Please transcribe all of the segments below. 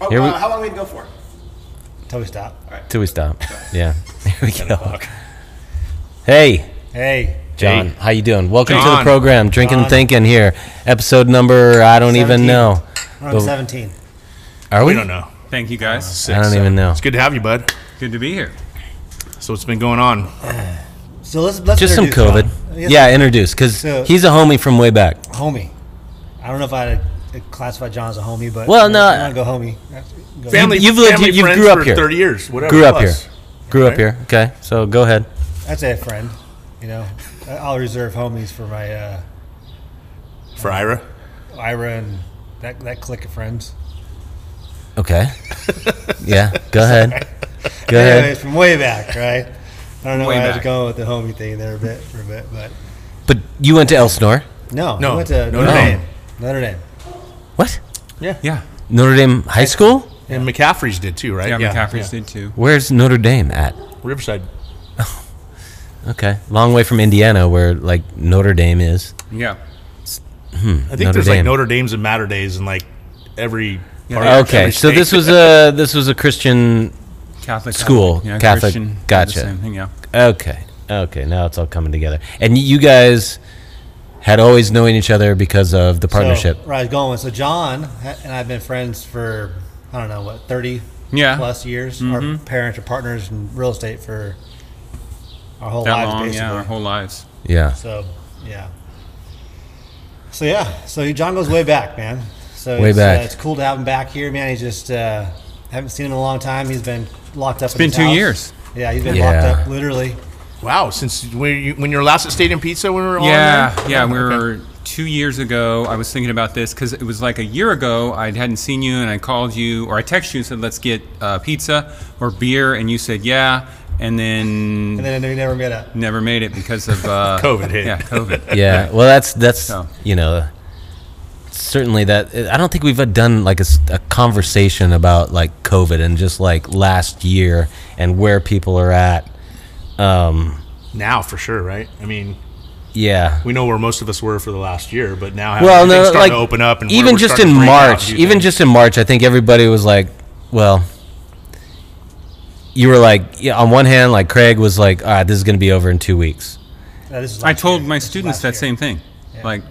Oh, Here we- uh, how long we to go for? Till we stop. Till we stop. Yeah. Here we go. Hey, Hey, John. Hey. How you doing? Welcome to the John. program, Drinking and John. Thinking here. Episode number, I don't even 17. know. we're on But- 17. Are we? We don't know. Thank you guys. Six, I don't seven. even know. It's good to have you, bud. Good to be here. So what's been going on? So let's let's Just some introduce COVID. John. Yes, Yeah, introduce, because So- he's a homie from way back. homie. I don't know if I'd classify John as a homie, but Well, no, I'm gonna go homie. Go Family, you've lived- family you friends grew up for here. 30 years. Whatever. Grew up plus. here. Grew up here. Okay, so go ahead. I'd say a friend. You know, I- I'll reserve homies for my uh, For Ira. Ira and that that clique of friends. Okay. yeah, go ahead. Go Anyways, ahead. from way back, right? I don't know Way why I was going with the homie thing there a bit for a bit, but But you went to Elsinore. no, No, we went to Notre Notre Dame. Dame. Notre Dame. What? Yeah. Yeah. Notre Dame High School? And McCaffrey's did too, right? Yeah, McCaffrey's did too. Where's Notre Dame at? Riverside. Okay, long way from Indiana, where like Notre Dame is. Yeah. Hmm, I think Notre there's Dame. like Notre Dame's and Mater Deis in like every. Yeah, part of Okay, every so state. this was a this was a Christian. Catholic School, Yeah, Catholic, Christian, did the gotcha. Same thing, yeah. Okay, okay, now it's all coming together. And you guys had always known each other because of the partnership. So, right, going with so John and I've been friends for I don't know what thirty Yeah. plus years. Mm-hmm. Our parents are partners in real estate for our whole That lives, long, basically. yeah, our whole lives. yeah. So yeah. So yeah, so John goes way back, man. So Way it's, back. Uh, it's cool to have him back here, man. He's just uh, haven't seen him in a long time. He's been locked up. It's been two years. Yeah, he's been Yeah. locked up literally. Wow, since when you, when you were last at Stadium Pizza when we were on Yeah, there? yeah. We Okay. were two years ago. I was thinking about this because it was like a year ago. I hadn't seen you, and I called you or I texted you and said, "Let's get uh, pizza or beer," and you said, "Yeah." And then, And then we never met up. never made it because of uh, COVID hit. Yeah, COVID. Yeah, well, that's that's So. you know, certainly that. I don't think we've done like a conversation about like COVID and just like last year and where people are at. Um, Now for sure, right? I mean, yeah. we know where most of us were for the last year, but now Well, everything's no, starting like to open up, and even we're just in to out March, even things. just in March, I think everybody was like, well. You were like, yeah, on one hand, like Craig was like, all right, this is going to be over in two weeks. Uh, I told year. my This students that year. same thing. Like,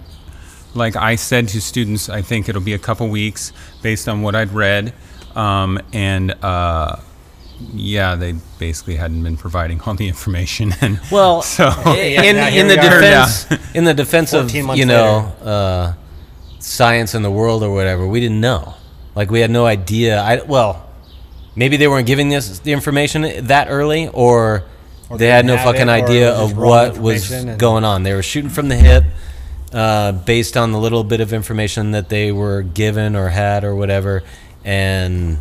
like I said to students, I think it'll be a couple weeks based on what I'd read, um, and uh, yeah, they basically hadn't been providing all the information. And Well, so yeah, in, now in the we are. defense, in the defense of you know uh, science in the world or whatever, we didn't know. Like we had no idea. I well, maybe they weren't giving us the information that early, or, Or they they had no fucking it, or it idea of what was going on. They were shooting from the hip. Uh, based on the little bit of information that they were given or had or whatever, and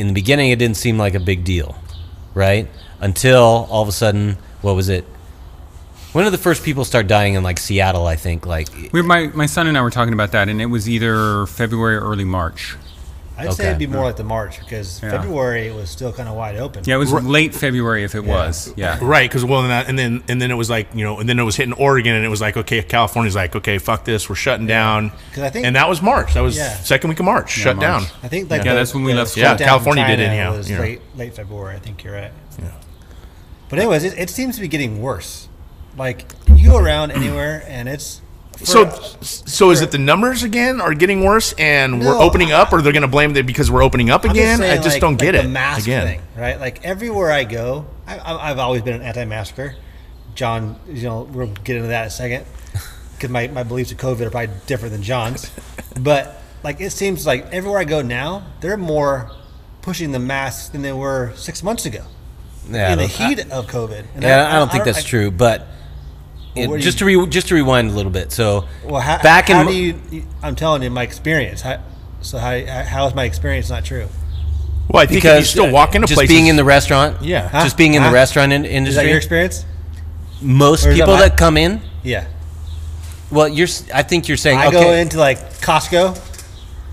in the beginning, it didn't seem like a big deal, right? Until all of a sudden, what was it? When did the first people start dying in like Seattle? I think like we, my my son and I were talking about that, and it was either February or early March. I'd say it'd be more like the March because Yeah. February it was still kind of wide open. Yeah, it was late February if it was. Yeah. Right, because well, and, that, and then and then it was like you know, and then it was hitting Oregon, and it was like okay, California's like okay, fuck this, we're shutting down. 'Cause I think- and that was March. That was Yeah. second week of March, shut March. down. I think like Yeah, the- that's when we left. Yeah, California from did China anyhow, Was you late late February. I think you're right. Yeah. But anyways, it, it seems to be getting worse. Like you go around anywhere and it's for- So, so is it the numbers again are getting worse, and we're No, opening up, or they're going to blame it because we're opening up I'm again? saying, I just like- don't get like it. The mask again, thing, right? Like everywhere I go, I, I, I've always been an anti-masker. John, you know, we'll get into that in a second because my, my beliefs of COVID are probably different than John's. but like it seems like everywhere I go now, they're more pushing the masks than they were six months ago yeah, in the I- heat of COVID. And yeah, I, don't think that's I- true. But it- just you- to re, just to rewind a little bit. So Well, how, back how in do you? I'm telling you, my experience. How, so how how is my experience not true? well, I think because you still walk into just places, being in the restaurant, Yeah. Huh? just being in Huh? the restaurant in, Is industry. that your experience? most Or is that people that come in, Yeah. well, you're. I think you're saying I okay. go into like Costco,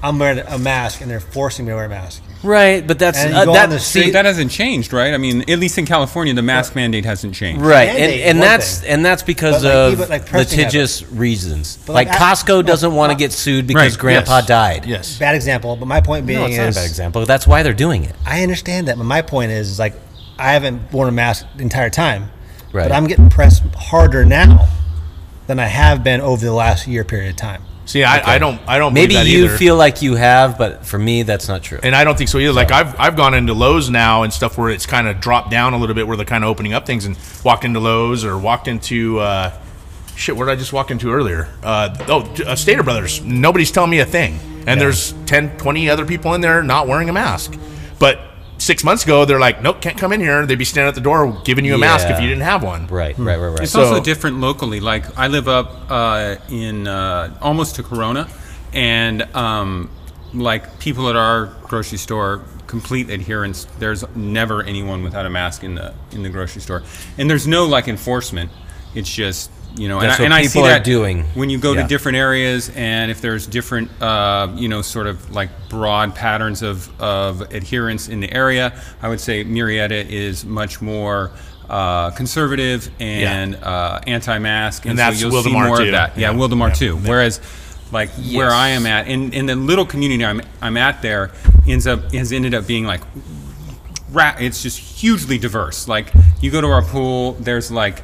I'm wearing a mask and they're forcing me to wear a mask. Right, but that's And you uh, go that. on the see, street- That hasn't changed, right? I mean, at least in California, the mask mandate hasn't changed. Right, and, Mandate and one that's thing. and that's because But, like, of even, like, Preston litigious reasons. But, like, like, Costco I- doesn't want to no, get sued because Right, Grandpa Yes. died. Yes. Bad example, but my point being No, it's not a is bad example. That's why they're doing it. I understand that, but my point is, is like I haven't worn a mask the entire time, Right. but I'm getting pressed harder now than I have been over the last year period of time. See, I, I don't I don't Maybe you either. feel like you have, but for me, that's not true. and I don't think so either. Like I've I've gone into Lowe's now and stuff where it's kind of dropped down a little bit, where they're kind of opening up things, and walked into Lowe's or walked into uh, shit. Where did I just walk into earlier? Uh, oh, uh, Stater Brothers. Nobody's telling me a thing, and there's 10, 20 other people in there not wearing a mask. But six months ago, they're like, nope, can't come in here. They'd be standing at the door giving you a mask if you didn't have one. right, right, right, right. It's So- also different locally. Like I live up uh, in uh, almost to Corona, and um, like people at our grocery store, complete adherence. There's never anyone without a mask in the in the grocery store, and there's no like enforcement. It's just you know, That's and, I, and I see that doing. when you go Yeah. to different areas, and if there's different, uh, you know, sort of like broad patterns of, of adherence in the area, I would say Murrieta is much more uh, conservative and uh, anti-mask, and, And that's so you'll see Wildomar more too. of that. Yeah, Yeah. Wildomar Yeah. too. Whereas, like where I am at, in, in the little community I'm, I'm at, there ends up has ended up being like ra- it's just hugely diverse. Like you go to our pool, there's like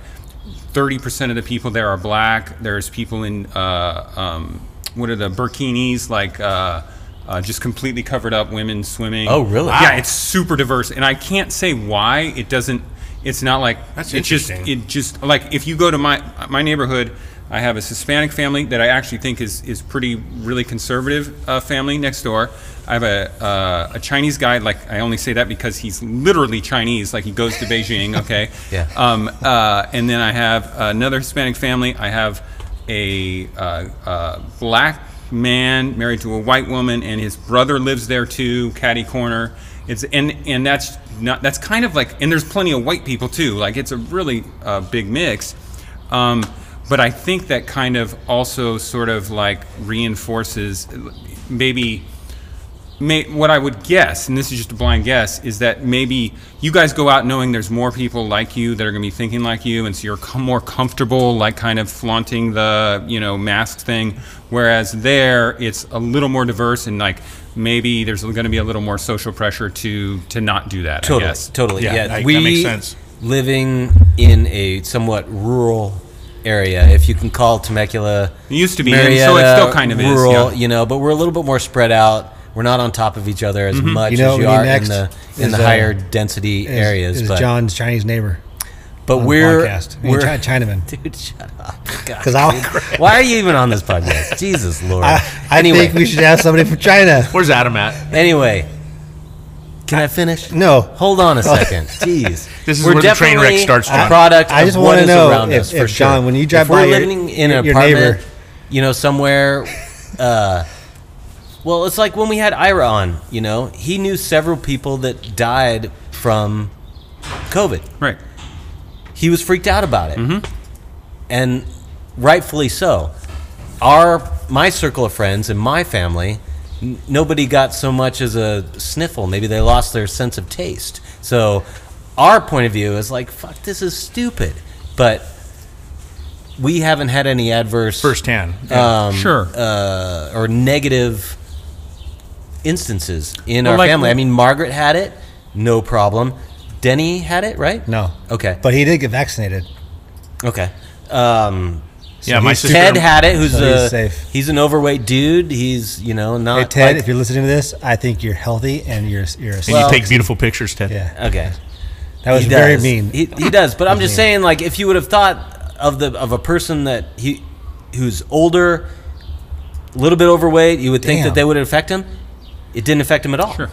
30% of the people there are black. There's people in uh, um, what are the burkinis like uh, uh, just completely covered up women swimming. Oh, really? Yeah, it's super diverse, and I can't say why it doesn't. It's not like That's it's just interesting. it just like if you go to my my neighborhood. I have a Hispanic family that I actually think is, is pretty really conservative uh, family next door. I have a uh, a Chinese guy like I only say that because he's literally Chinese, like he goes to Beijing. Okay. Yeah. Um, uh, and then I have another Hispanic family. I have a uh, uh, black man married to a white woman, and his brother lives there too, catty corner. It's and and that's not that's kind of like and there's plenty of white people too. Like it's a really uh, big mix. Um, but I think that kind of also sort of like reinforces maybe may, what I would guess, and this is just a blind guess, is that maybe you guys go out knowing there's more people like you that are going to be thinking like you, and so you're com- more comfortable, like kind of flaunting the you know mask thing. Whereas there, it's a little more diverse, and like maybe there's going to be a little more social pressure to to not do that. I Totally, guess. totally. Yeah, Yeah, that- that we makes sense. living in a somewhat rural area, if you can call Temecula. It used to be, and so it still kind of is, rural. yeah. You know, but we're a little bit more spread out. We're not on top of each other as much You know as you what we are in the in the uh, higher density Is- areas. is but John's Chinese neighbor. but on we're podcast. I mean, we're Chi- Chinaman. dude, shut up. Because I, Why are you even on this podcast? Jesus Lord. I, I anyway, think we should ask somebody from China. Where's Adam at? anyway, can I finish? No. Hold on a second. Jeez. This is where the train wreck definitely starts, A product I of just what wanna is know around if- us for if, sure. John, when you drive if we're by your- living in an your apartment, neighbor- you know, somewhere. Uh, well, it's like when we had Ira on. You know, he knew several people that died from COVID. Right. He was freaked out about it, Mm-hmm. and rightfully so. Our my circle of friends and my family, n- nobody got so much as a sniffle. Maybe they lost their sense of taste. So, our point of view is like, "Fuck, this is stupid," but we haven't had any adverse Firsthand. um, Sure. uh, or negative instances in Well, our like- family. I mean, Margaret had it, no problem. Denny had it, right? No. Okay. But he did get vaccinated. Okay. Um, yeah, my sister. Ted had it. Who's So a he's safe. he's an overweight dude. He's you know not Hey, Ted, like- if you're listening to this, I think you're healthy and you're you're a and Well- you take beautiful pictures, Ted. Yeah. okay. That was He very does. mean. He, he does, but I'm just mean. saying, like, if you would have thought of the of a person that he who's older, a little bit overweight, you would think Damn. that they would affect him. It didn't affect him at all. Sure.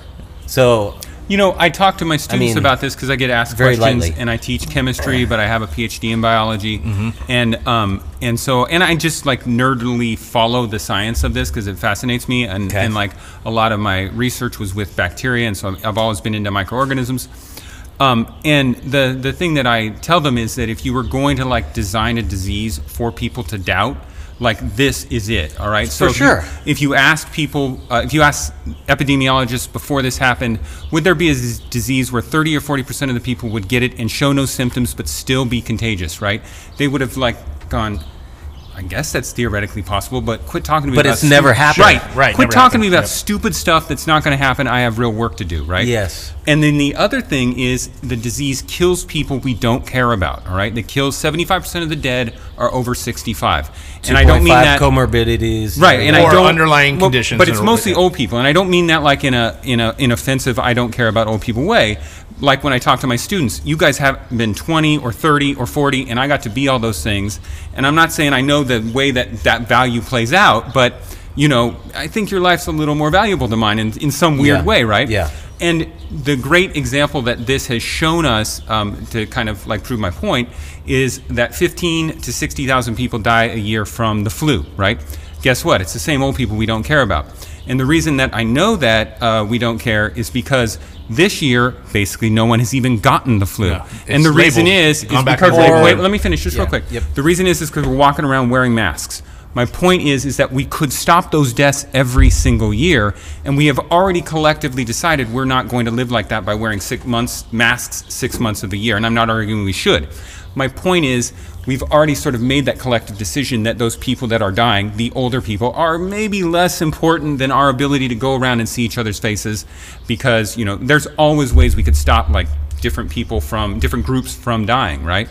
So You know, I talk to my students mean, about this because I get asked very questions, lightly. and I teach chemistry, but I have a PhD in biology, Mm-hmm. and um, and so and I just like nerdily follow the science of this because it fascinates me, and Okay. and like a lot of my research was with bacteria, and so I've always been into microorganisms. Um, and the the thing that I tell them is that if you were going to like design a disease for people to doubt, like this is it. All right. So For if you- sure. if you ask people, uh, if you ask epidemiologists before this happened, would there be a disease where 30 or 40 percent of the people would get it and show no symptoms but still be contagious? Right? They would have like gone. I guess that's theoretically possible, but quit talking to me But about it's never happened. Right, Right, Quit talking to me about Yep. stupid stuff that's not going to happen. I have real work to do, right? Yes. And then the other thing is the disease kills people we don't care about, all right? It kills 75% of the dead are over 65. And I don't mean that comorbidities. Right, and I Or don't underlying well, conditions But it's mostly old people, and I don't mean that like in a in a in offensive. I don't care about old people way. Like when I talk to my students, you guys have been 20 or 30 or 40, and I got to be all those things. And I'm not saying I know the way that that value plays out, but you know, I think your life's a little more valuable to mine in in some weird Yeah. way, right? Yeah. And the great example that this has shown us um, to kind of like prove my point is that 15 to 60,000 people die a year from the flu, right? Guess what? It's the same old people we don't care about. And the reason that I know that uh, we don't care is because this year, basically, no one has even gotten the flu. Yeah. and the reason is, is because and wait, let me finish just real quick. Yep. The reason is is because we're walking around wearing masks. My point is is that we could stop those deaths every single year, and we have already collectively decided we're not going to live like that by wearing six months masks six months of the year. And I'm not arguing we should. My point is we've already sort of made that collective decision that those people that are dying, the older people, are maybe less important than our ability to go around and see each other's faces, because you know there's always ways we could stop like different people from different groups from dying, right?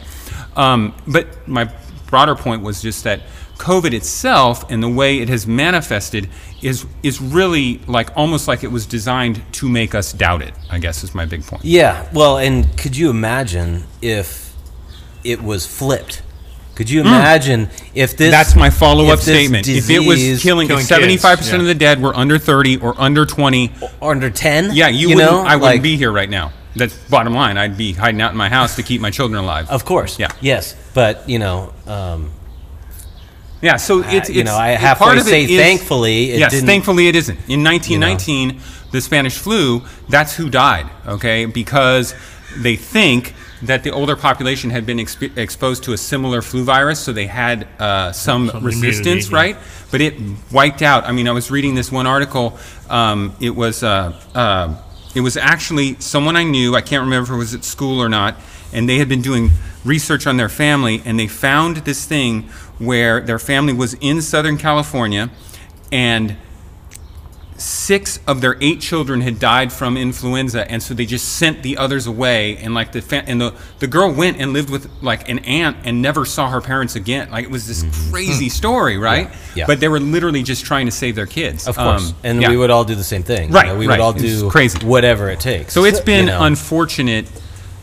Um, but my broader point was just that COVID itself and the way it has manifested is is really like almost like it was designed to make us doubt it. I guess is my big point. Yeah. Well, and could you imagine if it was flipped? Could you imagine if this? Hmm. That's my follow-up if this statement. If it was disease- killing, Killing if 75% of the dead were under thirty or under twenty, or under ten, yeah, you, wouldn't. know, I wouldn't like, be here right now. That's bottom line. I'd be hiding out in my house to keep my children alive. Of course. Yeah. Yes, but you know, um, Yeah, so it's, you know, I it- halfway part of it say is- thankfully it yes, didn't- thankfully it isn't. In 1919, the Spanish flu, that's who died. Okay, because they think that the older population had been exp- exposed to a similar flu virus, so they had uh, some, Some resistance, immunity, yeah. right? But it wiped out. I mean, I was reading this one article. Um, it was uh, uh, it was actually someone I knew. I can't remember if it was at school or not. And they had been doing research on their family, and they found this thing where their family was in Southern California, and six of their eight children had died from influenza, and so they just sent the others away. And like the fa- and the the girl went and lived with like an aunt and never saw her parents again. Like it was this crazy story, right? Mm-hmm. Yeah. But they were literally just trying to save their kids. of course, Um, and yeah. we would all do the same thing. you Right, know, we right. would all It's do crazy. whatever it takes. So it's been you know. unfortunate,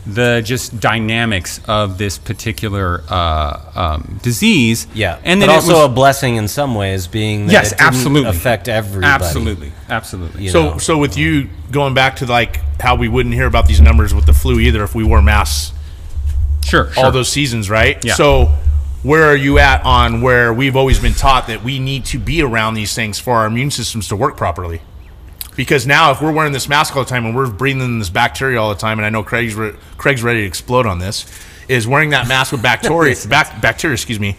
the just dynamics of this particular uh, um, disease. Yeah, and then it also was- a blessing in some ways, being that yes, it didn't absolutely affect everybody. Absolutely, absolutely. So, know. so with you going back to like how we wouldn't hear about these numbers with the flu either if we wore masks Sure, sure. all those seasons, right? Yeah. So, where are you at on where we've always been taught that we need to be around these things for our immune systems to work properly? Because now, if we're wearing this mask all the time and we're breathing in this bacteria all the time, and I know Craig's re- Craig's ready to explode on this, is wearing that mask with bacteria, bac- bacteria, excuse me.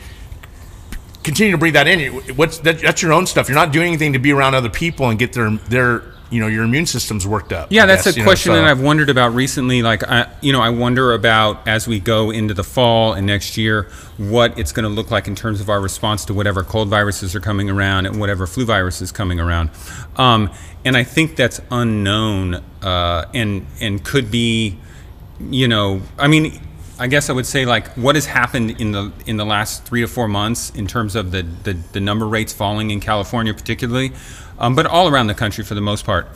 Continue to breathe that in. What's that, that's your own stuff. You're not doing anything to be around other people and get their their you know your immune systems worked up. Yeah, I that's guess, a you know, question so- that I've wondered about recently. Like, I, you know, I wonder about as we go into the fall and next year, what it's going to look like in terms of our response to whatever cold viruses are coming around and whatever flu virus is coming around. Um, and I think that's unknown uh, and and could be, you know, I mean. I guess I would say like what has happened in the in the last three to four months in terms of the the, the number rates falling in California particularly, um, but all around the country for the most part,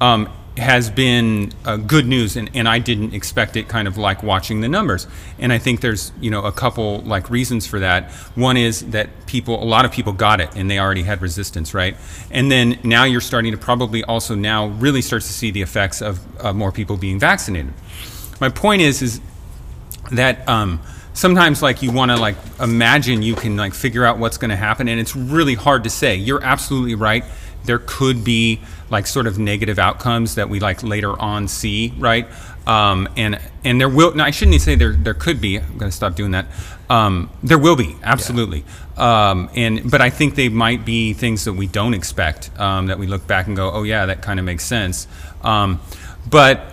um, has been uh, good news, and, and I didn't expect it. Kind of like watching the numbers, and I think there's you know a couple like reasons for that. One is that people, a lot of people got it, and they already had resistance, right? And then now you're starting to probably also now really start to see the effects of uh, more people being vaccinated. My point is is that um, sometimes like you want to like imagine you can like figure out what's going to happen and it's really hard to say you're absolutely right there could be like sort of negative outcomes that we like later on see, right? Um, and and there will. No, I shouldn't say there. There could be. I'm going to stop doing that. Um, there will be absolutely. Um, and but I think they might be things that we don't expect. Um, that we look back and go, oh yeah, that kind of makes sense. Um, but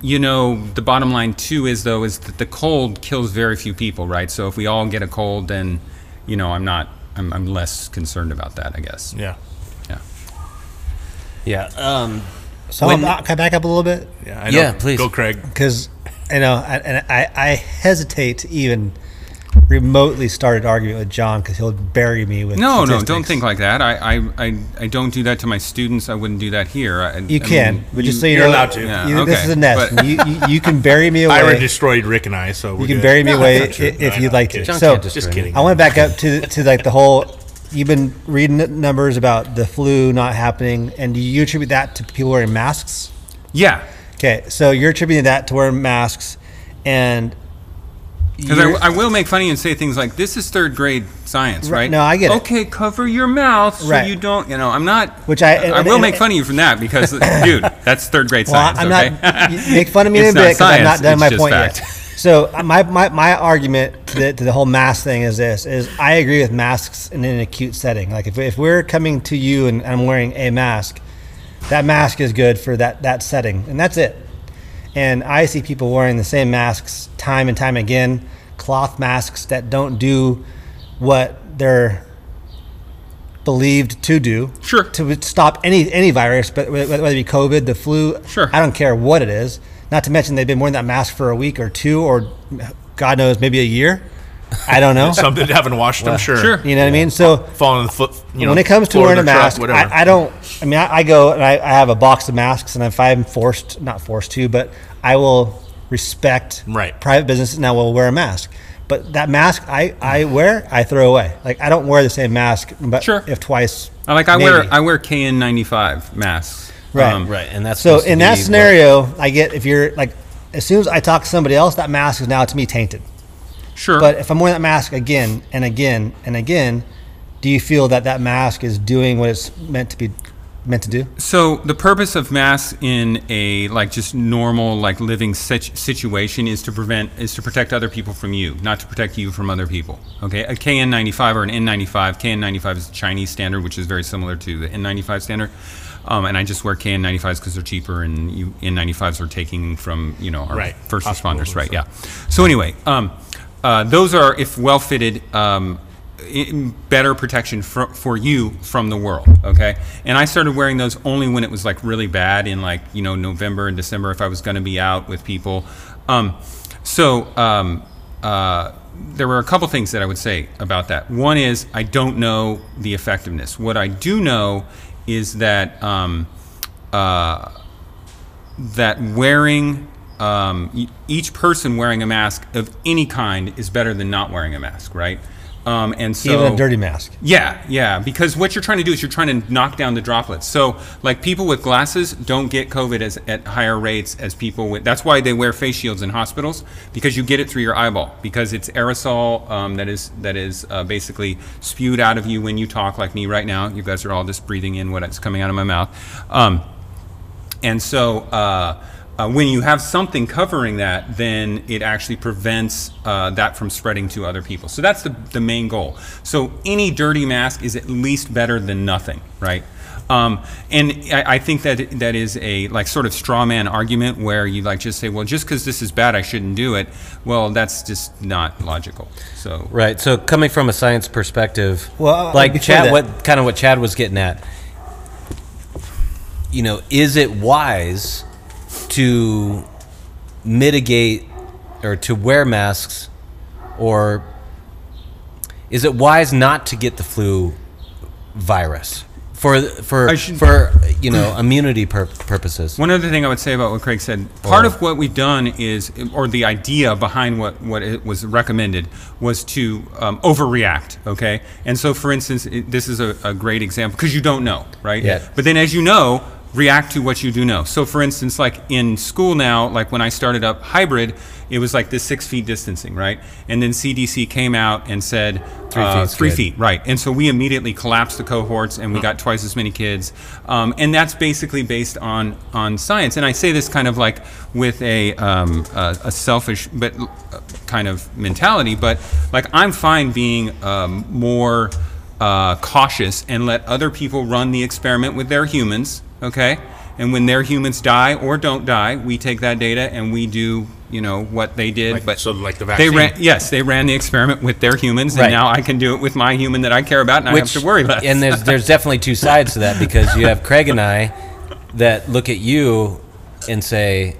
you know, the bottom line too is though is that the cold kills very few people, right? So if we all get a cold, then you know, I'm not. I'm, I'm less concerned about that, I guess. Yeah. Yeah. Yeah. Um, So When- I'm, can I back up a little bit? Yeah. I know. Yeah, please. Go, Craig. because you know, I, and I, I hesitate to even remotely start an argument with John because he'll bury me with No, no, statistics. don't think like that. I, I, I, I don't do that to my students. I wouldn't do that here. I, You I can, mean, but just so you you're know, allowed to. Yeah, you- this is a nest. but- you, you, you can bury me away. Ira destroyed Rick and I, so we're you can good. bury me No, away that's not true. if, No, if you'd like to. John So can't Just kidding. I want to back up to to like the whole. You've been reading numbers about the flu not happening, and do you attribute that to people wearing masks? Yeah, Okay, so you're attributing that to wearing masks, and because I, I will make fun of you and say things like, "This is third grade science, Right, right?" no, I get it. Okay, cover your mouth so Right. you don't. You know, I'm not. Which I- I will and- make fun of you from that because, dude, that's third grade Well, science. I'm okay? not. make fun of me in a bit because I'm not done it's my point fact. yet. So uh, my, my, my argument to the, to the whole mask thing is this: is I agree with masks in an acute setting. Like if, if we're coming to you and I'm wearing a mask, that mask is good for that that setting, and that's it. And I see people wearing the same masks time and time again, cloth masks that don't do what they're believed to do. Sure. To stop any any virus, but whether whether it be COVID, the flu. Sure. I don't care what it is. Not to mention they've been wearing that mask for a week or two, or God knows, maybe a year. I don't know. Something that haven't washed them, sure. sure. you know what I mean? So Falling on the foot, you know. when it comes to wearing a their truck, mask, whatever. I, I don't. I mean, I, I go and I, I have a box of masks, and if I'm forced, not forced to, but I will respect Right. private businesses, and I will wear a mask. But that mask I, I wear, I throw away. Like I don't wear the same mask, but Sure. if twice. I like I wear. I wear KN95 masks. Right. Um, right, and that's So in that be what- scenario, I get if you're like, as soon as I talk to somebody else, that mask is now to me tainted. Sure. But if I'm wearing that mask again and again and again, do you feel that that mask is doing what it's meant to be meant to do? So the purpose of masks in a like just normal like living situ- situation is to prevent is to protect other people from you, not to protect you from other people. Okay, a KN95 or an N95. KN95 is the Chinese standard, which is very similar to the N95 standard. Um, and I just wear KN95s because they're cheaper, and you, N95s are taking from you know our Right. first Hospitals responders, right? Yeah. So anyway, um, uh, those are if well fitted. Um, better protection for, for you from the world okay and i started wearing those only when it was like really bad in like you know november and december if i was going to be out with people um, so um, uh, there were a couple things that i would say about that one is i don't know the effectiveness what i do know is that um, uh, that wearing um, each person wearing a mask of any kind is better than not wearing a mask, right? Um, and so Even a dirty mask. yeah, yeah, because what you're trying to do is you're trying to knock down the droplets. So, like people with glasses don't get COVID as, at higher rates as people with. That's why they wear face shields in hospitals because you get it through your eyeball because it's aerosol um, that is that is uh, basically spewed out of you when you talk, like me right now. You guys are all just breathing in what's coming out of my mouth. Um, and so, uh, uh, when you have something covering that, then it actually prevents uh, that from spreading to other people. So that's the, the main goal. So any dirty mask is at least better than nothing, right? Um, and I, I think that that is a like sort of straw man argument where you like just say, well, just because this is bad, I shouldn't do it. Well, that's just not logical. So Right. So coming from a science perspective, Well, uh, like Chad, that- what kind of what Chad was getting at, you know, is it wise to mitigate or to wear masks, or is it wise not to get the flu virus for for should- for you know immunity pur- purposes? One other thing I would say about what Craig said, part of what we've done is, or the idea behind what, what it was recommended was to um, overreact, okay? And so, for instance, it, this is a, a great example because you don't know, right? Yeah. But then, as you know, react to what you do know. So, for instance, like in school now, like when I started up hybrid, it was like this six feet distancing, right? And then CDC came out and said Three uh, three feet, right? And so we immediately collapsed the cohorts, and we got twice as many kids. Um, and that's basically based on on science. And I say this kind of like with a um, a, a selfish but uh, kind of mentality, but like I'm fine being um, more uh, cautious and let other people run the experiment with their humans, okay? And when their humans die or don't die, we take that data and we do, you know, what they did. Like- but so like the they vaccine. ran, yes, they ran the experiment with their humans, and now I can do it with my human that I care about, and I have to worry less. And there's there's definitely two sides to that because you have Craig and I that look at you and say,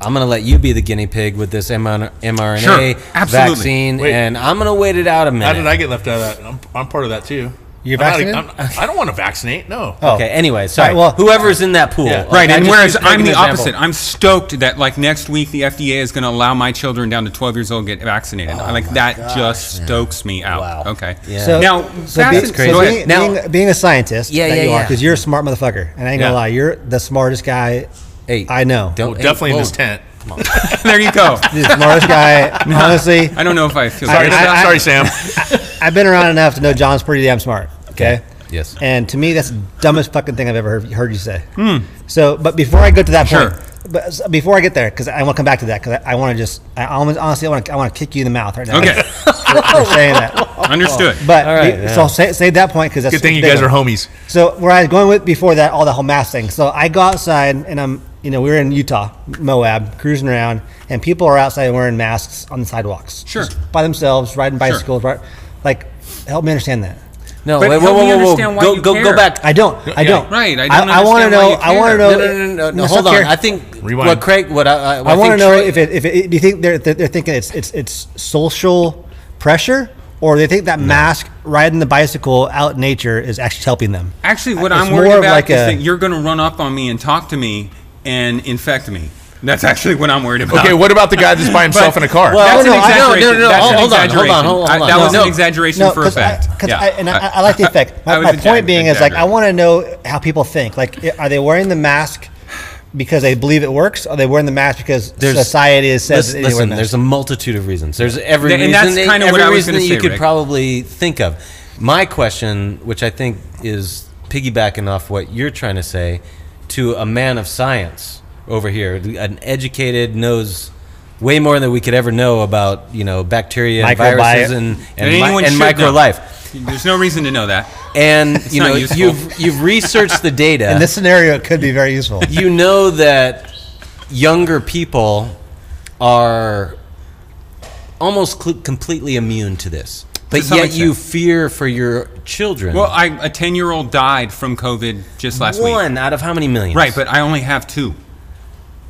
"I'm going to let you be the guinea pig with this mRNA Sure, absolutely. vaccine, Wait. and I'm going to wait it out a minute." How did I get left out of that? I'm, I'm part of that too. You're I'm not- vaccinated? I'm- I don't want to vaccinate. No. Oh. Okay. Anyway, sorry. All right, well- whoever's in that pool, Yeah. Like, Right, I and whereas I'm the an example. opposite. I'm stoked that like next week the FDA is going to allow my children down to 12 years old to get vaccinated. I like that just stokes me out. Wow. Okay. Yeah. So now, so, vaccine- be, crazy. so being. Now- being, being a scientist, Yeah, that yeah, you yeah. because you're a smart motherfucker, and I ain't gonna Yeah. lie, you're the smartest guy Hey, I know. Don't Well, hey, definitely in this tent. there you go. the smartest guy. Honestly, I don't know if I feel Sorry, great I- Sorry, Sam. I've been around enough to know John's pretty damn smart. Okay. Yes. And to me, that's the dumbest fucking thing I've ever heard, heard you say. So, but before I go to that Hmm. Sure. point, but before I get there, because I want to come back to that, because I, I want to just, I almost, honestly, I want to, I want to kick you in the mouth right now. Okay. for, for saying that. Understood. But All right, be- yeah. so say, say that point because that's Good thing you big guys are homies. So where I was going with before that, all the whole mask thing. So I go outside and I'm, you know, we were in Utah, Moab, cruising around, and people are outside wearing masks on the sidewalks, Sure. by themselves, riding bicycles. Right, like, help me understand that. No, But wait, whoa, help whoa, me whoa, whoa. understand Go, go, care. go back. I don't. I don't. Right, I I, don't I want to know. I want to know. No, no, no, no, no. let's Hold on. care. I think Rewind. what Craig, what I, I, I want to know Trey- if it, if it, do you think they're they're thinking it's it's it's social pressure, or they think that mask riding the bicycle out in nature is actually helping them? Actually, what It's I'm worried about like is a- that you're going to run up on me and talk to me and infect me. That's actually what I'm worried about. Okay, what about the guy that's by himself in a car? Well, That's no, an no, I- no, no, no, That's hold- an hold on, hold on, hold on, I- That on. was No. an exaggeration No, for a because fact. I, 'cause Yeah. I, and I, I like the effect. My, my point being is like I want to know how people think. Like, are they wearing the mask because they believe it works? Or are they wearing the mask because There's- society has says Listen, they listen the there's a multitude of reasons. There's every And reason, that's kinda every what I was reason gonna that say, you could Rick. probably think of. My question, which I think is piggybacking off what you're trying to say, to a man of science over here, an educated knows way more than we could ever know about you know bacteria, and Microbiome. viruses, and and, mi- and micro life. There's no reason to know that. And you know useful. you've you've researched the data. In this scenario, it could be very useful. you know that younger people are almost cl- completely immune to this, but some yet you fear for your children. Well, I, a 10 year old died from COVID just last week. one out of how many millions? Right, but I only have two.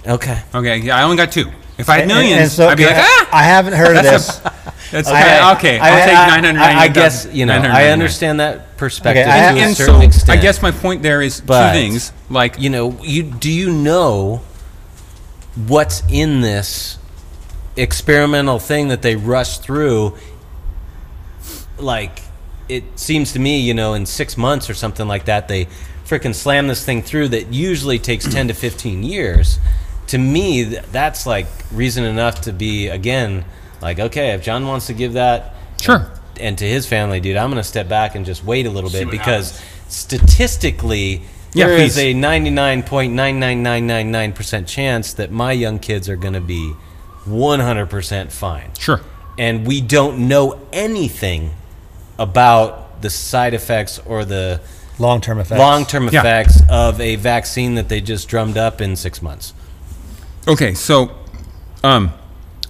Okay. Okay, yeah, I only got two. If I had And- and- millions, and so, I'd be like, ah! I haven't heard of this. That's Okay. okay. okay, I'll take I, 999. I, I guess you know. I understand that perspective Okay, I- to a And certain so, extent. I guess my point there is But, two things. Like, you know, you do you know what's in this experimental thing that they rush through? Like, it seems to me, you know, in six months or something like that, they freaking slam this thing through that usually takes ten to fifteen years. To me, that's like reason enough to be again like, okay, if John wants to give that, Sure. and, and to his family, dude, I'm going to step back and just wait a little bit what because statistically, Yeah, there is please. a 99.99999% chance that my young kids are going to be 100% fine. sure. And we don't know anything about the side effects or the Long term effects. long term Yeah. effects of a vaccine that they just drummed up in six months. Okay, so um,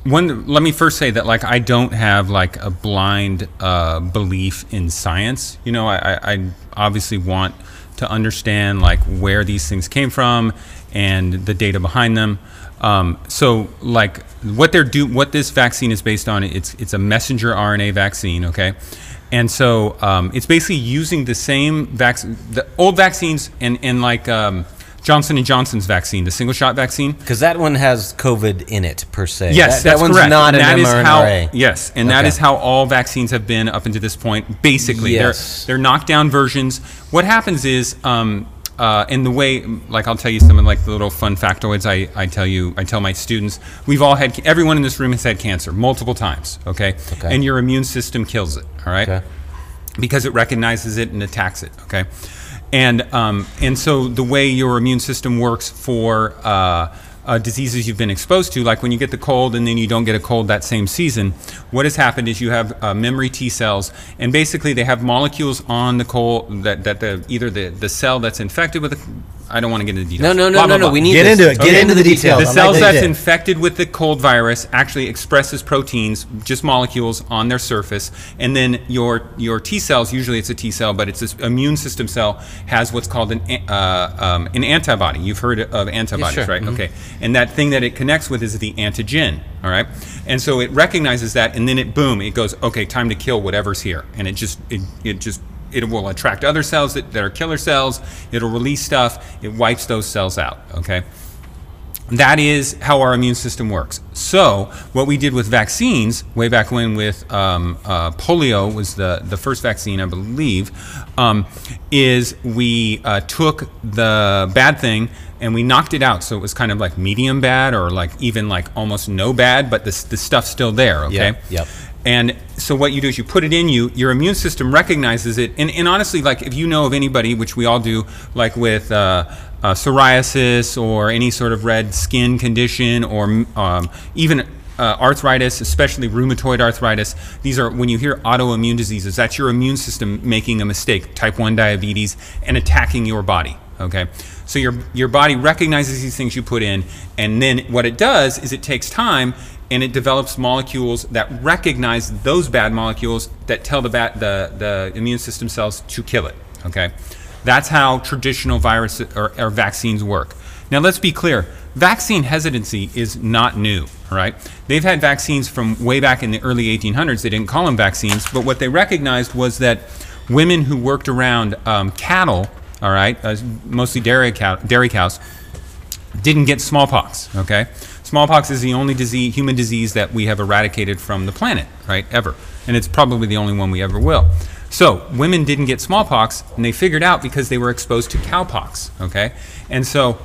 one. Let me first say that like I don't have like a blind uh, belief in science. You know, I, I, obviously want to understand like where these things came from and the data behind them. Um, so like what they're do what this vaccine is based on it's it's a messenger RNA vaccine. Okay. And so um, it's basically using the same vaccine, the old vaccines, and, and like um, Johnson and Johnson's vaccine, the single shot vaccine. Because that one has COVID in it, per se. Yes, that, that's that one's correct. not and an that is mRNA. how yes, and that Okay. is how all vaccines have been up until this point. Basically, Yes. they're they're knockdown versions. What happens is um, uh, and the way, like I'll tell you some of like the little fun factoids I, I tell you, I tell my students, we've all had, everyone in this room has had cancer multiple times, okay? Okay. And your immune system kills it, all right? Okay. because it recognizes it and attacks it. Okay, and um, and so the way your immune system works for uh, uh, diseases you've been exposed to, like when you get the cold and then you don't get a cold that same season, what has happened is you have uh, memory T cells, and basically they have molecules on the cold that that the either the the cell that's infected with the I don't want to get into details. No, no, no, Blah, no, blah, no. blah. We need Get this. into it. Get Okay. into the details. The I like cells that that's you infected with the cold virus actually expresses proteins, just molecules on their surface, and then your your T cells, usually it's a T cell, but it's this immune system cell, has what's called an a- uh, um, an antibody. You've heard of antibodies, sure. right? Okay, and that thing that it connects with is the antigen. All right, and so it recognizes that, and then it boom, it goes, okay, time to kill whatever's here, and it just it, it just it will attract other cells that, that are killer cells. It'll release stuff. It wipes those cells out. Okay. That is how our immune system works. So, what we did with vaccines way back when with um, uh, polio was the, the first vaccine, I believe, um, is we uh, took the bad thing and we knocked it out. So it was kind of like medium bad or like even like almost no bad, but the, the stuff's still there. Okay. Yep, yep. And so what you do is you put it in you, your immune system recognizes it. And, and honestly, like if you know of anybody, which we all do, like with uh, uh, psoriasis or any sort of red skin condition or um, even uh, arthritis, especially rheumatoid arthritis, these are when you hear autoimmune diseases, that's your immune system making a mistake, type 1 diabetes, and attacking your body. Okay, so your your body recognizes these things you put in, and then what it does is it takes time and it develops molecules that recognize those bad molecules that tell the bat, the the immune system cells to kill it. Okay, that's how traditional viruses or, or vaccines work. Now let's be clear. Vaccine hesitancy is not new, right? They've had vaccines from way back in the early 1800s. They didn't call them vaccines, but what they recognized was that women who worked around um, cattle, all right, uh, mostly dairy, cow, dairy cows, didn't get smallpox. Okay, smallpox is the only disease, human disease that we have eradicated from the planet, right? Ever, and it's probably the only one we ever will. So women didn't get smallpox, and they figured out because they were exposed to cowpox. Okay, and so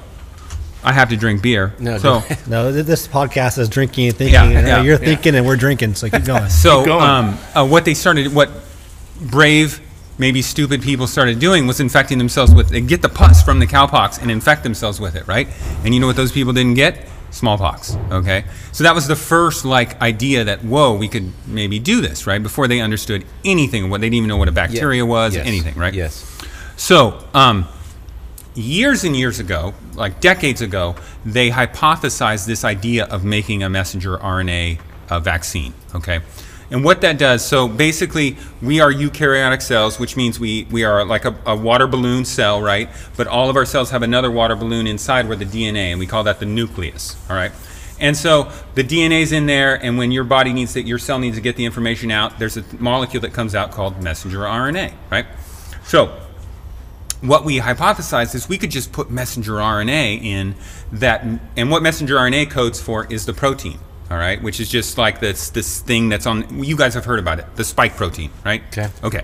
I have to drink beer. No, so. No, this podcast is drinking and thinking. Yeah, and yeah, you're yeah. thinking and we're drinking, so keep going. So, Keep going. um, uh, what they started, what brave, maybe stupid people started doing was infecting themselves with, they get the pus from the cowpox and infect themselves with it, right? And you know what those people didn't get? Smallpox, okay? So that was the first, like, idea that, whoa, we could maybe do this, right? Before they understood anything, what they didn't even know what a bacteria was, Yes. anything, right? Yes. So, um, years and years ago, like decades ago, they hypothesized this idea of making a messenger RNA uh, vaccine. Okay. And what that does, so basically, we are eukaryotic cells, which means we, we are like a, a water balloon cell, right? But all of our cells have another water balloon inside where the DNA, and we call that the nucleus, all right? And so the DNA is in there, and when your body needs to, your cell needs to get the information out, there's a molecule that comes out called messenger RNA, right? So what we hypothesized is we could just put messenger RNA in that, and what messenger RNA codes for is the protein, all right, which is just like this this thing that's on. You guys have heard about it, the spike protein, right? Okay. Okay.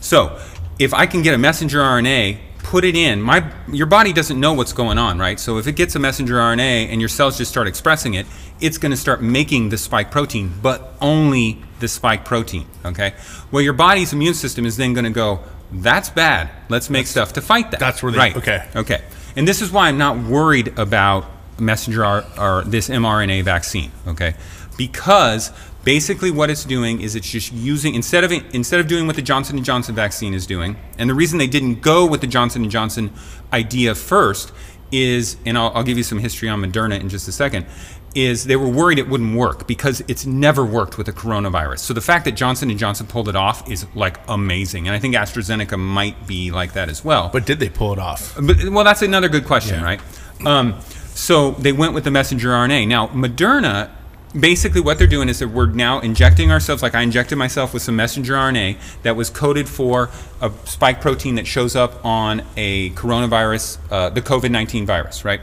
So if I can get a messenger RNA, put it in, my your body doesn't know what's going on, right? So if it gets a messenger RNA and your cells just start expressing it, it's going to start making the spike protein, but only the spike protein. Okay. Well, your body's immune system is then going to go. That's bad. Let's make stuff to fight that. that's where they- right. okay. Okay. And this is why I'm not worried about messenger R, or this mRNA vaccine. Okay. Because basically what it's doing is it's just using instead of instead of doing what the Johnson and Johnson vaccine is doing, and the reason they didn't go with the Johnson and Johnson idea first is, and I'll, I'll give you some history on Moderna in just a second. Is they were worried it wouldn't work because it's never worked with a coronavirus. So the fact that Johnson and Johnson pulled it off is like amazing, and I think AstraZeneca might be like that as well. But did they pull it off? But, well, that's another good question, Yeah. right? Um, so they went with the messenger RNA. Now, Moderna, basically what they're doing is that we're now injecting ourselves, like I injected myself with some messenger RNA that was coded for a spike protein that shows up on a coronavirus, uh, the COVID 19 virus, right?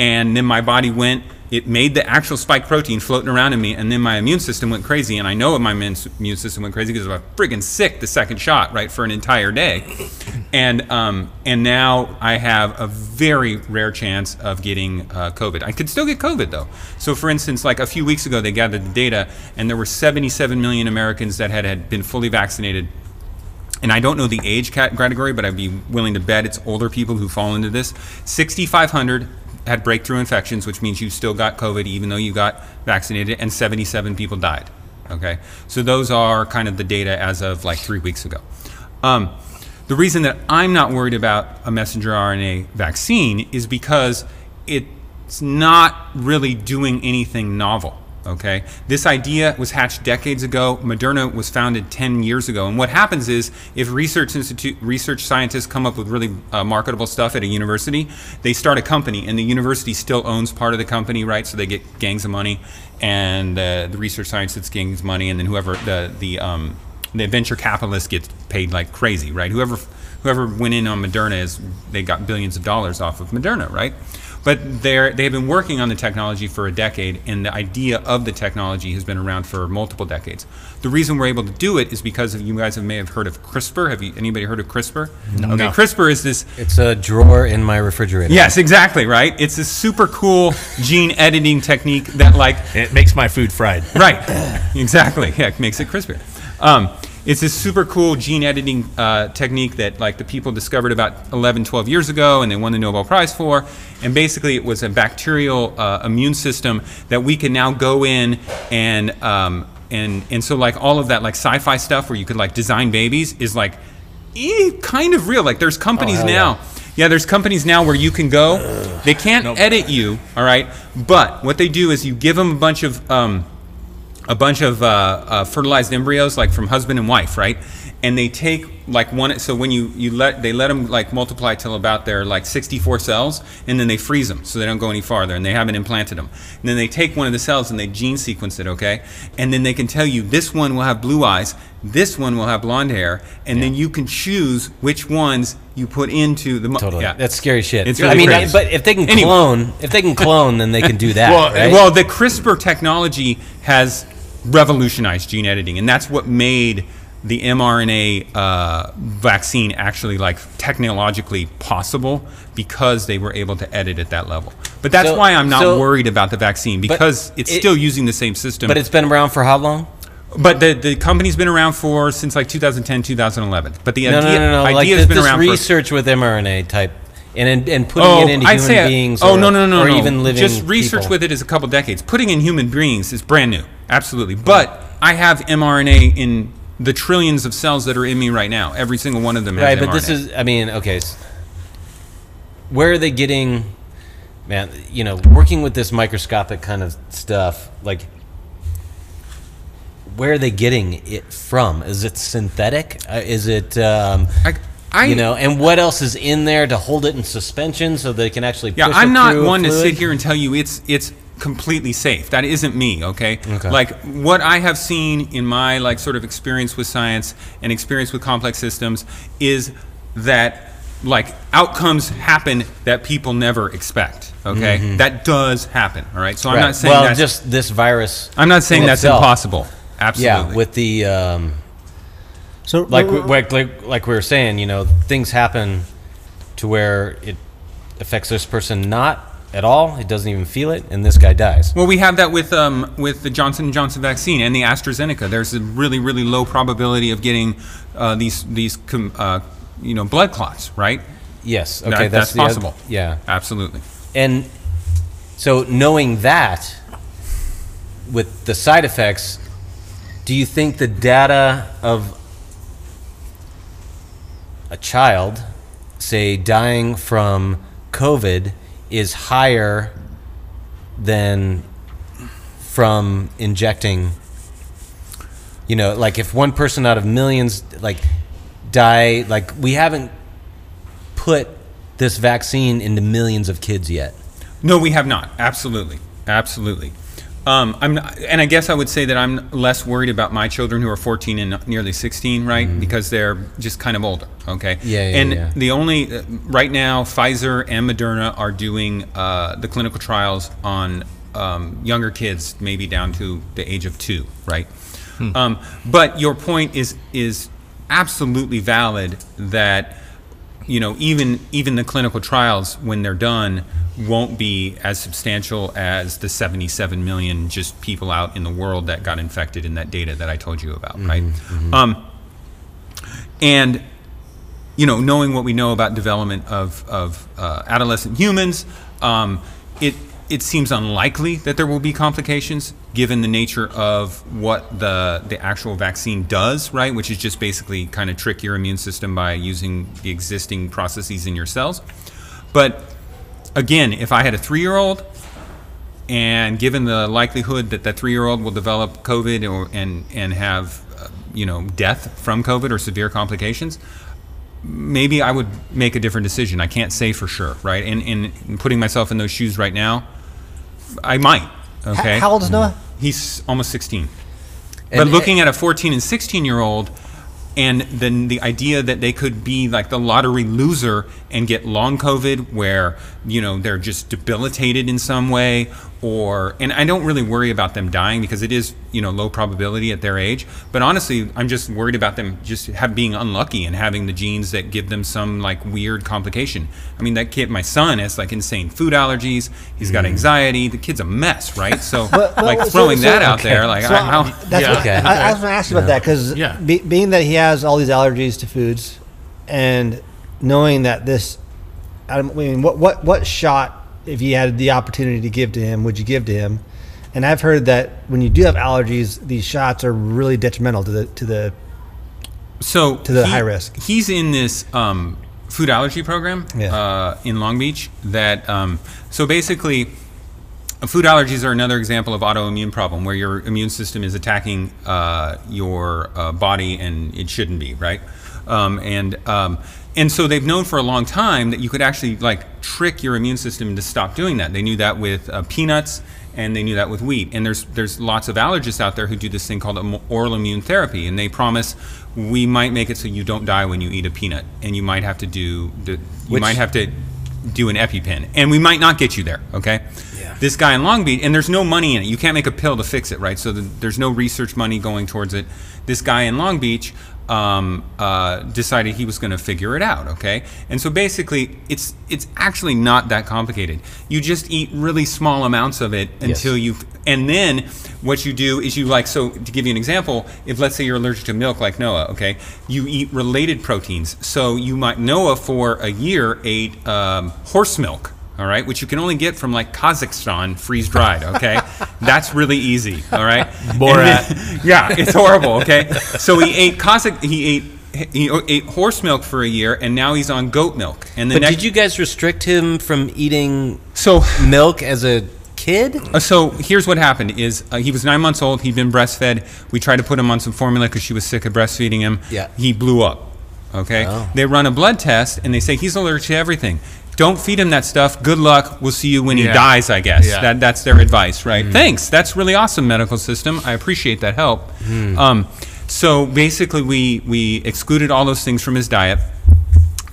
And then my body went, it made the actual spike protein floating around in me, and then my immune system went crazy. And I know my immune system went crazy because I was friggin' sick the second shot, right, for an entire day. And um, and now I have a very rare chance of getting uh, COVID. I could still get COVID though. So, for instance, like a few weeks ago, they gathered the data, and there were 77 million Americans that had, had been fully vaccinated and I don't know the age category, but I'd be willing to bet it's older people who fall into this. 6,500 had breakthrough infections, which means you still got COVID even though you got vaccinated, and 77 people died. Okay, so those are kind of the data as of like three weeks ago. Um, the reason that I'm not worried about a messenger RNA vaccine is because it's not really doing anything novel. Okay, this idea was hatched decades ago. Moderna was founded 10 years ago. And what happens is, if research institute research scientists come up with really uh, marketable stuff at a university, they start a company, and the university still owns part of the company, right? So they get gangs of money, and uh, the research scientists gangs money, and then whoever the the um, the venture capitalist gets paid like crazy, right? Whoever whoever went in on Moderna is they got billions of dollars off of Moderna, right? But they're, they have been working on the technology for a decade, and the idea of the technology has been around for multiple decades. The reason we're able to do it is because of you guys have, may have heard of CRISPR. Have you anybody heard of CRISPR? No. Okay, No. CRISPR is this It's a drawer in my refrigerator. Yes, exactly, right? It's a super cool gene editing technique that like It makes my food fried. right, exactly. Yeah, it makes it crispier. Um, it's this super cool gene editing uh, technique that like the people discovered about 11, 12 years ago, and they won the Nobel Prize for. And basically, it was a bacterial uh, immune system that we can now go in and um, and and so like all of that like sci-fi stuff where you could like design babies is like eh, kind of real. Like there's companies hell now. Yeah, there's companies now where you can go. They can't edit you, all right. But what they do is you give them a bunch of um, a bunch of uh, uh, fertilized embryos, like from husband and wife, right? And they take like one. So when you you let they let them like multiply till about their like 64 cells, and then they freeze them so they don't go any farther, and they haven't implanted them. And then they take one of the cells and they gene sequence it, okay? And then they can tell you this one will have blue eyes, this one will have blonde hair, and then you can choose which ones you put into the. mo- Totally. Yeah. That's scary shit. It's really I mean, crazy. but if they can Anyway. clone, if they can clone, then they can do that. Well, right? well, the CRISPR technology has revolutionized gene editing, and that's what made the mRNA uh, vaccine actually like technologically possible because they were able to edit at that level. But that's So- why I'm not so- worried about the vaccine because it's it- still using the same system. but it's been around for how long? but the, the company's been around for since like 2010, 2011. But the No, idea, no, no, no. idea Like has been around for research with mRNA type, and and, putting Oh, it into I'd human beings. oh or, no no no or no! even living Just research people. with it is a couple decades. Putting in human beings is brand new, absolutely. But I have mRNA in the trillions of cells that are in me right now. Every single one of them has Right, mRNA. but this is, I mean, okay. Where are they getting, man? You know, working with this microscopic kind of stuff, like, where are they getting it from? Is it synthetic? Uh, is it, um, I, I, you know, and what else is in there to hold it in suspension so they can actually? Yeah, I'm it not one to sit here and tell you it's it's completely safe. That isn't me, okay? Okay. Like what I have seen in my like sort of experience with science and experience with complex systems is that like outcomes happen that people never expect. Okay, that does happen. All right, so I'm Mm-hmm. Not saying that. well, just this virus. I'm not saying that's itself. impossible. Absolutely. Yeah, with the um, So like, r- r- like like like we were saying, you know, things happen to where it affects this person not at all. It doesn't even feel it, and this guy dies. Well, we have that with um, with the Johnson and Johnson vaccine and the AstraZeneca. There's a really really low probability of getting uh, these these com- uh, you know blood clots, right? Yes. Okay, That- that's, that's the oth- possible. yeah, Absolutely. and so knowing that with the side effects, do you think the data of a child, say, dying from COVID, is higher than from injecting? You know, like if one person out of millions like die, like we haven't put this vaccine into millions of kids yet. No, we have not. Absolutely, absolutely. Um, I'm, not, and I guess I would say that I'm less worried about my children who are 14 and nearly 16, right? Because they're just kind of older. Okay. Yeah, yeah, And yeah. the only uh, right now, Pfizer and Moderna are doing uh, the clinical trials on um, younger kids, maybe down to the age of two, right? Um, but your point is is absolutely valid that you know even even the clinical trials when they're done won't be as substantial as the 77 million just people out in the world that got infected in that data that I told you about, right? Um, and you know, knowing what we know about development of, of uh, adolescent humans, um, it it seems unlikely that there will be complications given the nature of what the the actual vaccine does, right? Which is just basically kind of trick your immune system by using the existing processes in your cells. But again, if I had a three year old and given the likelihood that that three-year-old will develop COVID or and and have uh, you know death from COVID or severe complications, maybe I would make a different decision. I can't say for sure, right? And in putting myself in those shoes right now, I might. Okay. How old is Noah? He's almost 16. And- but looking at a 14 and 16 year old, and then the idea that they could be like the lottery loser and get long COVID, where you know they're just debilitated in some way, or and I don't really worry about them dying because it is you know low probability at their age. But honestly, I'm just worried about them just have, being unlucky and having the genes that give them some like weird complication. I mean, that kid, my son, has like insane food allergies. He's got mm. anxiety. The kid's a mess, right? So Well, well, like throwing so- that out okay. there, like So, I, how, That's Yeah. what, Okay. I, I was going to ask you about that because Yeah. be, being that he has all these allergies to foods, and knowing that this, I mean, what what what shot, if you had the opportunity to give to him, would you give to him? And I've heard that when you do have allergies, these shots are really detrimental to the to the. so to the high risk. He's in this um, food allergy program Yeah. uh, in Long Beach. That um, so basically, food allergies are another example of autoimmune problem where your immune system is attacking uh, your uh, body and it shouldn't be right. Um, and um, and so they've known for a long time that you could actually like trick your immune system to stop doing that. They knew that with uh, peanuts and they knew that with wheat. And there's there's lots of allergists out there who do this thing called oral immune therapy, and they promise we might make it so you don't die when you eat a peanut, and you might have to do the, you Which- might have to do an EpiPen, and we might not get you there. Okay. Yeah. This guy in Long Beach, and there's no money in it. You can't make a pill to fix it, right? So the, there's no research money going towards it. This guy in Long Beach um, uh, decided he was going to figure it out. Okay, and so basically, it's it's actually not that complicated. You just eat really small amounts of it until you, and then what you do is you like. So to give you an example, if let's say you're allergic to milk, like Noah, okay, you eat related proteins. So you might Noah for a year ate um, horse milk all right, which you can only get from like Kazakhstan freeze dried, okay? That's really easy, all right? And then- yeah, it's horrible, okay? So he ate Kazakh, he ate he ate horse milk for a year and now he's on goat milk. And the But next did you guys restrict him from eating So milk as a kid? Uh, so here's what happened: is uh, he was nine months old. He'd been breastfed. We tried to put him on some formula because she was sick of breastfeeding him. Yeah. He blew up. Okay. Oh. They run a blood test and they say he's allergic to everything. Don't feed him that stuff. Good luck. We'll see you when he Yeah. dies. I guess Yeah. that that's their advice, right? Thanks. That's really awesome, medical system. I appreciate that help. Um, so basically, we we excluded all those things from his diet.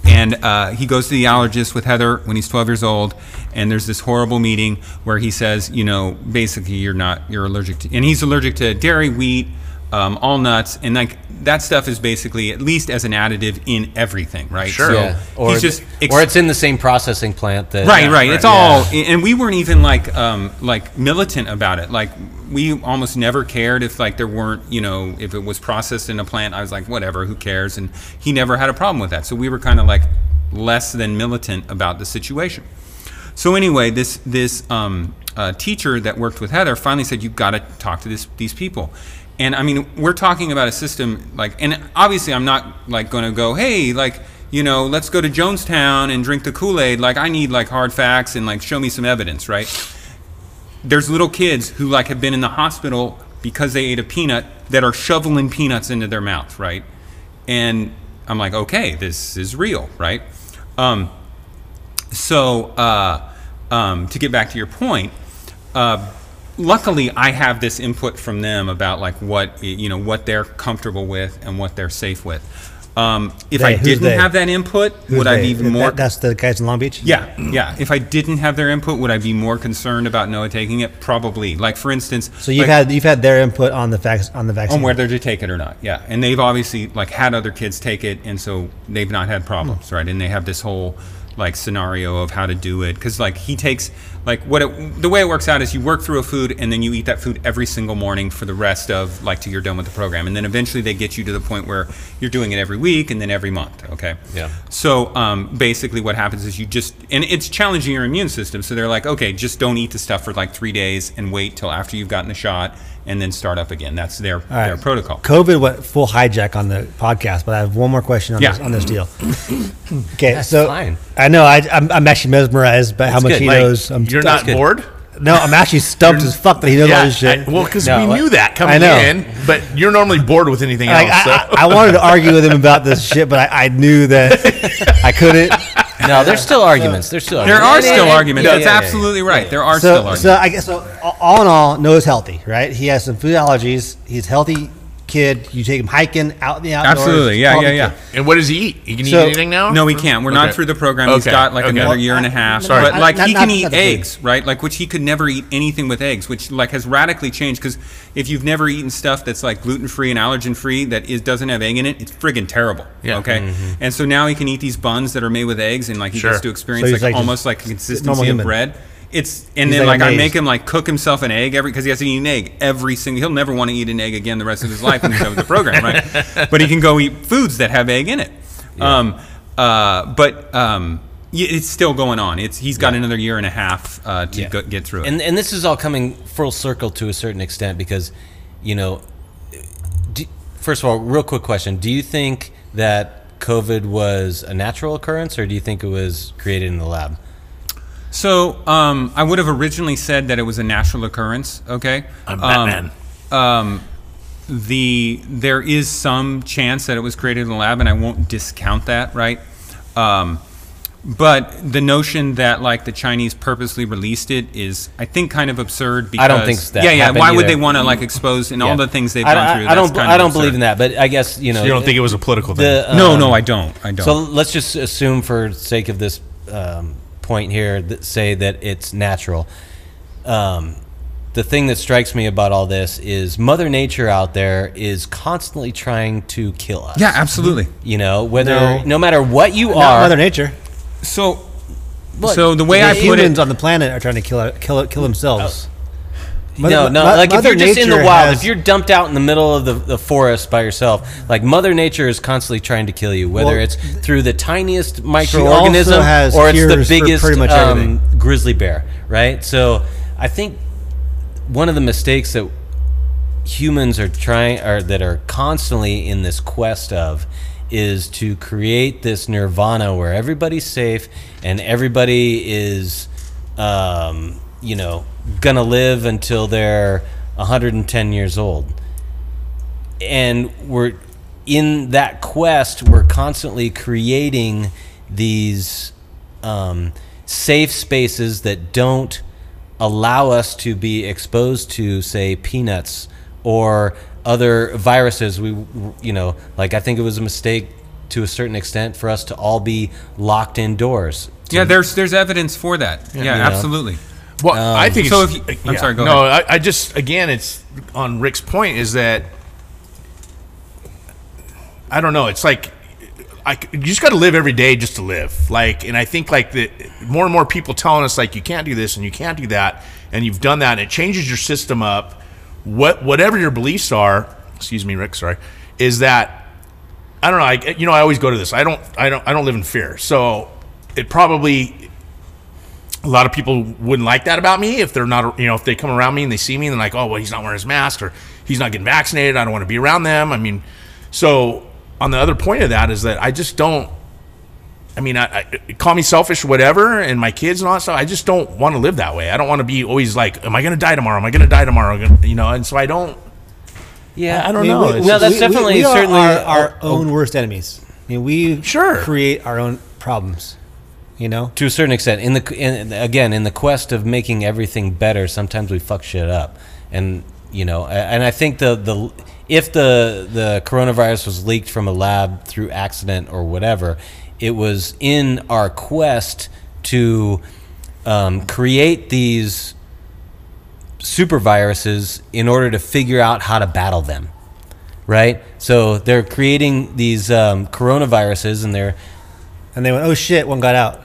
And uh, he goes to the allergist with Heather when he's 12 years old, and there's this horrible meeting where he says, you know, basically you're not, you're allergic to, and he's allergic to dairy, wheat, um, all nuts, and like that stuff is basically at least as an additive in everything, right? Sure. So yeah. Or, he's just ex- or it's in the same processing plant that. right, right. right, It's all, and we weren't even like um, like militant about it. Like we almost never cared if like there weren't, you know, if it was processed in a plant. I was like, whatever, who cares? And he never had a problem with that. So we were kind of like less than militant about the situation. So anyway, this this um, uh, teacher that worked with Heather finally said, "You've got to talk to this, these people." And I mean, we're talking about a system like, and obviously, I'm not like going to go, "Hey, like." You know, let's go to Jonestown and drink the Kool Aid. Like, I need like hard facts and like show me some evidence, right? There's little kids who like have been in the hospital because they ate a peanut that are shoveling peanuts into their mouth, right? And I'm like, okay, this is real, right? Um, so uh, um, to get back to your point, uh, luckily I have this input from them about like what you know what they're comfortable with and what they're safe with. Um, if They, I didn't they? have that input, Who's would I be even That- more? that's the guys in Long Beach. Yeah, yeah. If I didn't have their input, would I be more concerned about Noah taking it? Probably. Like for instance, So you've like, had you've had their input on the vac- on the vaccine. on whether to take it or not. Yeah, and they've obviously like had other kids take it, and so they've not had problems, right? And they have this whole like scenario of how to do it because like he takes like what it, the way it works out is you work through a food and then you eat that food every single morning for the rest of like till you're done with the program, and then eventually they get you to the point where you're doing it every week and then every month. Okay. Yeah. So um, basically, what happens is you just and it's challenging your immune system. So they're like, okay, just don't eat the stuff for like three days and wait till after you've gotten the shot and then start up again. That's their All right. their protocol. COVID went full hijack on the podcast, but I have one more question on Yeah. this on this deal. Okay, That's so fine. I know I, I'm, I'm actually mesmerized by how much good. he Like, knows. I'm You're stumped. not bored? No, I'm actually stumped as fuck that he knows all this shit. I- well, because No, we what- knew that I coming know. in, but you're normally bored with anything Like, else. So. I, I, I wanted to argue with him about this shit, but I, I knew that I couldn't. No, there's still arguments. There's still There arguments. are still arguments. Yeah, That's yeah, yeah, yeah. absolutely right. There are still So, arguments. so I guess so. All in all, Noah's healthy, right? He has some food allergies. He's healthy kid. You take him hiking out in the outdoors. Absolutely. Yeah, yeah, yeah. kid. and what does he eat? He can So- eat anything now? no, he can't. We're not through the program. He's Okay, got like okay. another year and a half. Sorry. But like Not- he not- can not eat the food. eggs, right? Like which he could never eat anything with eggs, which like has radically changed. Because if you've never eaten stuff that's like gluten free and allergen free that is doesn't have egg in it, it's friggin' terrible. Yeah. Okay. Mm-hmm. And so now he can eat these buns that are made with eggs, and like he Sure. gets to experience So like, he's like almost just like a normal consistency of human. bread. It's and He's then like like, I make him like cook himself an egg every because he has to eat an egg every single. He'll never want to eat an egg again the rest of his life when he's with the program, right? But he can go eat foods that have egg in it. Um, uh, but um, it's still going on. It's he's got another year and a half uh, to Yeah. go, get through it. And and this is all coming full circle to a certain extent because, you know, do, first of all, real quick question: Do you think that COVID was a natural occurrence, or do you think it was created in the lab? So um, I would have originally said that it was a natural occurrence. Okay, I'm Um, Batman. um, the there is some chance that it was created in the lab, and I won't discount that. Right. Um, but the notion that like the Chinese purposely released it is, I think, kind of absurd. Because I don't think that Yeah, yeah. happened Why would they want to like expose and all the things they've I, gone through? I don't. kind I don't absurd. believe in that, but I guess you know. you don't think it was a political thing? the, No, um, no, I don't. I don't. So let's just assume, for sake of this um, point here, that say that it's natural. Um, the thing that strikes me about all this is Mother Nature out there is constantly trying to kill us. yeah, absolutely. You know, whether No. no, matter what you Not are, Mother Nature. So, Look, so the way The I put humans it, on the planet are trying to kill kill kill themselves. Mother- no, no. Like if you're just in the wild, has- if you're dumped out in the middle of the, the forest by yourself, like Mother Nature is constantly trying to kill you, whether Well, it's through the tiniest microorganism or it's the biggest um, grizzly bear, right? So I think one of the mistakes that humans are trying or that are constantly in this quest of is to create this nirvana where everybody's safe and everybody is um, you know gonna live until they're 110 years old and we're in that quest we're constantly creating these um, safe spaces that don't allow us to be exposed to say peanuts or other viruses we you know like i think it was a mistake to a certain extent for us to all be locked indoors yeah, there's there's evidence for that. Yeah, absolutely. know. Absolutely. Well, um, I think so it's, if you- I'm yeah. sorry, go no, I, I just again, it's on Rick's point is that I don't know. It's like I, you just got to live every day just to live. Like, and I think like the more and more people telling us like you can't do this and you can't do that, and you've done that, and it changes your system up. What whatever your beliefs are, excuse me, Rick, sorry, is that I don't know. I you know I always go to this. I don't I don't I don't live in fear, so it probably a lot of people wouldn't like that about me if they're not, you know, if they come around me and they see me and they're like, oh, well, he's not wearing his mask or he's not getting vaccinated. I don't want to be around them. I mean, so on the other point of that is that I just don't. I mean, I, I call me selfish, whatever, and my kids and all that stuff. I just don't want to live that way. I don't want to be always like, "Am I going to die tomorrow? Am I going to die tomorrow?" You know, and so I don't. yeah I- I don't I mean, know. we- It's No, that's we- definitely we are certainly our, our a- own worst enemies. I mean, we Sure. create our own problems. You know, to a certain extent. In the in, again in the quest of making everything better sometimes we fuck shit up. And you know and i think the the if the the coronavirus was leaked from a lab through accident or whatever, it was in our quest to um, create these super viruses in order to figure out how to battle them, right? So they're creating these um, coronaviruses, and they're And they went, oh shit, one got out,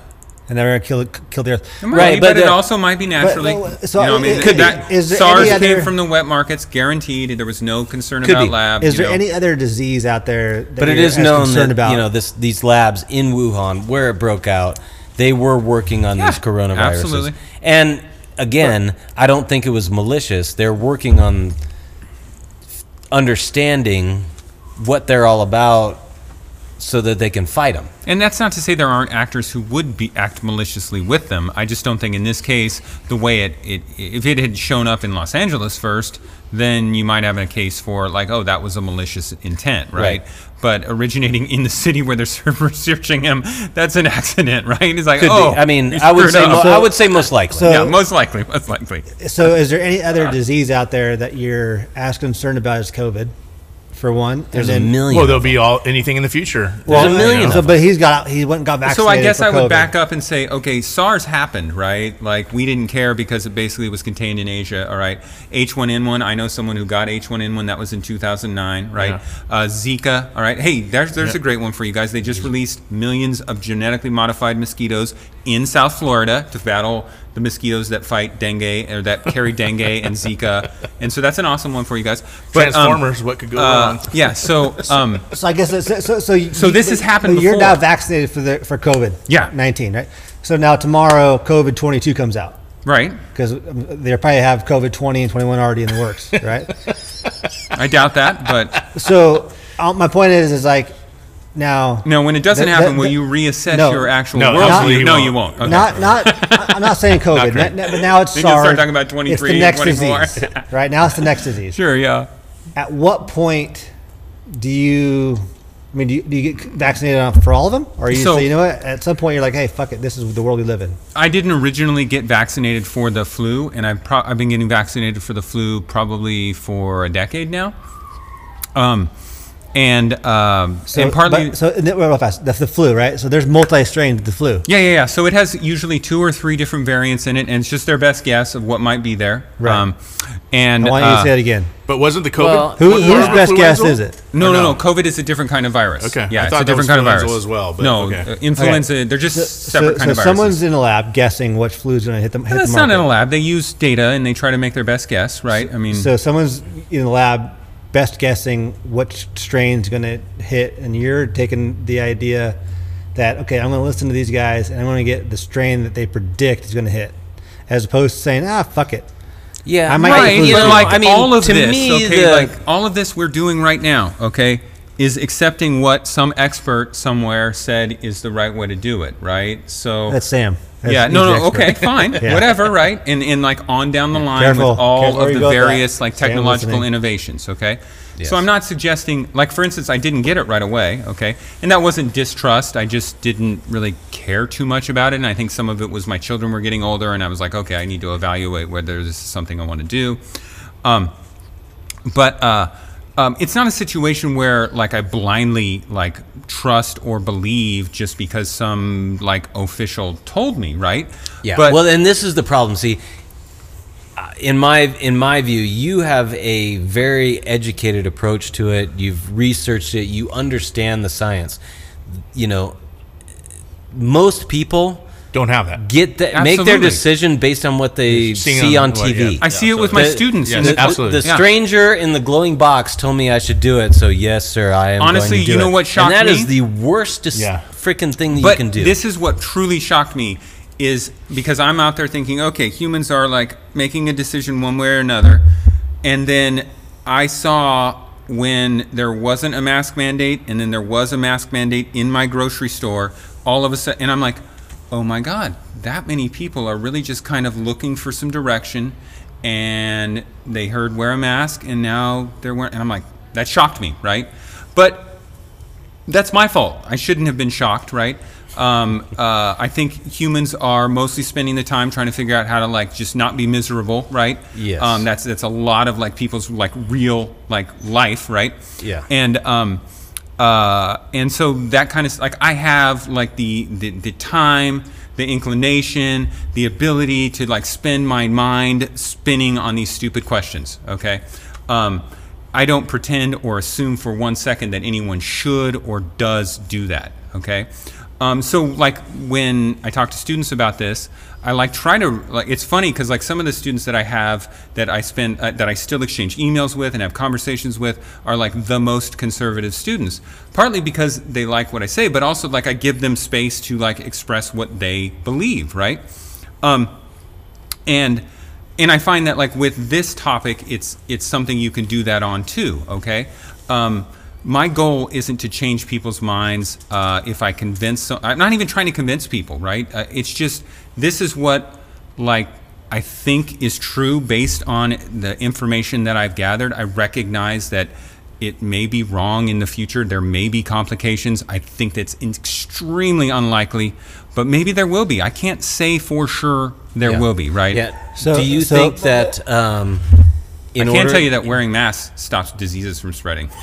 and they're gonna kill kill the earth. It might Right, but but, it the- also might be naturally. no, so you know, I mean, it could be. that Is there SARS any came other- from the wet markets, guaranteed. There was no concern Could about be. lab. Is there know. any other disease out there? That but it is you're known that about? you know this these labs in Wuhan where it broke out, they were working on Yeah, these coronaviruses. absolutely. And again, I don't think it was malicious. They're working on understanding what they're all about so that they can fight them. And that's not to say there aren't actors who would be act maliciously with them. I just don't think in this case the way it, it if it had shown up in Los Angeles first, then you might have a case for like, oh, that was a malicious intent, right? Right. But originating in the city where they're searching him, that's an accident, right? It's like, Could oh, be. I mean, I would say up. mo- I would say most likely. So- yeah, most likely, most likely. So, is there any other disease out there that you're as concerned about as COVID? For one, There's and a million. Well, of there'll be all anything in the future. There's a million So, of but he's got he went and got vaccinated. So I guess for I would back up and say, okay, SARS happened, right? Like we didn't care because it basically was contained in Asia. All right, H1N1. I know someone who got H1N1. That was in 2009, right? Yeah. Uh, Zika. All right. Hey, there's there's a great one for you guys. They just released millions of genetically modified mosquitoes in South Florida to battle the mosquitoes that fight dengue or that carry dengue and Zika. And so that's an awesome one for you guys. But, um, Transformers, what could go uh, wrong? Yeah. So. Um, So I guess so. So, so, you- So this has happened You're now vaccinated for the for COVID. Yeah. nineteen, right? So now tomorrow, COVID twenty two comes out right. because they probably have COVID twenty and twenty one already in the works, right? I doubt that, but. so uh, my point is, is like now. No, when it doesn't The- happen, the- will the- you reassess no. your actual No, worldview? absolutely No, you you won't. won't. Okay. Not, not. I- I'm not saying COVID, great. n- n- but now it's Then you'll SARS. start talking about It's the next 24. disease, right? Now it's the next disease. sure, yeah. At what point do you? I mean, do you, do you get vaccinated for all of them, or you So- say, you know what? At some point, you're like, hey, fuck it, this is the world we live in. I didn't originally get vaccinated for the flu, and I've, pro- I've been getting vaccinated for the flu probably for a decade now. Um, and um, So, and partly, but, so real fast, that's the flu, right? So there's multi-strain of the flu. yeah, yeah, yeah. So it has usually two or three different variants in it, and it's just their best guess of what might be there. Right. and I want you uh, to say it again. But wasn't the COVID? Well, Who, What- whose best guess is it? No, no, no? no. COVID is a different kind of virus. Okay. Yeah, I it's thought a different kind of virus as well, but no, okay. uh, influenza. They're just separate so, kind so of viruses. someone's in a lab guessing which flu is going to hit them. Hit That's the not in a lab. They use data and they try to make their best guess, right? I mean, So someone's in the lab best guessing which strain's going to hit, and you're taking the idea that okay, I'm going to listen to these guys and I'm going to get the strain that they predict is going to hit, as opposed to saying ah fuck it. Yeah, I might right, you know, like I mean, all of to this, me, okay, the- like all of this we're doing right now, okay, is accepting what some expert somewhere said is the right way to do it, right? So That's Sam. That's- yeah, no, no, expert. okay, fine, Yeah. whatever, right? And and like on down the line Careful. with all Careful of the go that. various like Sam technological listening. innovations, okay. Yes. So I'm not suggesting, like for instance, I didn't get it right away, okay, and that wasn't distrust. I just didn't really care too much about it, and I think some of it was my children were getting older, and I was like, okay, I need to evaluate whether this is something I want to do. Um, but uh, um, it's not a situation where like I blindly like trust or believe just because some like official told me, right? Yeah. But well, and this is the problem. See, uh, in my in my view, you have a very educated approach to it. You've researched it. You understand the science. You know, most people Don't have that. get that make their decision based on what they Seeing see on on what- TV. yeah. I see it with my The- students. yes, the, absolutely. the Yeah. stranger in the glowing box told me I should do it, so yes, sir, I am. Honestly, going to do you know it. what shocked and that me? is the worst dis- Yeah. freaking thing that but you can do. this is what truly shocked me is because I'm out there thinking, okay, humans are like making a decision one way or another, and then I saw when there wasn't a mask mandate, and then there was a mask mandate in my grocery store. All of a sudden, and I'm like, oh my god, that many people are really just kind of looking for some direction, and they heard wear a mask, and now they're wearing, and I'm like, that shocked me, right? But that's my fault. I shouldn't have been shocked, right? Um, uh, I think humans are mostly spending the time trying to figure out how to like just not be miserable, right? Yes. Um, that's that's a lot of like people's like real like life, right? Yeah. And um, uh, and so that kind of like I have like the the, the time, the inclination, the ability to like spend my mind spinning on these stupid questions. Okay. Um, I don't pretend or assume for one second that anyone should or does do that. Okay. Um, so like when I talk to students about this, I like try to like it's funny because like some of the students that I have that I spend uh, that I still exchange emails with and have conversations with are like the most conservative students. Partly because they like what I say, but also like I give them space to like express what they believe, right? Um, and and I find that like with this topic, it's it's something you can do that on too. Okay, um, my goal isn't to change people's minds. Uh, if I convince, some, I'm not even trying to convince people. Right? Uh, it's just this is what like I think is true based on the information that I've gathered. I recognize that it may be wrong in the future. There may be complications. I think that's extremely unlikely, but maybe there will be. I can't say for sure there Yeah. will be, right? Yeah. So- Do you so- think that um, in I can't order, tell you that wearing masks stops diseases from spreading.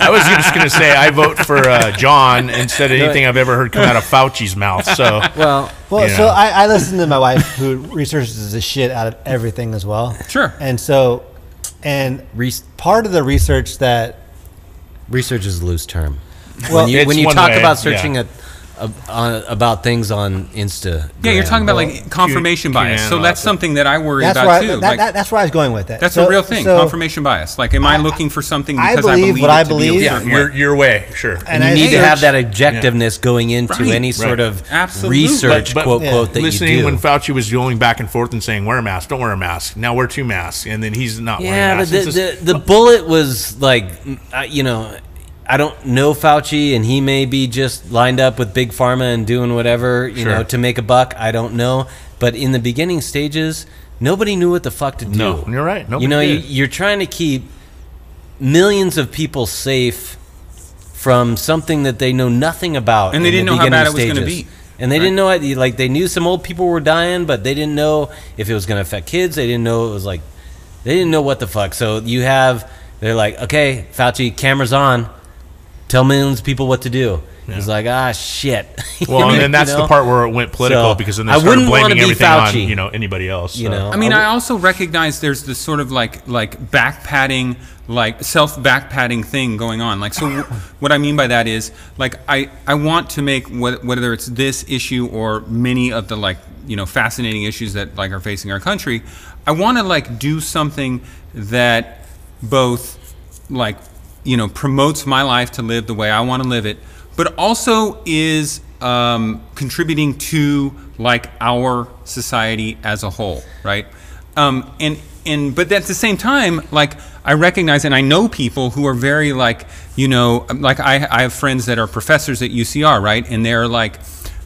I was just going to say I vote for uh, John instead of anything I've ever heard come out of Fauci's mouth. So Well, Well, you so know. I, I listen to my wife who researches the shit out of everything as well. Sure. And so, and Res- part of the research that research is a loose term. Well, when you, it's when you one talk way, about searching yeah. A, a, on, about things on Insta, Yeah, you're talking about like confirmation bias. So that's something that I worry that's about where I, too. that, like, that, that's where I was going with it. that's So- a real thing. so- confirmation bias. Like, am I looking for something I because I believe believe, what it I to be a believe. yeah, certain your way? your way, sure. And you I need to search- have that objectiveness going into Right, any sort right. of Absolutely. research, But- but quote, Yeah. quote, that Listening you do. when Fauci was going back and forth and saying, "Wear a mask, don't wear a mask." Now wear two masks, and then he's not wearing yeah, but masks. the, It's just- the, the bullet was like, mm, uh, you know, I don't know Fauci, and he may be just lined up with big pharma and doing whatever, you Sure. know, to make a buck. I don't know. But in the beginning stages, nobody knew what the fuck to do. No, you're right. Nobody you know, did. you're trying to keep millions of people safe from something that they know nothing about, And they didn't know how bad it was gonna be. And they Right. didn't know it. Like they knew some old people were dying, but they didn't know if it was going to affect kids. They didn't know it was like they didn't know what the fuck. So you have they're like, okay, Fauci, cameras on, tell millions of people what to do. It's like ah shit. well, and then You that's know? the part where it went political So, because then they I started wouldn't blaming everything Fauci. on you know anybody else. You know. I mean, I I also recognize there's this sort of like like back patting, like self back patting thing going on. Like, so w- what I mean by that is like I I want to make wh- whether it's this issue or many of the like you know fascinating issues that like are facing our country, I want to like do something that both like you know promotes my life to live the way I want to live it, but also is um, contributing to like our society as a whole, right? Um, and and but at the same time, like I recognize and I know people who are very like you know like I I have friends that are professors at UCR, right? And they're like.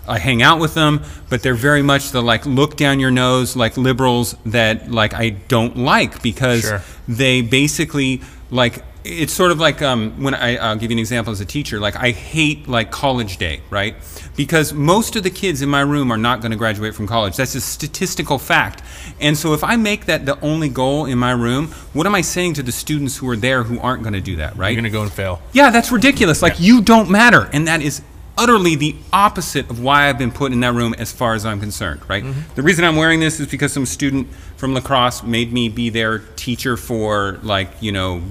I hang out with them, but they're very much the like look down your nose like liberals that like I don't like because Sure. they basically like it's sort of like um, when I, I'll give you an example as a teacher. Like I hate like college day, right? Because most of the kids in my room are not going to graduate from college. That's a statistical fact. And so if I make that the only goal in my room, what am I saying to the students who are there who aren't going to do that, right? You're gonna go and fail. Yeah, that's ridiculous. Like you don't matter, and that is utterly the opposite of why I've been put in that room as far as I'm concerned, right? The reason I'm wearing this is because some student from lacrosse made me be their teacher for like, you know,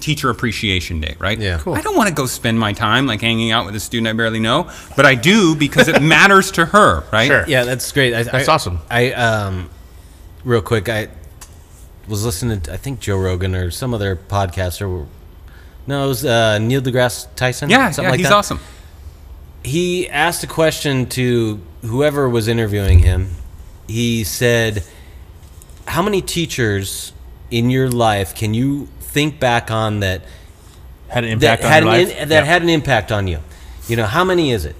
teacher appreciation day, right? Yeah. Cool. I don't want to go spend my time like hanging out with a student I barely know, but I do because it matters to her, right? Sure. Yeah, that's great. I, That's I- awesome. I um, real quick, I was listening to I think Joe Rogan or some other podcaster. No, it was uh, Neil deGrasse Tyson. Yeah, something yeah, like he's that. awesome. He asked a question to whoever was interviewing him. He said, "How many teachers in your life can you think back on that Had an that impact on had your an life. in, that Yeah. had an impact on you? You know, how many is it?"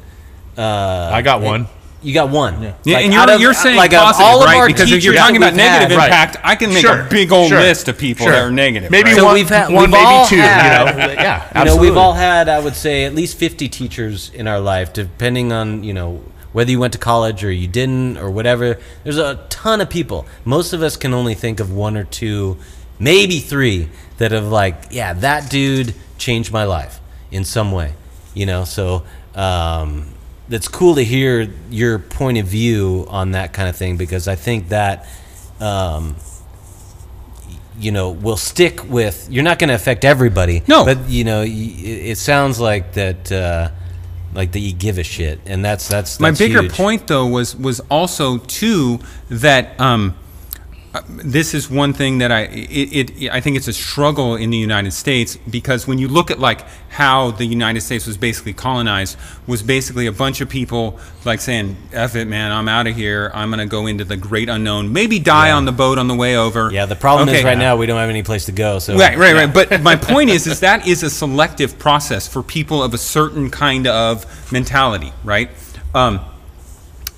Uh, I got one. You got one. Yeah, Like, and you're, of- you're saying like, positive, all of right? our Because if you're talking about we've had- negative Right. impact, I can make Sure, a big old sure, list of people sure. that are negative. Maybe right? So one, we've had, one we've maybe two. had, you know, yeah, You know, absolutely. we've all had, I would say, at least 50 teachers in our life, depending on, you know, whether you went to college or you didn't or whatever. There's a ton of people. Most of us can only think of one or two, maybe three, that have, like, yeah, that dude changed my life in some way, you know? So, um, it's cool to hear your point of view on that kind of thing because I think that um, you know will stick with you're not going to affect everybody No. but you know it, it sounds like that uh like that you give a shit and that's that's, my bigger huge. point though was was also too that um, this is one thing that I it, it I think it's a struggle in the United States because when you look at like how the United States was basically colonized was basically a bunch of people like saying F it man I'm out of here I'm gonna go into the great unknown maybe die on the boat on the way over yeah the problem is Okay. right now we don't have any place to go so Right, right, right. But my point is, is that is a selective process for people of a certain kind of mentality, right? Um,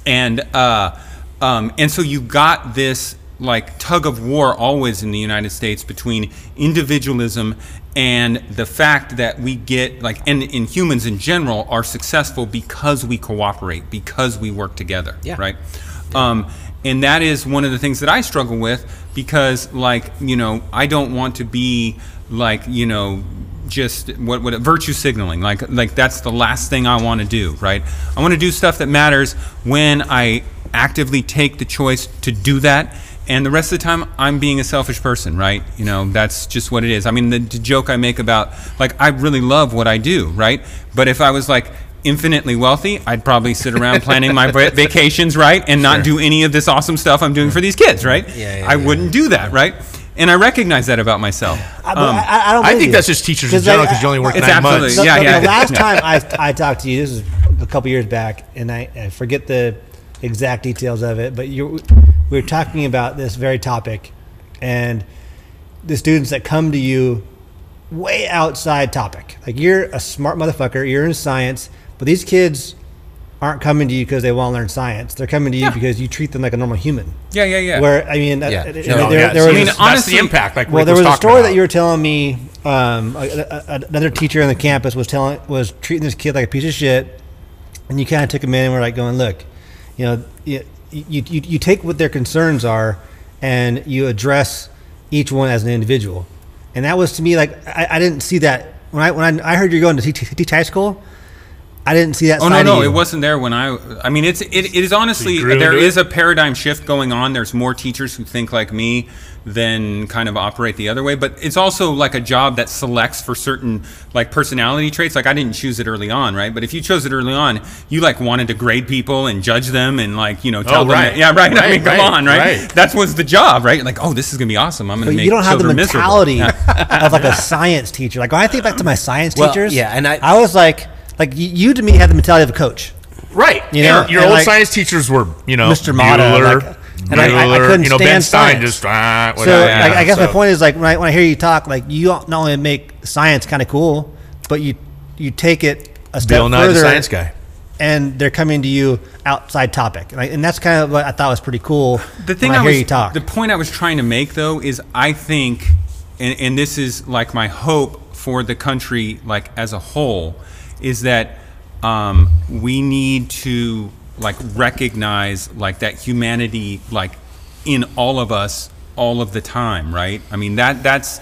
and uh, um, and so you got this like tug of war always in the United States between individualism and the fact that we get like and in humans in general are successful because we cooperate because we work together Yeah. right? Um, and that is one of the things that I struggle with because like you know I don't want to be like you know just what what virtue signaling like like that's the last thing I want to do right? I want to do stuff that matters when I actively take the choice to do that and the rest of the time I'm being a selfish person right you know that's just what it is I mean the, the joke I make about like I really love what I do right but if I was like infinitely wealthy I'd probably sit around planning my vacations right and not do any of this awesome stuff I'm doing for these kids right Yeah, yeah, I yeah. wouldn't do that right and I recognize that about myself I, Um, I, I don't. I think you. that's just teachers in 'Cause general because you only work It's nine absolutely- months. The, Yeah, the- yeah. the last time I, I talked to you, this is a couple years back, and I, I forget the exact details of it, but you we were talking about this very topic, and the students that come to you way outside topic. Like you're a smart motherfucker, you're in science, but these kids aren't coming to you because they want to learn science. They're coming to you Yeah. because you treat them like a normal human. yeah yeah yeah Where I mean, Yeah. No, there, yeah, there was I mean, that's honestly- the impact. Like well, Rick there was a story about. that you were telling me. Um, a, a, another teacher on the campus was telling was treating this kid like a piece of shit, and you kind of took him in and were like going, "Look, you know, you, you, you, take what their concerns are, and you address each one as an individual." And that was to me like I, I didn't see that when I when I, I heard you're going to teach high school. I didn't see that. Oh no, side of no, you. it wasn't there when I. I mean, it's it, it is honestly grew there into is it? a paradigm shift going on. There's more teachers who think like me than kind of operate the other way. But it's also like a job that selects for certain like personality traits. Like I didn't choose it early on, right? But if you chose it early on, you like wanted to grade people and judge them and like you know oh, tell them, right. that- yeah, right. I Right, mean, come right, on, right? right. That was the job, right? Like, oh, this is gonna be awesome. I'm gonna make. But make you don't have the children mentality of like a science teacher. Like when I think back to my science Well, teachers, yeah, and I- I was like, like you, you to me had the mentality of a coach. Right. You know, your, your and old like- science teachers were, you know, Mr. Mata, Bueller, like- and I- I- I couldn't you know, Ben Stein science. just, ah, So whatever. like, I guess my point is like when I, when I hear you talk, like you not only make science kind of cool, but you you take it a step Bill Nye, further. the science guy. and they're coming to you outside topic, and, I, and that's kind of what I thought was pretty cool. the thing when I, I, hear was, you talk. the point I was trying to make though is I think, and, and this is like my hope for the country like as a whole, is that um, we need to like recognize like that humanity like in all of us all of the time, right? I mean that that's.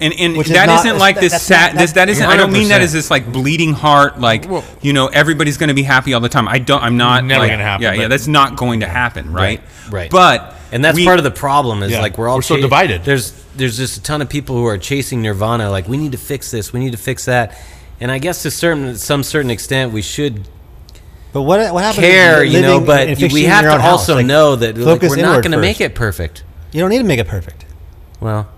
And, and Which is that not- isn't like this that's sad. not- This that isn't. I don't mean that as this like bleeding heart. Like you know, everybody's going to be happy all the time. I don't. I'm not. Never like, gonna happen, Yeah, yeah. That's not going to happen, right? right. But and that's we- part of the problem is Yeah. like we're all We're so divided. There's there's just a ton of people who are chasing nirvana. Like we need to fix this, we need to fix that, and I guess to certain some certain extent we should but what what happens? care, you know. But we have to also Like, know that like, we're not going to make it perfect. You don't need to make it perfect. Well,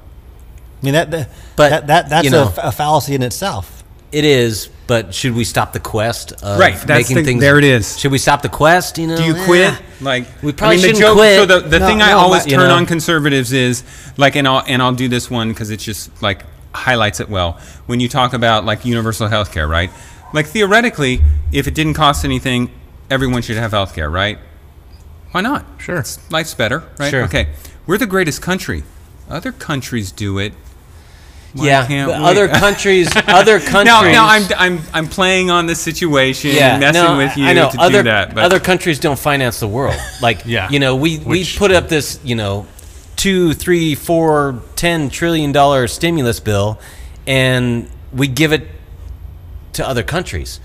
I mean that, that But, that, that that's you a know. f- a, fallacy in itself. it is. But should we stop the quest of Right, that's making the- things? there it is. Should we stop the quest? You know, Do you Eh. quit? Like We probably the shouldn't joke, quit. So the, the No, thing I always but, turn know. on conservatives is like, and I'll and I'll do this one because it's just like highlights it well. When you talk about like universal health care, right? Like theoretically, if it didn't cost anything, everyone should have health care, right? Why not? Sure. It's- life's better, right? Sure. Okay. We're the greatest country. Other countries do it. Why yeah, other countries, other countries. Now, now I'm, I'm, I'm playing on the situation yeah, messing no, with you I know. to other, do that. But other countries don't finance the world. Like, Yeah. you know, we, we put up this, you know, two, three, four, ten trillion dollar stimulus bill, and we give it to other countries.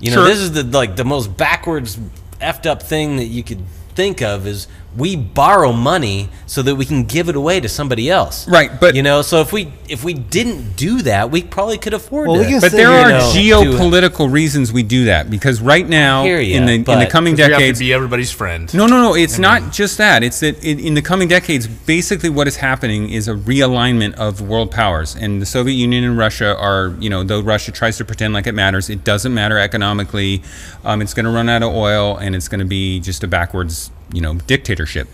You know, Sure. this is the like the most backwards, effed up thing that you could think of is we borrow money so that we can give it away to somebody else. Right, but- you know, so if we if we didn't do that, we probably could afford Well, to. we can But say, there are know, geopolitical reasons we do that because right now, hear ya, in the in the but- coming We have to decades, be everybody's friend. No, no, no. It's not just that. It's that in, in the coming decades, basically what is happening is a realignment of world powers. And the Soviet Union and Russia are, you know, though Russia tries to pretend like it matters, it doesn't matter economically. Um, it's going to run out of oil and it's going to be just a backwards, you know, dictatorship.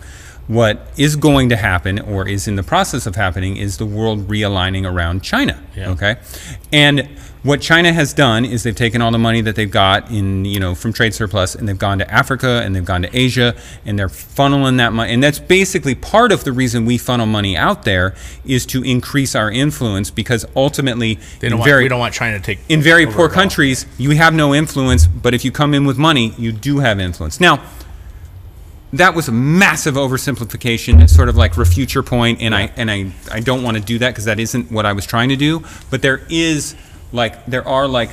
What is going to happen, or is in the process of happening, is the world realigning around China. Okay, and what China has done is they've taken all the money that they've got in, you know, from trade surplus, and they've gone to Africa and they've gone to Asia, and they're funneling that money. And that's basically part of the reason we funnel money out there is to increase our influence because ultimately, They don't want, very we don't want China to take in very poor countries, you have no influence, but if you come in with money, you do have influence. Now, that was a massive oversimplification. It's sort of like refute your point, and I and I, I don't want to do that because that isn't what I was trying to do. But there is like there are like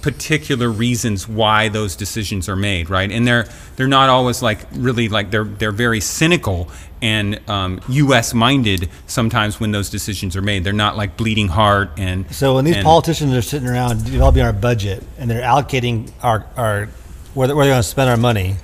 particular reasons why those decisions are made, right? And they're they're not always like really like they're they're very cynical and um, U.S. minded sometimes when those decisions are made. They're not like bleeding heart and So when these and- politicians are sitting around developing our budget and they're allocating our our where, where they're going to spend our money,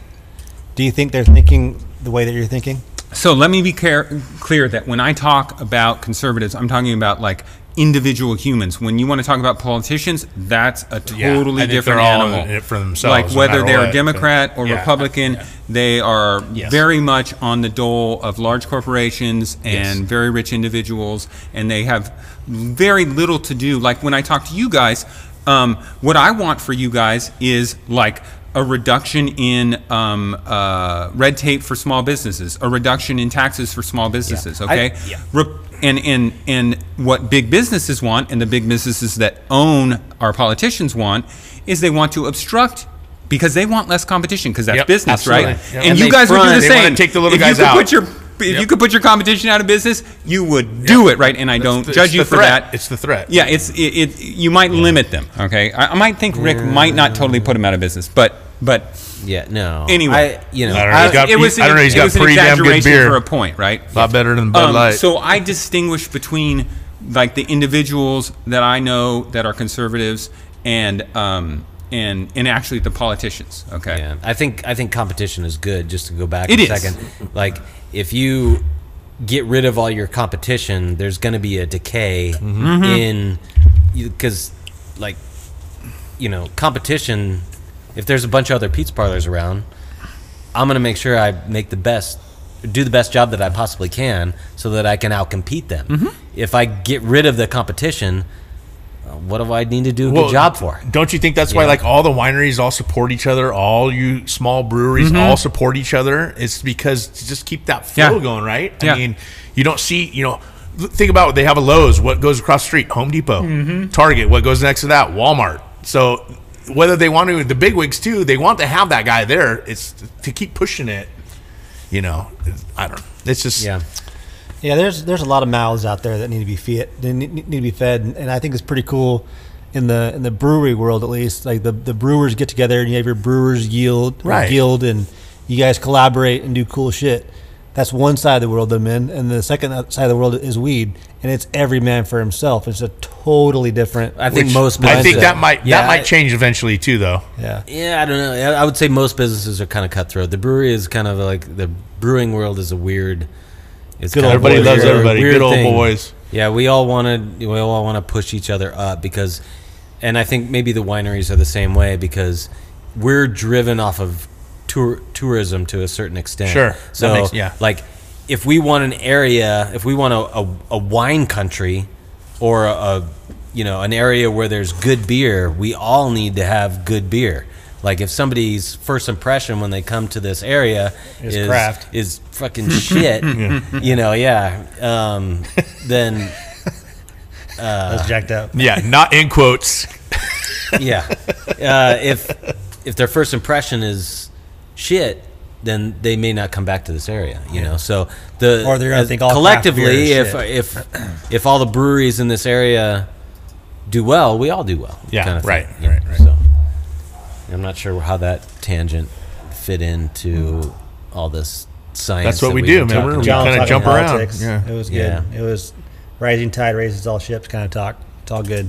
do you think they're thinking the way that you're thinking? So let me be care- clear that when I talk about conservatives, I'm talking about like individual humans. When you want to talk about politicians, that's a totally I think different they're all animal. in it for themselves, like whether matter they're what, Democrat or yeah, Republican, yeah. they are Yes. very much on the dole of large corporations and Yes. very rich individuals, and they have very little to do. Like when I talk to you guys, um, what I want for you guys is like a reduction in um, uh, red tape for small businesses, a reduction in taxes for small businesses. I- Okay, yeah. Re- and and and what big businesses want, and the big businesses that own our politicians want, is they want to obstruct. Because they want less competition, because that's Yep, business, right? Yep. And, And you guys would do the same. take the little if guys you could out. Put your, if you could put your competition out of business, you would do it, right? And I don't It's- judge you for threat. that. It's the threat. Yeah, it's it. it you might limit them. Okay, I, I might think Rick might not totally put him out of business, but but yeah, no. Anyway. I, you know, I don't know. He's got- it was I don't know, he's it got was an pretty damn good exaggeration beer. for a point, right? A lot better than Bud Um, Light. So I distinguish between like the individuals that I know that are conservatives and um, and and actually the politicians. Okay. Yeah, I think I think competition is good. Just to go back It a is. second, like if you get rid of all your competition, there's going to be a decay Mm-hmm. in because, like, you know, competition. If there's a bunch of other pizza parlors around, I'm going to make sure I make the best, do the best job that I possibly can, so that I can outcompete them. Mm-hmm. If I get rid of the competition, uh, what do I need to do a Well, good job for? Don't you think that's why like all the wineries all support each other, all you small breweries Mm-hmm. all support each other? It's because to just keep that flow Yeah. going, right? Yeah. I mean, you don't see, you know, think about they have a Lowe's, what goes across the street, Home Depot, Mm-hmm. Target, what goes next to that, Walmart. So whether they want to, the big wigs too, they want to have that guy there. It's to keep pushing it. You know, I don't know. It's just Yeah. Yeah, there's there's a lot of mouths out there that need to be fed. They need, to be fed, and, and I think it's pretty cool in the in the brewery world at least. Like the, the brewers get together and you have your brewers yield Right. guild, and you guys collaborate and do cool shit. That's one side of the world I'm in, and the second side of the world is weed, and it's every man for himself. It's a totally different. I think which most. I think that might Yeah, that might change eventually too, though. yeah. Yeah, I don't know. I I would say most businesses are kind of cutthroat. The brewery is kind of like the brewing world is a weird. It's Good kind old of Everybody loves everybody. weird Good old thing. boys. Yeah, we all want to. We all want to push each other up because, and I think maybe the wineries are the same way because we're driven off of tour, tourism to a certain extent. Sure. So makes- yeah. like if we want an area, if we want a, a, a wine country or a, a you know an area where there's good beer, we all need to have good beer. Like if somebody's first impression when they come to this area Is is craft. is fucking shit, you know, yeah, um, then That's jacked up. Yeah, not in quotes. yeah, uh, if if their first impression is shit, then they may not come back to this area. You know, so the Or they're gonna think all collectively, if if if all the breweries in this area do well, we all do well. Yeah, kind of right, thing, right, know, right. So I'm not sure how that tangent fit into all this science. That's what that we we've do, man. We're- about. John kinda talking jump around. Yeah. It was good. Yeah. It was rising tide raises all ships kind of talk. It's all good.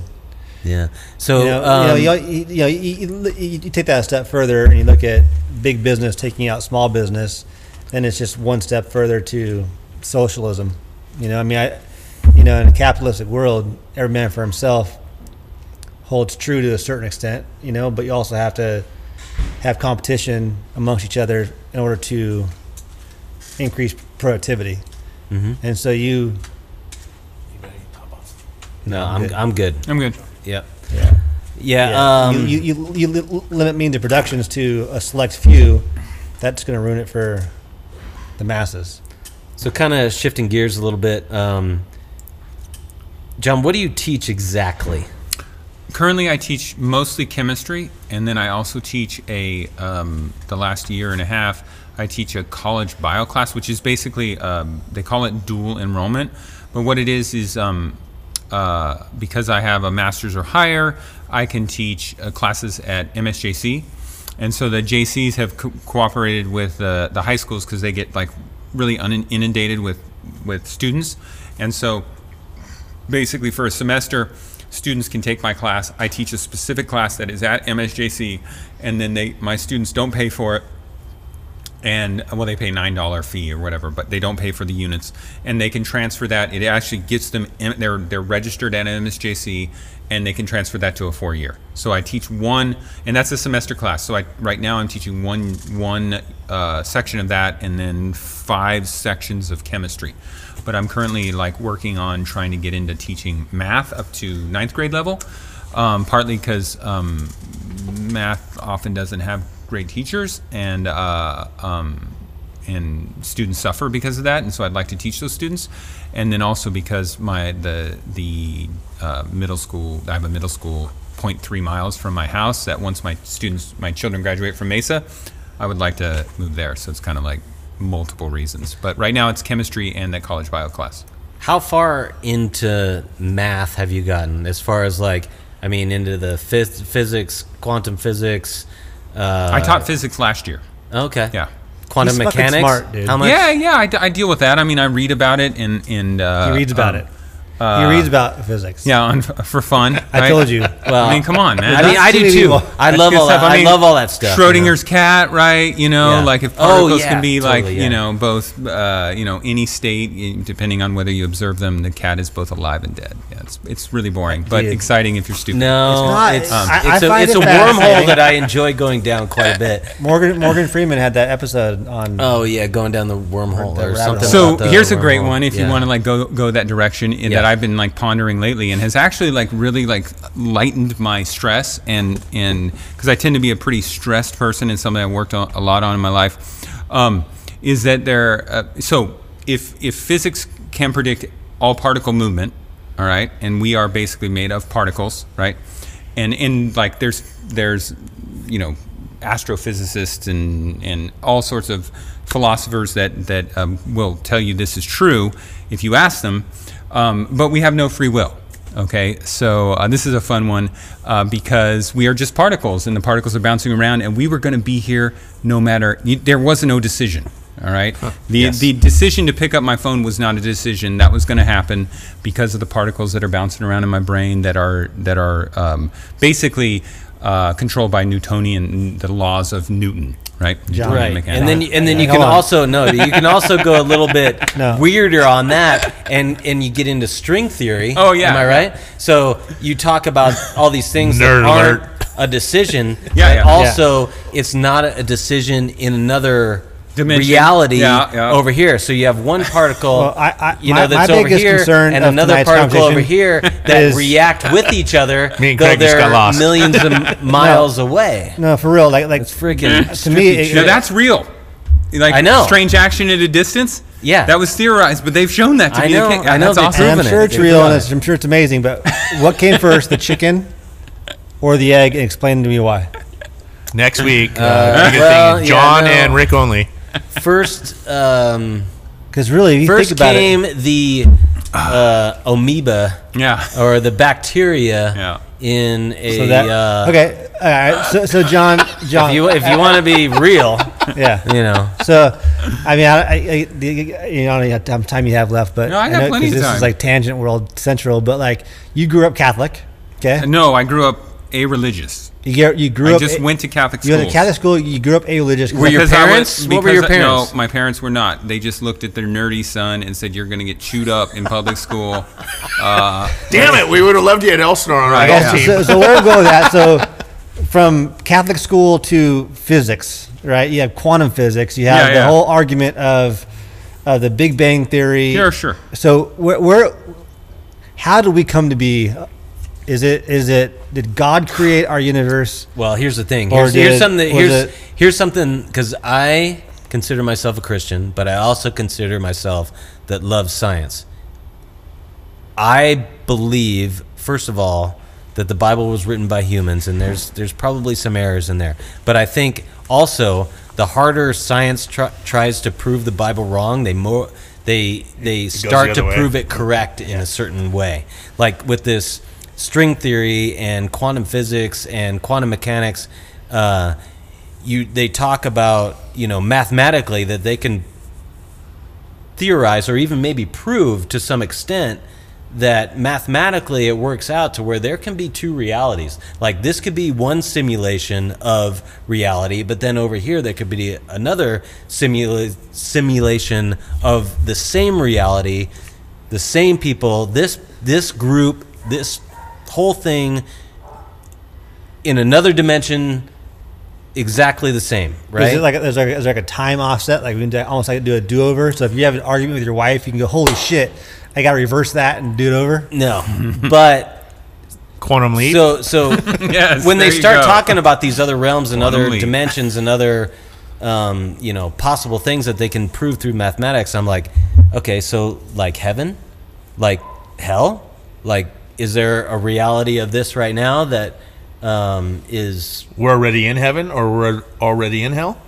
Yeah. So You know, um, you, know, you, you, know you, you, you you take that a step further and you look at big business taking out small business, then it's just one step further to socialism. You know, I mean, I, you know, in a capitalistic world, every man for himself holds true to a certain extent. You know, but you also have to have competition amongst each other in order to increase productivity. Mhm. And so you, no, I'm I'm good. I'm good. I'm good. Yep. yeah. Yeah. Yeah, Um, you, you, you, you li- limit means of productions to a select few. That's going to ruin it for the masses. So, kind of shifting gears a little bit, um, John, what do you teach exactly? Currently, I teach mostly chemistry, and then I also teach a um, the last year and a half. I teach a college bio class, which is basically um, they call it dual enrollment, but what it is is um, uh, because I have a master's or higher, I can teach uh, classes at MSJC, and so the JCs have co- cooperated with the high schools because they get like really un- inundated with with students, and so basically for a semester students can take my class. I teach a specific class that is at msjc and then they my students don't pay for it and well they pay nine dollar fee or whatever but they don't pay for the units and they can transfer that. It actually gets them in, they're they're registered at msjc and they can transfer that to a four year so i teach one and that's a semester class. So i right now i'm teaching one one uh, section of that and then five sections of chemistry. But i'm currently like working on trying to get into teaching math up to ninth grade level um, partly because um, math often doesn't have great teachers and uh, um, and students suffer because of that and so I'd like to teach those students. And then also because my the the uh, middle school I have a middle school 0.3 miles from my house that once my students my children graduate from Mesa I would like to move there. So it's kind of like multiple reasons. But right now it's chemistry and that college bio class. How far into math have you gotten? As far as like, I mean, into the phys- physics, quantum physics? Uh, I taught physics last year Okay. yeah Quantum He's mechanics. smart, dude. How much? yeah yeah I deal with that I mean I read about it and and uh, He reads about um, it. He reads about physics. Yeah, on, for fun. I right? told you. Well, I mean, come on, man. I mean, I do too many too. people. I love all that. stuff. I I, love all that stuff. you know? Schrodinger's cat, right? You know, Yeah. like if Oh, particles yeah, can be like, totally, you know, both, uh, you know, any state, depending on whether you observe them, the cat is both alive and dead. Yeah, it's, it's really boring, but Dude. exciting if you're stupid. No, It's not. it's, Um, I- it's I a, find it's it a wormhole that I enjoy going down quite a bit. Morgan Morgan Freeman had that episode on. Oh yeah, going down the wormhole The or something. So here's a great one if you want to like go go that direction in that Yeah. I've been like pondering lately and has actually like really like lightened my stress and and because I tend to be a pretty stressed person and something I worked on, a lot on in my life um, is that there uh, so if if physics can predict all particle movement all right and we are basically made of particles right and and like there's there's you know astrophysicists and and all sorts of philosophers that that um, will tell you this is true if you ask them um, but we have no free will okay? So uh, this is a fun one uh, because we are just particles and the particles are bouncing around and we were going to be here no matter you, there was no decision all right? The, Yes. the decision to pick up my phone was not a decision. That was going to happen because of the particles that are bouncing around in my brain that are that are um, basically uh, controlled by Newtonian the laws of Newton, right? John. Right, mechanics. and then and then you can also no, you can also go a little bit No. weirder on that, and and you get into string theory. Oh, yeah. am I right? So you talk about all these things Nerd that aren't alert. a decision. Yeah, but yeah. Also, it's not a decision in another Dimension. reality Yeah, yeah. over here. So you have one particle, Well, I- I- you my- know, that's my over here, concern and another particle over here that is- react with each other, Me and though Craig just they're got lost. millions of miles away. No, for real. Like like It's freaking to me. it- Now that's real. Like I know. strange action at a distance. Yeah. that was theorized, but they've shown that to I be know, the case. I know That's awesome. and I'm sure it's real, and proven it's, I'm sure it's amazing. But what came first, the chicken or the egg? And explain to me why. Next week, uh, Uh, well, thing, yeah, John no. and Rick only. First, um, Because really, if you first think about came it, the uh, amoeba Yeah. or the bacteria Yeah. in a. so that uh, okay. All right. So so John John If you if you want to be real, yeah. you know, So, I mean, I, I, I you know, how much time you have left, but No, I got know- plenty 'cause of this is like tangent world central. But like, you grew up Catholic, okay? No, I grew up a religious. You get, you grew I up. just a- went to Catholic school. You schools. went to Catholic school. You grew up a religious. Were your Because I parents? What were your because I- parents? No, my parents were not. They just looked at their nerdy son and said, "You're going to get chewed up in public school." Damn it, we would have loved you at Elsinore on our golf so, team. so, so where to go with that? So, from Catholic school to physics, right? You have quantum physics. You have Yeah, the yeah. whole argument of uh, the Big Bang theory. Sure, sure. So, where, where, how did we come to be? Is it is it did God create our universe? Well, here's the thing. Or Here's, here's did- something. That, was here's it- here's something because I consider myself a Christian, but I also consider myself that loves science. I believe, first of all, that the Bible was written by humans, and there's there's probably some errors in there. But I think also the harder science tr- tries to prove the Bible wrong, they more they they the start to way. prove it correct in a certain way. Like with this string theory and quantum physics and quantum mechanics, uh, you they talk about you know mathematically that they can theorize or even maybe prove to some extent that mathematically it works out to where there can be two realities. Like this could be one simulation of reality, but then over here there could be another simula- simulation of the same reality, the same people, this this group, this whole thing in another dimension exactly the same, right? Is it like there's like, is there like a time offset? Like we can do, almost like do a do over. So if you have an argument with your wife, you can go, "Holy shit, I got to reverse that and do it over." no. but Quantum leap. So so Yes, when they start talking about these other realms and Quantum other leap. dimensions and other um, you know possible things that they can prove through mathematics, I'm like, okay, so like heaven, like hell, like is there a reality of this right now that um, is we're already in heaven or we're already in hell?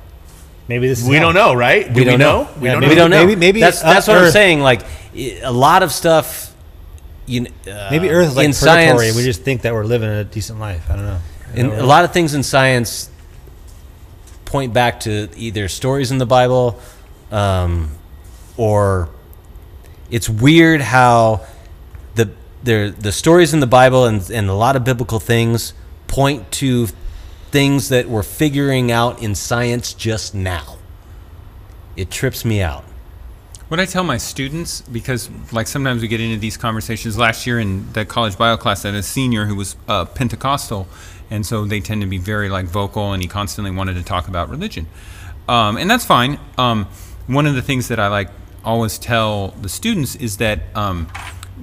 Maybe this is We hell. don't know, right? Do we don't know. We Yeah, don't maybe we know. don't know. Maybe- maybe that's that's what I'm saying. Like i- a lot of stuff, you uh, Maybe Earth is like in purgatory. science, we just think that we're living a decent life. I don't know. And a lot of things in science point back to either stories in the Bible, um, or it's weird how the there the stories in the Bible and, and a lot of biblical things point to things that we're figuring out in science just now. It trips me out. What I tell my students, because like sometimes we get into these conversations. Last year in the college bio class, I had a senior who was uh, Pentecostal, and so they tend to be very like vocal, and he constantly wanted to talk about religion, um, and that's fine. Um, one of the things that I like always tell the students is that. Um,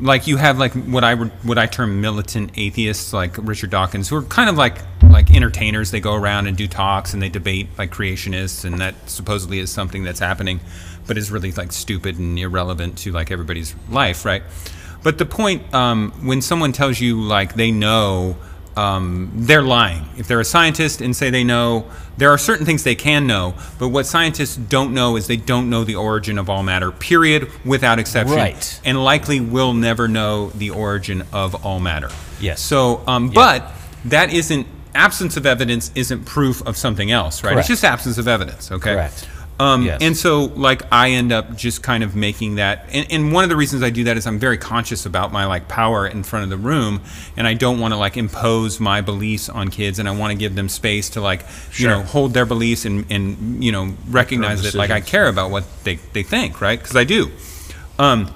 like you have like what I would what I term militant atheists like Richard Dawkins who are kind of like like entertainers. They go around and do talks and they debate like creationists and that supposedly is something that's happening but is really like stupid and irrelevant to like everybody's life right? But the point um, when someone tells you like they know um, they're lying. If they're a scientist and say they know, there are certain things they can know, but what scientists don't know is they don't know the origin of all matter, period, without exception. Right. And likely will never know the origin of all matter. Yes. So, um, but that isn't, absence of evidence isn't proof of something else, right? Correct. It's just absence of evidence, okay? Correct. Um, Yes. And so, like, I end up just kind of making that. And, and one of the reasons I do that is I'm very conscious about my like power in front of the room, and I don't want to like impose my beliefs on kids, and I want to give them space to like, you know, hold their beliefs and and you know recognize that like I care about what they they think, right? Because I do. Um,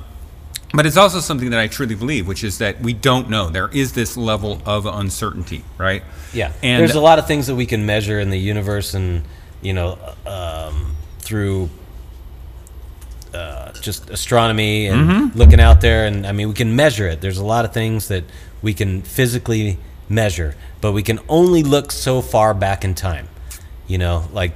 but it's also something that I truly believe, which is that we don't know. There is this level of uncertainty, right? Yeah, And there's a lot of things that we can measure in the universe, and you know, um, through uh, just astronomy and looking out there, and I mean, we can measure it. There's a lot of things that we can physically measure, but we can only look so far back in time. You know, like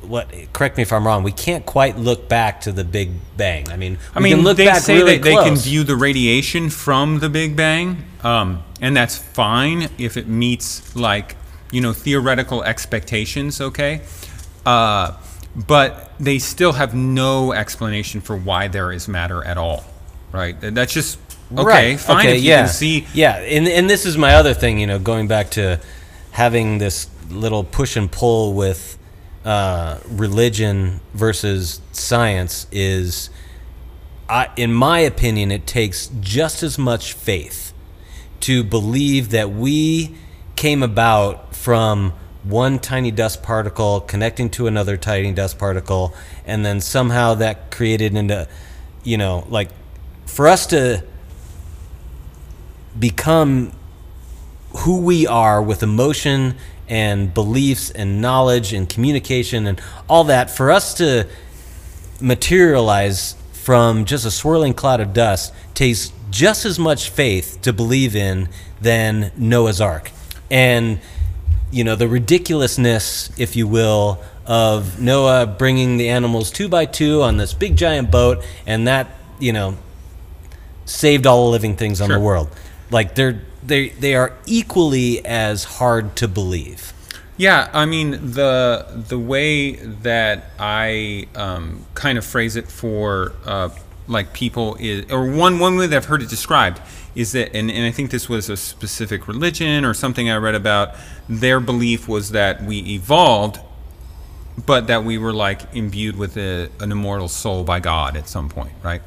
what? Correct me if I'm wrong. We can't quite look back to the Big Bang. I mean, I we mean, can look they back say really that they can view the radiation from the Big Bang, um, and that's fine if it meets like you know theoretical expectations. Okay, uh, but they still have no explanation for why there is matter at all. Right? That's just okay. Fine if you yeah. can see. Yeah, and and this is my other thing. You know, going back to having this little push and pull with uh, religion versus science is, I, in my opinion, it takes just as much faith to believe that we came about from one tiny dust particle connecting to another tiny dust particle and then somehow that created into uh, you know like for us to become who we are with emotion and beliefs and knowledge and communication and all that for us to materialize from just a swirling cloud of dust takes just as much faith to believe in than Noah's Ark. And, you know, the ridiculousness, if you will, of Noah bringing the animals two by two on this big giant boat, and that, you know, saved all the living things on Sure. the world. Like they're they they are equally as hard to believe. Yeah, I mean the the way that I um, kind of phrase it for uh, like people is, or one one way that I've heard it described is that, and, and I think this was a specific religion or something I read about. Their belief was that we evolved, but that we were like imbued with a, an immortal soul by God at some point, right?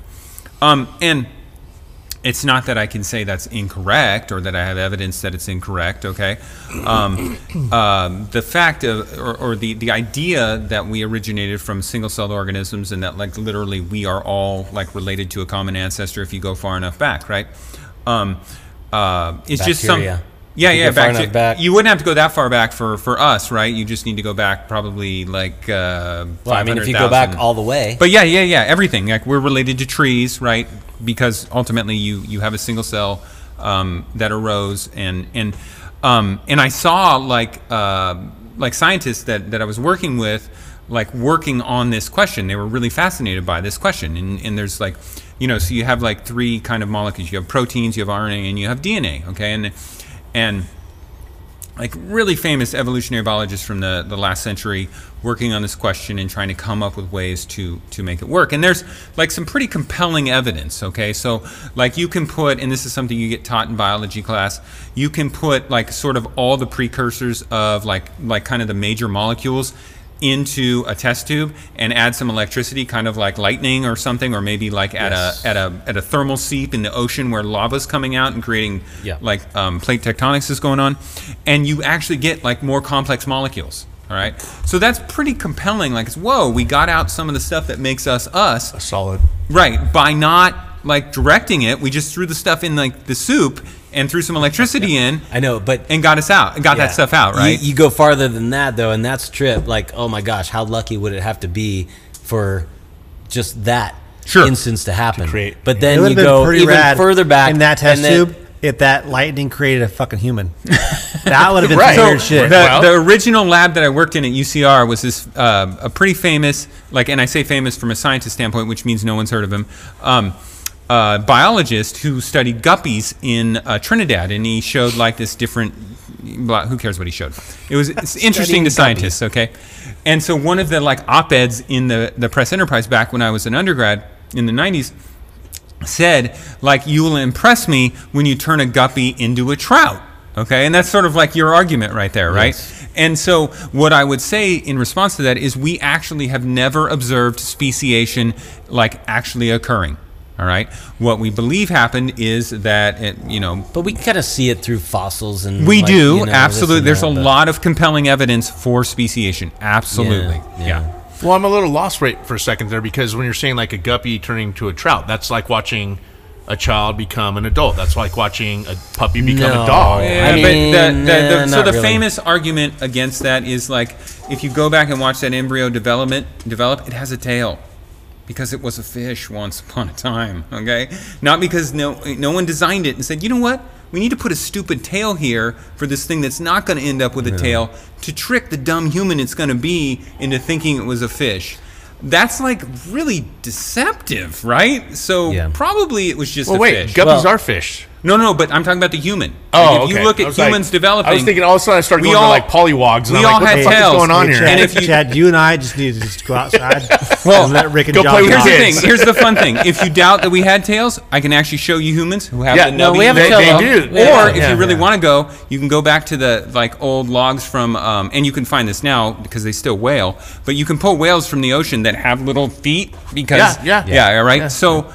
Um, and it's not that I can say that's incorrect or that I have evidence that it's incorrect. Okay, um, um, the fact of or, or the the idea that we originated from single-celled organisms and that like literally we are all like related to a common ancestor if you go far enough back, right? Um, uh, it's just some. Yeah, you yeah, back to, back. You wouldn't have to go that far back for for us, right? You just need to go back probably like. Uh, Well, I mean, if you go back all the way, But yeah, yeah, yeah, everything. Like we're related to trees, right? Because ultimately, you you have a single cell um, that arose, and and um, and I saw like uh, like scientists that that I was working with, like working on this question. They were really fascinated by this question, and and there's like, you know, so you have like three kind of molecules. You have proteins, you have RNA, and you have DNA. Okay, and and like really famous evolutionary biologists from the, the last century working on this question and trying to come up with ways to to make it work and there's like some pretty compelling evidence okay so like you can put and this is something you get taught in biology class you can put like sort of all the precursors of like like kind of the major molecules into a test tube and add some electricity kind of like lightning or something or maybe like at Yes. a at a at a thermal seep in the ocean where lava's coming out and creating Yeah. like um, plate tectonics is going on, and you actually get like more complex molecules. All right, so that's pretty compelling. Like, it's, whoa, we got out some of the stuff that makes us us, A Solid. right? By not like directing it, we just threw the stuff in like the soup and threw some electricity in I know, but and got us out, and got yeah. that stuff out, right? You, go farther than that though, and that's trip. Like, oh my gosh, how lucky would it have to be for just that Sure. instance to happen? create. But It then would've you been go even further back in that test and then- tube. If that lightning created a fucking human, that would have been Right. some So weird shit. the, Well- the original lab that I worked in at UCR was this uh, a pretty famous, like, and I say famous from a scientist standpoint, which means no one's heard of him. Um, uh, biologist who studied guppies in uh, Trinidad, and he showed like this different. Blah, who cares what he showed? It was it's interesting to scientists, okay. And so one of the like op-eds in the the Press Enterprise back when I was an undergrad in the '90s said like you will impress me when you turn a guppy into a trout okay and that's sort of like your argument right there right Yes. and so what i would say in response to that is we actually have never observed speciation like actually occurring all right what we believe happened is that it, you know But we kind of see it through fossils and we like, do you know, absolutely and there's that, a but- lot of compelling evidence for speciation absolutely Yeah, yeah, yeah. Well, I'm a little lost right for a second there because when you're saying like a guppy turning to a trout, that's like watching a child become an adult. That's like watching a puppy become No. a dog. Yeah. I but the, the, the, nah, so the really. famous argument against that is like if you go back and watch that embryo development develop, it has a tail because it was a fish once upon a time. Okay, not because no no one designed it and said, you know what, we need to put a stupid tail here for this thing that's not going to end up with a tail to trick the dumb human it's going to be into thinking it was a fish. That's like really deceptive, right? So Yeah. probably it was just Well, a wait, fish. guppies Well- are fish. No, no, but I'm talking about the human. Oh, Like, if okay. you look at was like- humans developing, I was thinking all of a sudden I started we going all- to like polywogs, and we I'm like, all what had the fuck tails. is going on Hey, here? Chad, And if you- Chad, you and I just need to just go outside Well, and let Rick and go John play with Here's the thing. Here's the fun thing. If you doubt that we had tails, I can actually show you humans who have Yeah, the no, we have a they, tail, they do. or Yeah, if yeah, you really yeah. want to go, you can go back to the like old logs from, um, and you can find this now because they still whale. But you can pull whales from the ocean that have little feet because Yeah, yeah. yeah, all right. So,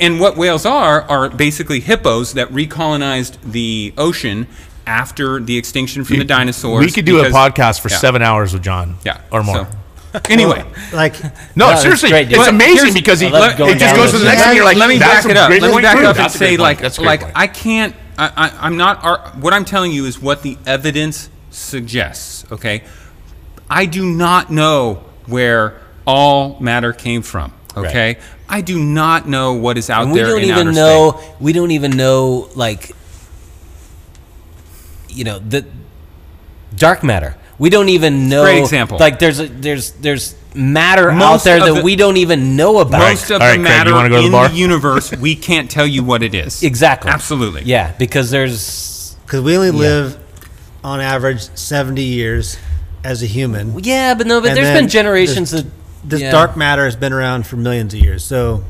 and what whales are are basically hippos that recolonized the ocean after the extinction from the dinosaurs. we could do because- a podcast for yeah. seven hours with John. Yeah, or more. so- anyway. Like, no, No, it's seriously, great, it's amazing because he I it just goes to those the next thing. You're like, let me back it up. Let me back proof. up and That's a great say, like, That's like. I can't. I, I, I'm not. ar- What I'm telling you is what the evidence suggests. Okay, I do not know where all matter came from. Okay, I do not know what is out And we there don't in even outer know. space. We don't even know like you know the dark matter. We don't even know. Great example. Like there's a, there's there's matter out there that the- we don't even know about. Most of All right, the Craig, matter wanna go to the in the universe, we can't tell you what it is. exactly. Absolutely. Yeah, because there's because we only live on average 70 years as a human. yeah, but no, but And there's then been generations that This yeah. dark matter has been around for millions of years. So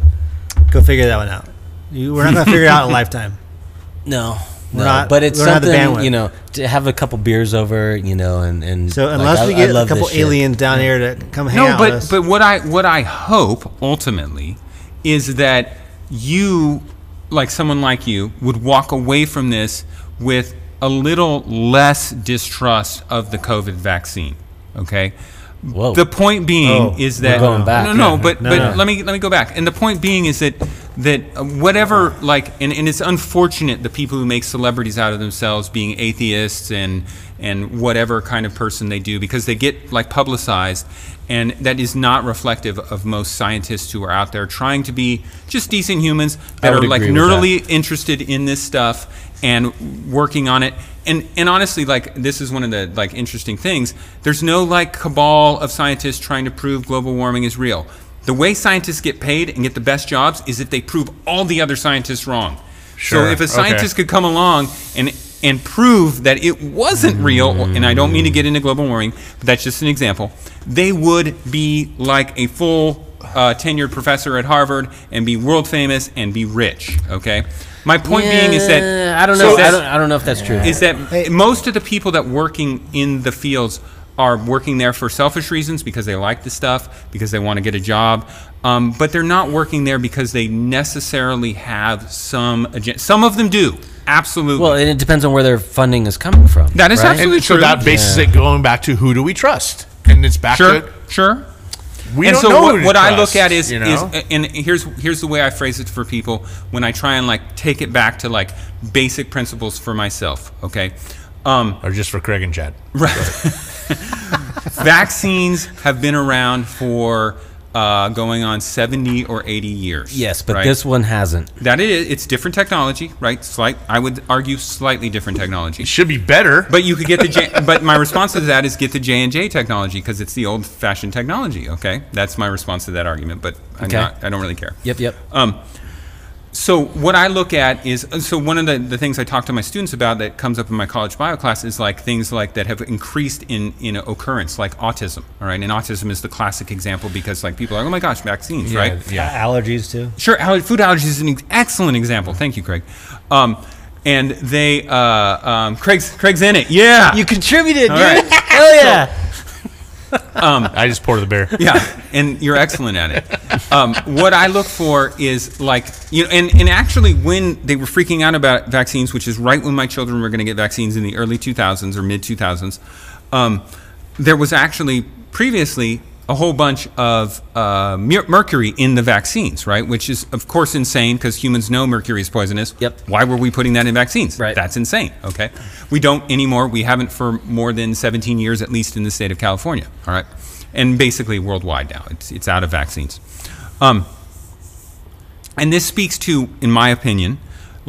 go figure that one out. You, we're not going to figure it out in a lifetime. No, We're no, not- but it's we don't have the something you know to have a couple beers over, you know, and and So unless I- we I get a couple this shit. aliens down here to come hang No, out but with us, but what I what I hope ultimately is that you, like someone like you, would walk away from this with a little less distrust of the COVID vaccine. Okay. Whoa. The point being Oh, is that going back. no, no, but No, but no. let me let me go back. And the point being is that that whatever like and, and it's unfortunate the people who make celebrities out of themselves being atheists and and whatever kind of person they do because they get like publicized and that is not reflective of most scientists who are out there trying to be just decent humans that are like nerdily interested in this stuff and working on it and and honestly like this is one of the like interesting things. There's no like cabal of scientists trying to prove global warming is real. The way scientists get paid and get the best jobs is if they prove all the other scientists wrong. Sure, so if a okay. scientist could come along and and prove that it wasn't real and i don't mean to get into global warming but that's just an example they would be like a full uh, tenured professor at harvard and be world famous and be rich okay my point being is that I don't so know. I don't, I don't know if that's true. is that most of the people that working in the fields are working there for selfish reasons because they like the stuff because they want to get a job um, but they're not working there because they necessarily have some agenda some of them do absolutely well, and it depends on where their funding is coming from. That is right? absolutely And so true. that bases Yeah. it going back to who do we trust? And it's back sure to sure we and don't so know what, who to I look at is, you is and here's here's the way I phrase it for people when I try and like take it back to like basic principles for myself. Okay, um, or just for Craig and Chad. Right. Vaccines have been around for uh, going on 70 or 80 years. Yes, but right? this one hasn't. that is it's different technology, right? Slight, I would argue slightly different technology. It should be better. But you could get the J. but my response to that is get the J and J technology because it's the old-fashioned technology. Okay, that's my response to that argument. But I'm Okay. not, I don't really care. Yep, yep. Um, so what I look at is so one of the, the things I talk to my students about that comes up in my college bio class is like things like that have increased in in occurrence like autism. All right, and autism is the classic example because like people are like, oh my gosh, vaccines, right? yeah. allergies too. Sure, aller- food allergies is an excellent example. Thank you, Craig. Um, and they, uh, um, Craig's Craig's in it. Yeah, You contributed, All dude. right. Hell yeah. I just poured the beer. yeah, and you're excellent at it. Um, what I look for is like you know, and, and actually when they were freaking out about vaccines, which is right when my children were going to get vaccines in the early 2000s or mid 2000s, um, there was actually previously a whole bunch of uh, mercury in the vaccines, right? Which is, of course, insane because humans know mercury is poisonous. Yep. Why were we putting that in vaccines? Right. That's insane. Okay. We don't anymore. We haven't for more than 17 years, at least in the state of California. All right. And basically worldwide now. It's, it's out of vaccines. Um, and this speaks to, in my opinion,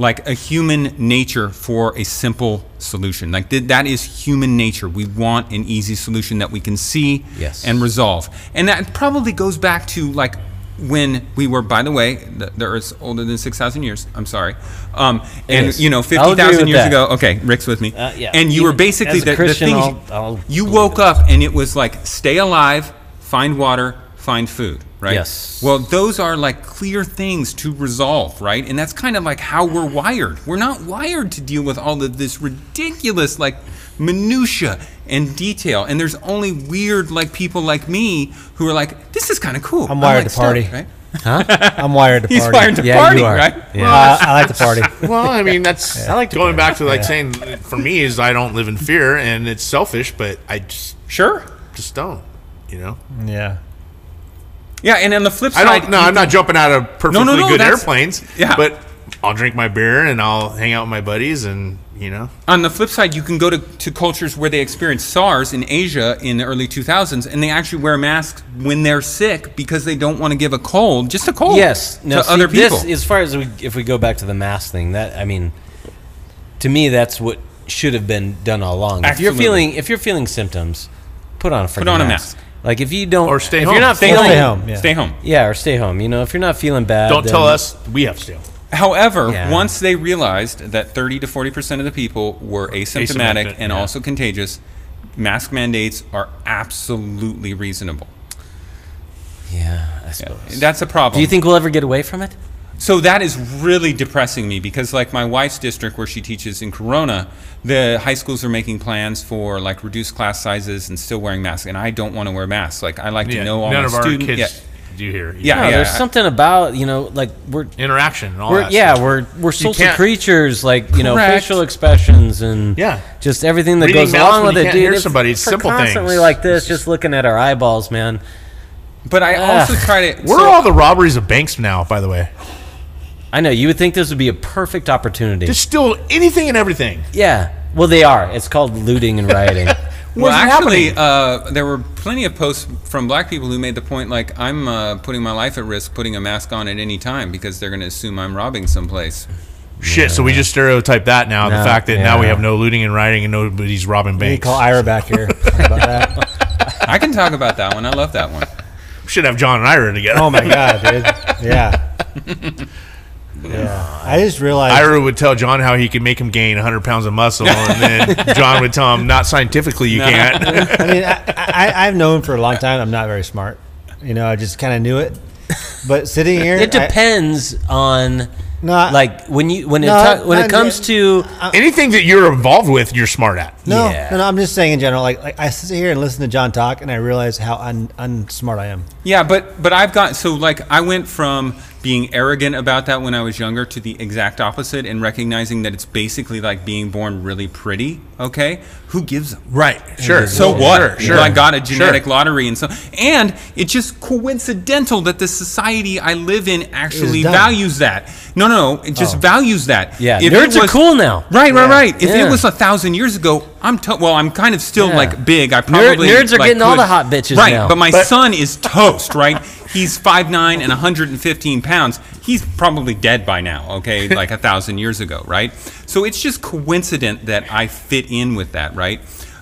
like a human nature for a simple solution. Like th- that is human nature. We want an easy solution that we can see Yes. and resolve. And that probably goes back to like when we were, by the way, the, the Earth's older than 6,000 years. I'm sorry. Um, and, you know, I'll 50,000 years that. ago. Okay, Rick's with me. Uh, yeah. And you Even were basically the, the Christian, things I'll- I'll you woke up and it was like stay alive, find water, find food, right? Yes. Well, those are like clear things to resolve, right? And that's kind of like how we're wired. We're not wired to deal with all of this ridiculous like minutia and detail. And there's only weird like people like me who are like, this is kind of cool. I'm wired like to party. stuff, right? I'm wired to party. He's party. wired to Yeah, party, you are. right? Yeah. Uh, I like to party. Well, I mean, that's I like to going party. back to like Yeah. saying for me is I don't live in fear and it's selfish, but I just Sure. just don't. You know, Yeah. Yeah, and on the flip side, I side, don't. No, I'm not jumping out of perfectly no, no, good airplanes. yeah. but I'll drink my beer and I'll hang out with my buddies and you know. On the flip side, you can go to, to cultures where they experienced SARS in Asia in the early 2000s, and they actually wear masks when they're sick because they don't want to give a cold, just a cold, Yes. to see, other people. This, as far as we, if we go back to the mask thing, that I mean, to me, that's what should have been done all along. If you're feeling, if you're feeling symptoms, put on a freaking on a mask. Mask. Like if you don't, Or stay if home. You're not feeling, Stay home. Yeah. Stay home. Yeah, or stay home. You know, if you're not feeling bad, Don't tell us we have to stay home. However, Yeah. once they realized that 30 to 40 percent of the people were asymptomatic Asymptomatic, and yeah. also contagious, mask mandates are absolutely reasonable. Yeah, I suppose. That's a problem. Do you think we'll ever get away from it? So that is really depressing me because, like, my wife's district where she teaches in Corona, the high schools are making plans for like reduced class sizes and still wearing masks, and I don't want to wear masks. Like, I like to know all none my of our students. kids Yeah. do here. Yeah, No, there's something about you know, like we're interaction and all we're that. yeah, stuff. we're we're social creatures, like you know, facial expressions and Yeah. just everything that Reading goes mouths along when with you it, can't dude. hear somebody, it's we're simple constantly things. like this, just looking at our eyeballs, man. But I Ugh. also try to. Where so- are all the robberies of banks now? By the way, I know you would think this would be a perfect opportunity. just steal anything and everything. yeah, well, they are. It's called looting and rioting. Well, What's actually, happening? uh, there were plenty of posts from black people who made the point like, I'm uh, putting my life at risk putting a mask on at any time because they're going to assume I'm robbing someplace. Shit. So we just stereotype that now. No, the fact that now we have no looting and rioting and nobody's robbing banks. We call Ira back here. Talk about that. I can talk about that one. I love that one. We Should have John and Ira together. Oh my god, dude. Yeah. Yeah. I just realized. Ira would tell John how he could make him gain 100 pounds of muscle, and then John would tell him, "Not scientifically, you can't." I mean, I, I, I've known for a long time I'm not very smart. You know, I just kind of knew it. But sitting here, it I- depends on no, I- like when you when it No, ta- when not- it comes to Anything that you're involved with, you're smart at. No, yeah. no, no. I'm just saying in general. Like, like I sit here and listen to John talk, and I realize how un, unsmart I am. Yeah, but but I've got so like I went from being arrogant about that when I was younger to the exact opposite and recognizing that it's basically like being born really pretty. Okay, who gives a Right. Sure. So Sure, what? Sure. I got a genetic Sure. lottery and so and it's just coincidental that the society I live in actually values that. No, no, no. It just Oh. values that. yeah, If it nerds are cool now. Right, right, Yeah. right. If Yeah. it was a thousand years ago, I'm to- well. I'm kind of still Yeah. like big. I Nerd- probably nerds are like, getting all the hot bitches right, now. But my But- son is toast. Right, he's five nine and 115 pounds. He's probably dead by now. Okay, like a thousand years ago. Right. So it's just coincident that I fit in with that. Right.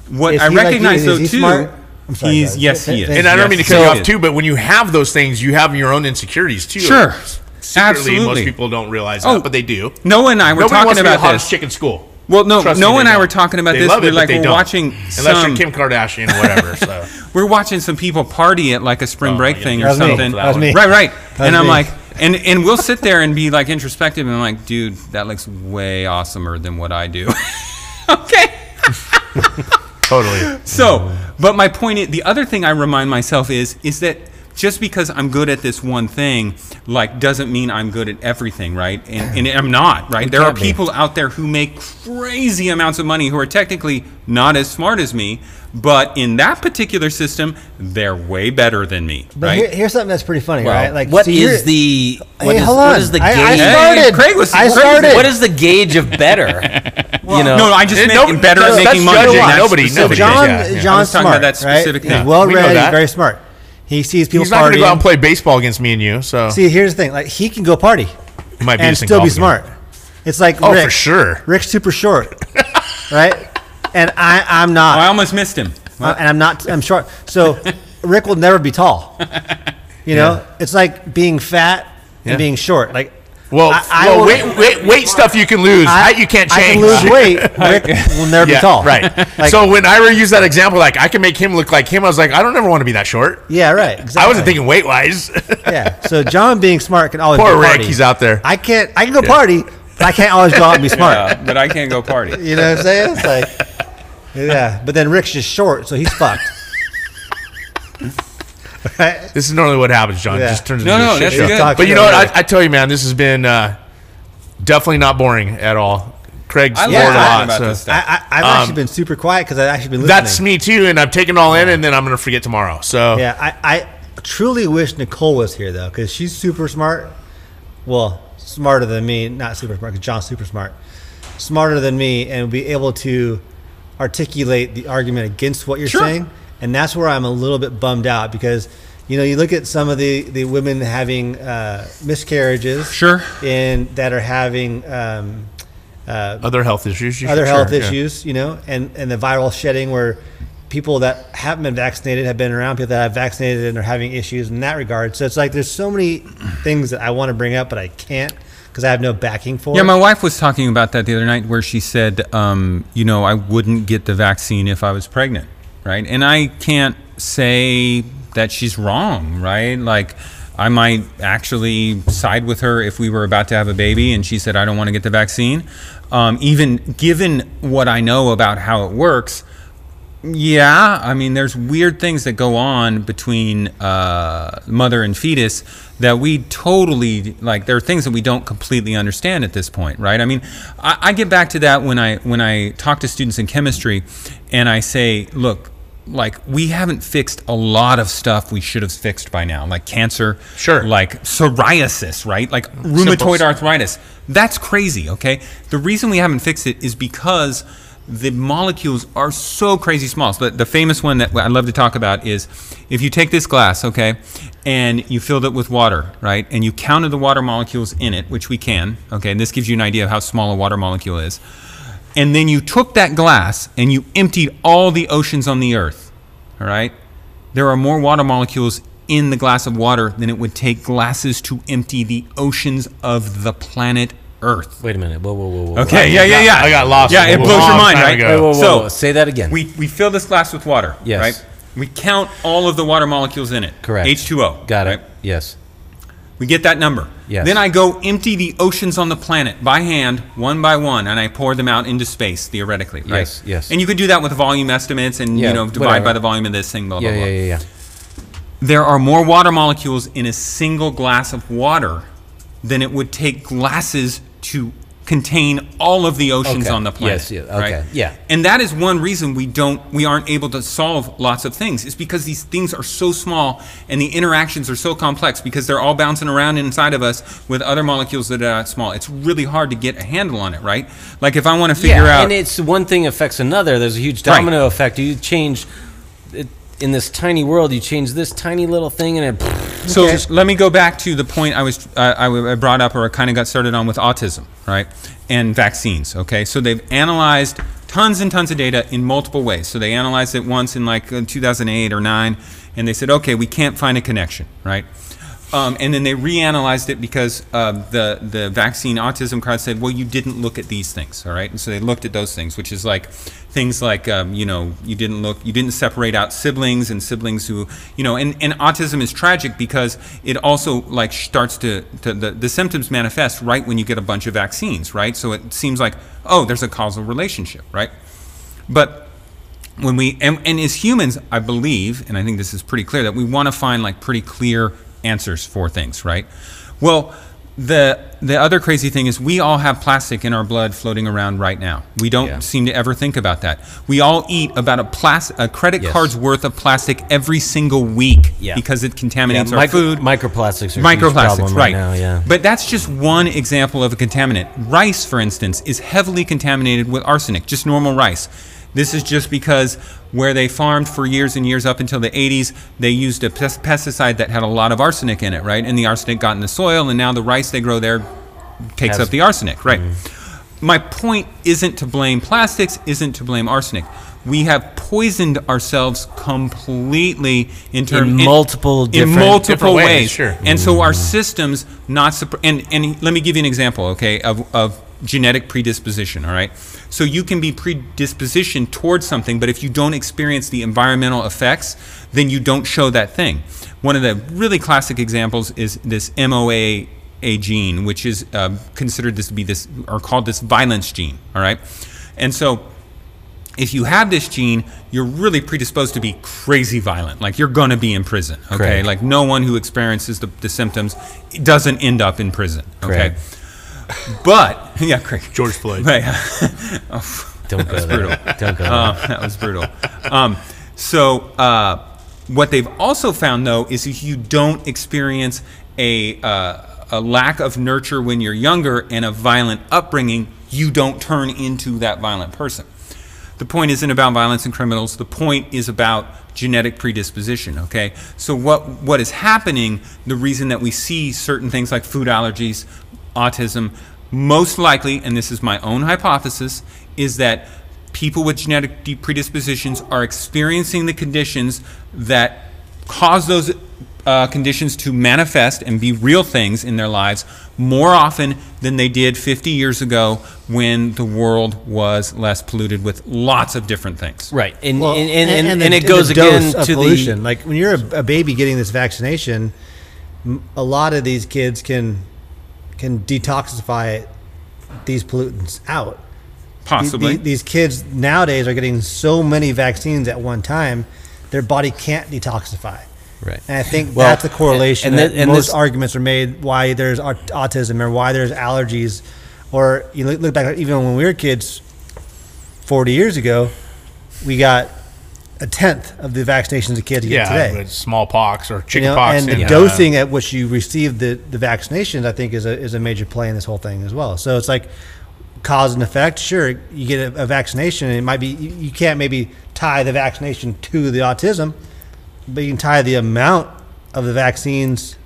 What Is I he like you? recognize Is though he too. smart? I'm sorry, he's guys. yes, he is. And I don't Yes, mean to he cut you off too, but when you have those things, you have your own insecurities too. Sure. Secretly, Absolutely. most people don't realize Oh. that, but they do. Noah and I were Nobody talking wants to be the about hottest this. chick in school. Well, no, Trust Noah me, and I were don't. talking about They this. love We're it, like, but they we're don't. watching Unless some. you're Kim Kardashian or whatever. So we're watching some people party at like a spring Oh, break yeah. thing That or was me. something. That was me. Right, right. That and was I'm me. like, and and we'll sit there and be like introspective, and I'm like, dude, that looks way awesomer than what I do. okay. totally. So, but my point is, the other thing I remind myself is, is that just because I'm good at this one thing, like doesn't mean I'm good at everything, right? And, and I'm not, right? there are can't be. people out there who make crazy amounts of money who are technically not as smart as me, but in that particular system, they're way better than me, But right? here, here's something that's pretty funny, Well, right? Like, what see, is here- the Hey, what is, hold on. is the I- I gauge? started. Craig was- I started. what is the gauge of better? you know, no, I just Eh, meant no, in better at making money. judging. than that Nobody- nobody thing. John, Yeah, yeah. I John's smart, about that right? specific He's well We read. He's very smart. He sees people He's not going to go out and play baseball against me and you. So See, here's the thing: like he can go party he might be and still be again. smart. It's like Oh, Rick. for sure. Rick's super short, right? And I, I'm not. I almost missed him. Uh, and I'm not. I'm short. So Rick will never be tall. You know, it's like being fat and Yeah. being short. Like, Well, I- I well will- weight, weight, weight stuff you can lose. I, Height you can't I change. can lose weight. Rick will never Yeah, be tall. right. Like, so when Ira used that example, like I can make him look like him, I was like, I don't ever want to be that short. yeah, right. Exactly. I wasn't thinking weight wise. Yeah. So John being smart can always Poor go Rick, party. he's out there. I can't. I can go party, but I can't always go out and be smart. Yeah, but I can't go party. You know what I'm saying? It's like, yeah. But then Rick's just short, so he's fucked. Right? this is normally what happens, John. It Yeah. just turns No, into no, a shit show. good. But you know what? I, I tell you, man, this has been uh, definitely not boring at all. Craig's I love learned a talking lot. about so- this stuff. I, I, I've actually been super quiet because I've actually been listening. Um, That's me too, and I've taken it all in, and then I'm gonna forget tomorrow. So Yeah, I, I truly wish Nicole was here though, because she's super smart. Well, smarter than me, not super smart, because John's super smart. Smarter than me, and be able to articulate the argument against what you're Sure. saying. And that's where I'm a little bit bummed out because, you know, you look at some of the, the women having uh, miscarriages, Sure. and that are having um, uh, other health issues. you other health sure, yeah. issues, you know, and, and the viral shedding where people that haven't been vaccinated have been around people that have vaccinated and are having issues in that regard. So it's like there's so many things that I want to bring up, but I can't because I have no backing for Yeah, it. Yeah, my wife was talking about that the other night, where she said, um, you know, I wouldn't get the vaccine if I was pregnant, right? And I can't say that she's wrong, right? Like, I might actually side with her if we were about to have a baby and she said, I don't want to get the vaccine. Um, even given what I know about how it works, yeah, I mean, there's weird things that go on between uh, mother and fetus that we totally like. There are things that we don't completely understand at this point, right? I mean, I, I get back to that when I when I talk to students in chemistry, and I say, look, like we haven't fixed a lot of stuff we should have fixed by now, like cancer, Sure. like psoriasis, right? Like rheumatoid arthritis. That's crazy, okay? The reason we haven't fixed it is because the molecules are so crazy small. So the, the famous one that I love to talk about is if you take this glass, okay, and you filled it with water, right, and you counted the water molecules in it, which we can, okay, and this gives you an idea of how small a water molecule is, and then you took that glass and you emptied all the oceans on the earth, all right, there are more water molecules in the glass of water than it would take glasses to empty the oceans of the planet Earth. Wait a minute. Whoa, whoa, whoa, whoa. Okay, yeah, yeah, yeah. I got lost Yeah, it blows your mind, right? Whoa, whoa, So-. Say that again. We, we fill this glass with water, Yes. right? We count all of the water molecules in it. Correct. H2O. Got it. right? Yes. We get that number. Yes. Then I go empty the oceans on the planet by hand, one by one, and I pour them out into space theoretically, right? Yes, yes. And you could do that with volume estimates and Yeah, you know divide whatever. by the volume of this thing, blah Yeah, blah yeah, yeah, yeah. There are more water molecules in a single glass of water than it would take glasses to contain all of the oceans Okay. on the planet. Yes, yeah, okay, right? yeah. And that is one reason we don't we aren't able to solve lots of things. Is because these things are so small and the interactions are so complex because they're all bouncing around inside of us with other molecules that are small. It's really hard to get a handle on it, right? Like if I want to figure yeah, out and it's one thing affects another. There's a huge Right. domino effect. You change in this tiny world. You change this tiny little thing, and it. So Okay. just let me go back to the point I was uh, I I brought up or I kind of got started on with autism, right? And vaccines. Okay, so they've analyzed tons and tons of data in multiple ways. So they analyzed it once in like uh, 2008 or nine, and they said, okay, we can't find a connection, right? Um, and then they reanalyzed it because uh, the the vaccine autism crowd said, well, you didn't look at these things, all right? And so they looked at those things, which is like things like um, you know you didn't look you didn't separate out siblings and siblings who you know and, and autism is tragic because it also like starts to, to the, the symptoms manifest right when you get a bunch of vaccines, right? So it seems like oh, there's a causal relationship, right? But when we and, and as humans i believe and i think this is pretty clear that we want to find like pretty clear answers for things right well the the other crazy thing is we all have plastic in our blood floating around right now we don't Yeah. seem to ever think about that we all eat about a plas- a credit Yes. card's worth of plastic every single week Yeah. because it contaminates our micro- food Microplastics are microplastics problem right right now. Yeah. but that's just one example of a contaminant rice for instance is heavily contaminated with arsenic just normal rice this is just because where they farmed for years and years up until the 80s they used a pes- pesticide that had a lot of arsenic in it right? And the arsenic got in the soil and now the rice they grow there takes Has- up the arsenic right? Mm-hmm. My point isn't to blame plastics isn't to blame arsenic. We have poisoned ourselves completely in terms multiple in different- multiple Different ways, ways, sure. and so our mm-hmm. systems not and and let me give you an example, okay, of of genetic predisposition. All right, so you can be predispositioned towards something, but if you don't experience the environmental effects, then you don't show that thing. One of the really classic examples is this MOA. A gene, which is uh, considered this to be this, or called this violence gene. All right, and so if you have this gene, you're really predisposed to be crazy violent. Like you're going to be in prison. Okay. Correct. Like no one who experiences the, the symptoms doesn't end up in prison. Okay. Correct. But, yeah, Craig. George Floyd. Right. Don't go there. Don't go there. Uh, that was brutal. Um, so, uh, what they've also found, though, is if you don't experience a, uh, a lack of nurture when you're younger and a violent upbringing, you don't turn into that violent person. The point isn't about violence and criminals. The point is about genetic predisposition. Okay, so what what is happening? The reason that we see certain things like food allergies, autism, most likely, and this is my own hypothesis, is that people with genetic predispositions are experiencing the conditions that cause those uh, conditions to manifest and be real things in their lives more often than they did 50 years ago when the world was less polluted with lots of different things. Right, and Well, and, and, and, the- it goes the again dose of to pollution. the Like when you're a, a baby getting this vaccination, a lot of these kids can can detoxify these pollutants out. Possibly. the- these kids nowadays are getting so many vaccines at one time, their body can't detoxify. right. And I think Well, that's the correlation. and- And, and thi- and most this- arguments are made why there's autism or why there's allergies, or you look, look back even when we were kids, forty years ago, we got a tenth of the vaccinations a kid get Yeah, today. but smallpox or You know, chickenpox. and the dosing at which you receive the, the vaccinations, I think, is a, is a major play in this whole thing as well. So it's like cause and effect. Sure, you get a, a vaccination, and it might be you, you can't maybe tie the vaccination to the autism, but you can tie the amount of the vaccines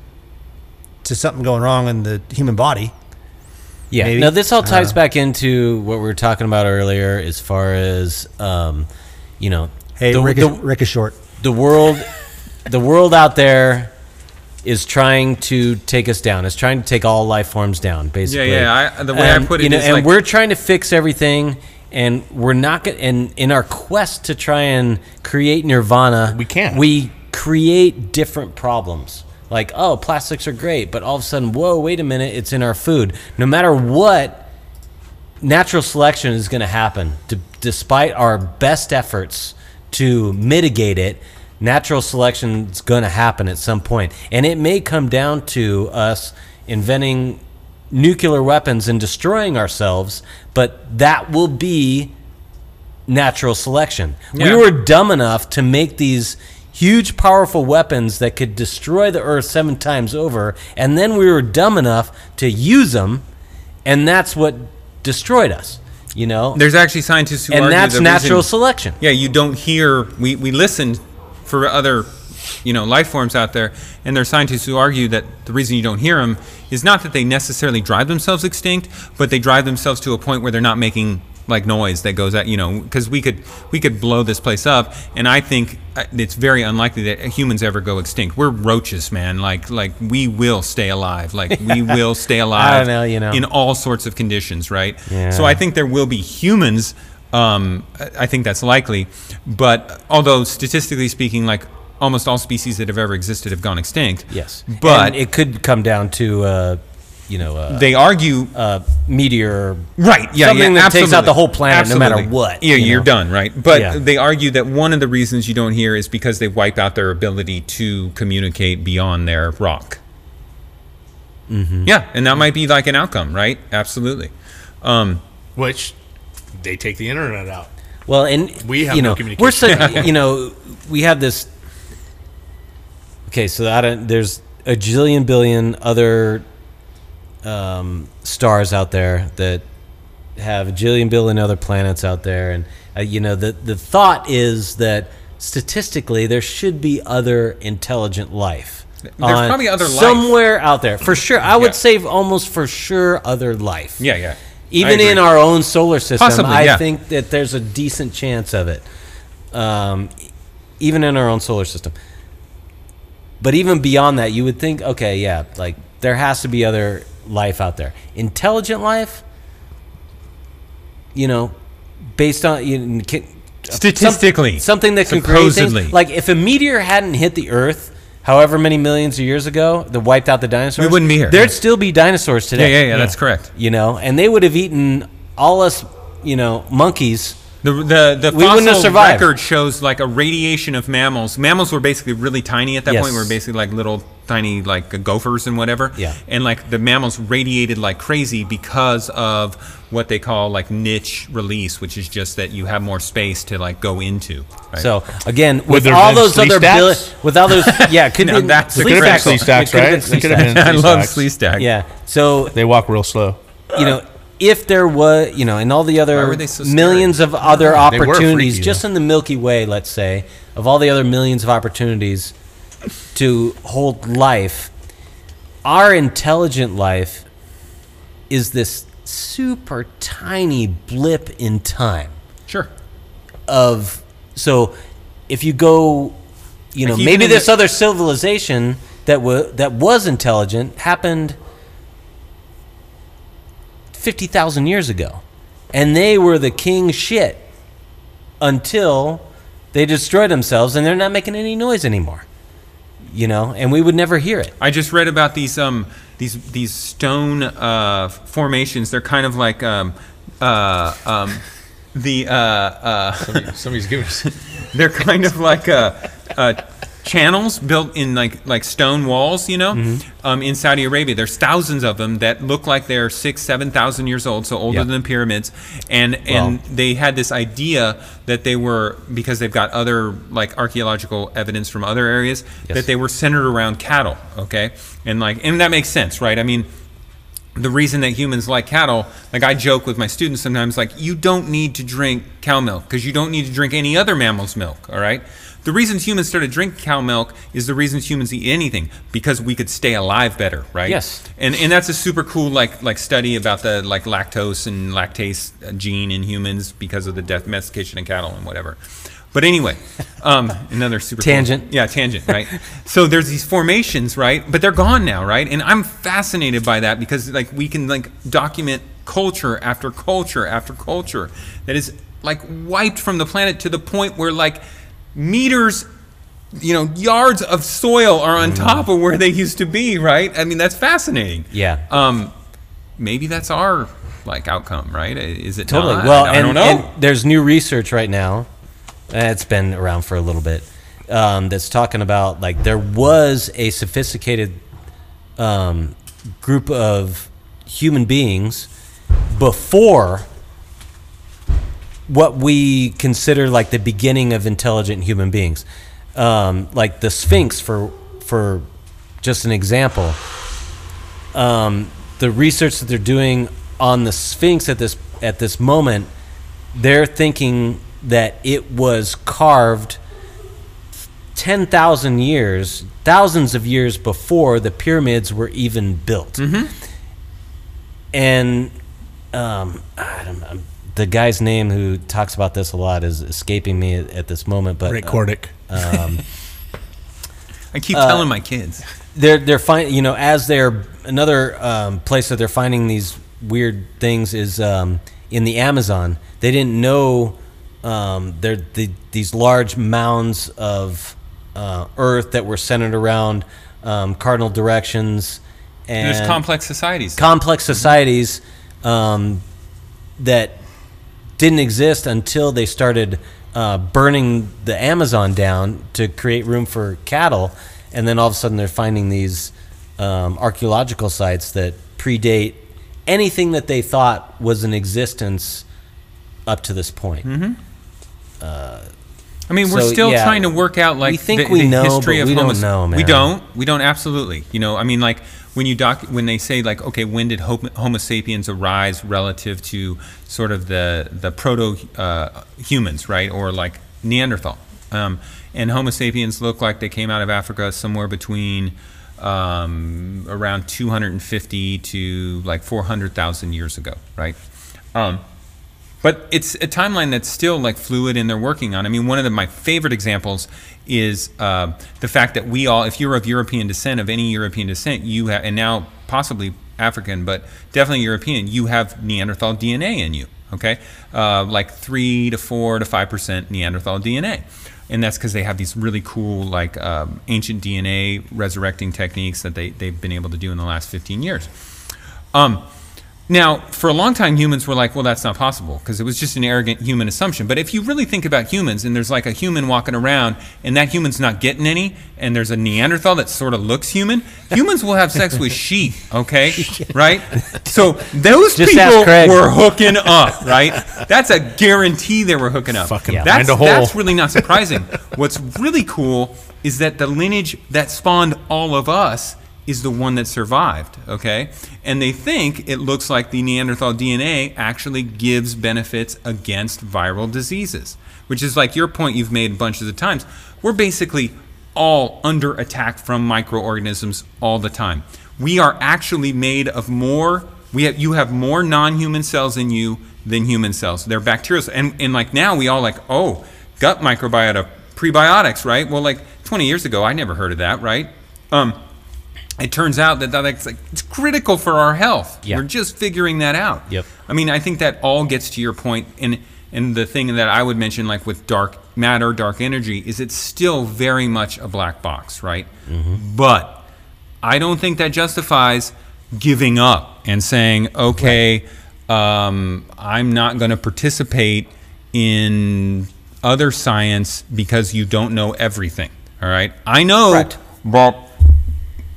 to something going wrong in the human body. Yeah. maybe. Now this all ties Uh, back into what we were talking about earlier, as far as um, you know, Hey, the, Rick, the, is, Rick is short. the world, the world out there is trying to take us down. It's trying to take all life forms down, basically. yeah. I, the way I And, put it you know, is and like, we're trying to fix everything, and we're not going. And in our quest to try and create nirvana, We can't. We create different problems. Like, oh, plastics are great, but all of a sudden, whoa, wait a minute, it's in our food. No matter what, natural selection is going to happen. D- despite our best efforts to mitigate it, natural selection is going to happen at some point. And it may come down to us inventing nuclear weapons and destroying ourselves, but that will be natural selection. Yeah. We were dumb enough to make these huge, powerful weapons that could destroy the Earth seven times over, and then we were dumb enough to use them, and that's what destroyed us. You know, there's actually scientists who and argue that's the natural reason- selection. Yeah, you don't hear. We we listen for other, you know, life forms out there, and there are scientists who argue that the reason you don't hear them is not that they necessarily drive themselves extinct, but they drive themselves to a point where they're not making like noise that goes out. You know, because we could we could blow this place up, and I think uh, it's very unlikely that humans ever go extinct. We're roaches, man. Like like we will stay alive. Like we will stay alive. I know, you know. in all sorts of conditions, right? Yeah. So I think there will be humans. Um, I I think that's likely, but although statistically speaking, like almost all species that have ever existed have gone extinct. Yes, but And it could come down to uh, you know, a, They argue a meteor. Right. Yeah. Something yeah, that takes out the whole planet no matter what, Yeah, you you're done. Right. But Yeah. they argue that one of the reasons you don't hear is because they wipe out their ability to communicate beyond their rock. Mm-hmm. Yeah, and that might be like an outcome, right? Absolutely. Um, Which they take the internet out. Well, and We have you no know, communication. We're so, you know, we have this. Okay, so I don't, there's a jillion billion other um, stars out there that have a jillion billion other planets out there, and uh, you know, the the thought is that statistically there should be other intelligent life. There's probably other life. somewhere out there for sure. I Yeah. would say almost for sure other life. yeah, yeah. Even in our own solar system, Possibly, I yeah. think that there's a decent chance of it. Um, even in our own solar system. But even beyond that, you would think, okay, yeah, like there has to be other life out there. Intelligent life, you know, based on you can, Statistically. some- something that can Supposedly. Like if a meteor hadn't hit the Earth, however many millions of years ago, that wiped out the dinosaurs, we wouldn't be here. There'd still be dinosaurs yeah, today yeah, yeah, That's correct. you know, and they would have eaten all us, you know, monkeys. The the the We wouldn't have fossil survived. record shows like a radiation of mammals. Mammals were basically really tiny at that Yes. point. We were basically like little tiny like uh, gophers and whatever. Yeah. And like the mammals radiated like crazy because of what they call like niche release, which is just that you have more space to like go into. Right? So again, with there all those flea other stacks? billi- with all those, yeah, it could Now be that's There the could have been critical- stacks, It could have right? been There flea could have been I flea love stacks. Yeah. So They walk real slow. you know, if there was, you know, and all the other so millions of other opportunities, freaky, just though. in the Milky Way, let's say, of all the other millions of opportunities to hold life, our intelligent life is this super tiny blip in time. Sure. of so if you go you know Like maybe this the- other civilization that was that was intelligent happened 50,000 years ago and they were the king shit until they destroyed themselves and they're not making any noise anymore you know and we would never hear it I just read about these um these these stone uh, formations. They're kind of like um uh um the uh uh Somebody's giving us. they're kind of like uh, uh channels built in like like stone walls, you know, Mm-hmm. um, in Saudi Arabia. There's thousands of them that look like they're six, seven thousand years old, so older Yeah. than the pyramids. And and they had this idea that they were because they've got other like archaeological evidence from other areas Yes. that they were centered around cattle. Okay, and like and that makes sense, right? I mean the reason that humans like cattle, like I joke with my students sometimes, like you don't need to drink cow milk because you don't need to drink any other mammal's milk. All right. The reasons humans started drinking cow milk is the reasons humans eat anything because we could stay alive better, right? Yes. And and that's a super cool like like study about the like lactose and lactase gene in humans because of the domestication of cattle and whatever. But anyway, um, another super cool- Tangent. yeah, tangent, right? so there's these formations, right? But they're gone now, right? And I'm fascinated by that because like we can like document culture after culture after culture that is like wiped from the planet to the point where like meters you know yards of soil are on top of where they used to be right i mean that's fascinating Yeah. um maybe that's our like outcome right is it Totally. not? Well, I, I and, don't know and there's new research right now. It's been around for a little bit. Um, that's talking about like there was a sophisticated um, group of human beings before what we consider like the beginning of intelligent human beings. Um, like the Sphinx, for for just an example um, the research that they're doing on the Sphinx at this at this moment, they're thinking that it was carved ten thousand years, thousands of years before the pyramids were even built. And um, I don't know, the guy's name who talks about this a lot is escaping me at, at this moment, but Rick uh, Cordick. um, i keep uh, telling my kids they're they're finding you know as they're another um, place that they're finding these weird things is um, in the Amazon. They didn't know um, they're the, these large mounds of uh, earth that were centered around um, cardinal directions and There's complex societies. complex societies um, that didn't exist until they started uh, burning the Amazon down to create room for cattle, and then all of a sudden they're finding these um, archaeological sites that predate anything that they thought was in existence up to this point. I mean, we're So, still yeah, trying to work out like we think the, we the know, history but of we don't know, We don't. We don't absolutely. You know, I mean, like when you doc when they say like, okay, when did Homo, sapiens arise relative to sort of the the proto uh, humans, right, or like Neanderthal, um, and Homo sapiens look like they came out of Africa somewhere between um, around 250 to like 400,000 years ago, right? Um, but it's a timeline that's still like fluid and they're working on. I mean, one of the, my favorite examples is uh, the fact that we all, if you're of European descent, of any European descent, you have, and now possibly African, but definitely European, you have Neanderthal DNA in you. Okay, uh, like three to four to five percent Neanderthal DNA, and that's because they have these really cool like um, ancient DNA resurrecting techniques that they they've been able to do in the last 15 years. Um, now, for a long time, humans were like, well, that's not possible because it was just an arrogant human assumption. But if you really think about humans and there's like a human walking around and that human's not getting any, and there's a Neanderthal that sort of looks human, humans will have sex with sheep, okay? Right? So those Just people were hooking up, right? That's a guarantee they were hooking up. Fucking that's, a hole. that's really not surprising. What's really cool is that the lineage that spawned all of us is the one that survived, okay? And they think it looks like the Neanderthal DNA actually gives benefits against viral diseases, which is like your point you've made bunches of times. We're basically all under attack from microorganisms all the time. We are actually made of more we have you have more non-human cells in you than human cells. They're bacterial and and like now we all like, "Oh, gut microbiota, prebiotics, right?" Well, like 20 years ago, I never heard of that, right? Um, it turns out that that's like it's critical for our health. Yeah. We're just figuring that out. Yep. I mean, I think that all gets to your point, and and the thing that I would mention, like with dark matter, dark energy, is it's still very much a black box, right? But I don't think that justifies giving up and saying, okay, um, I'm not going to participate in other science because you don't know everything. All right. I know Correct. that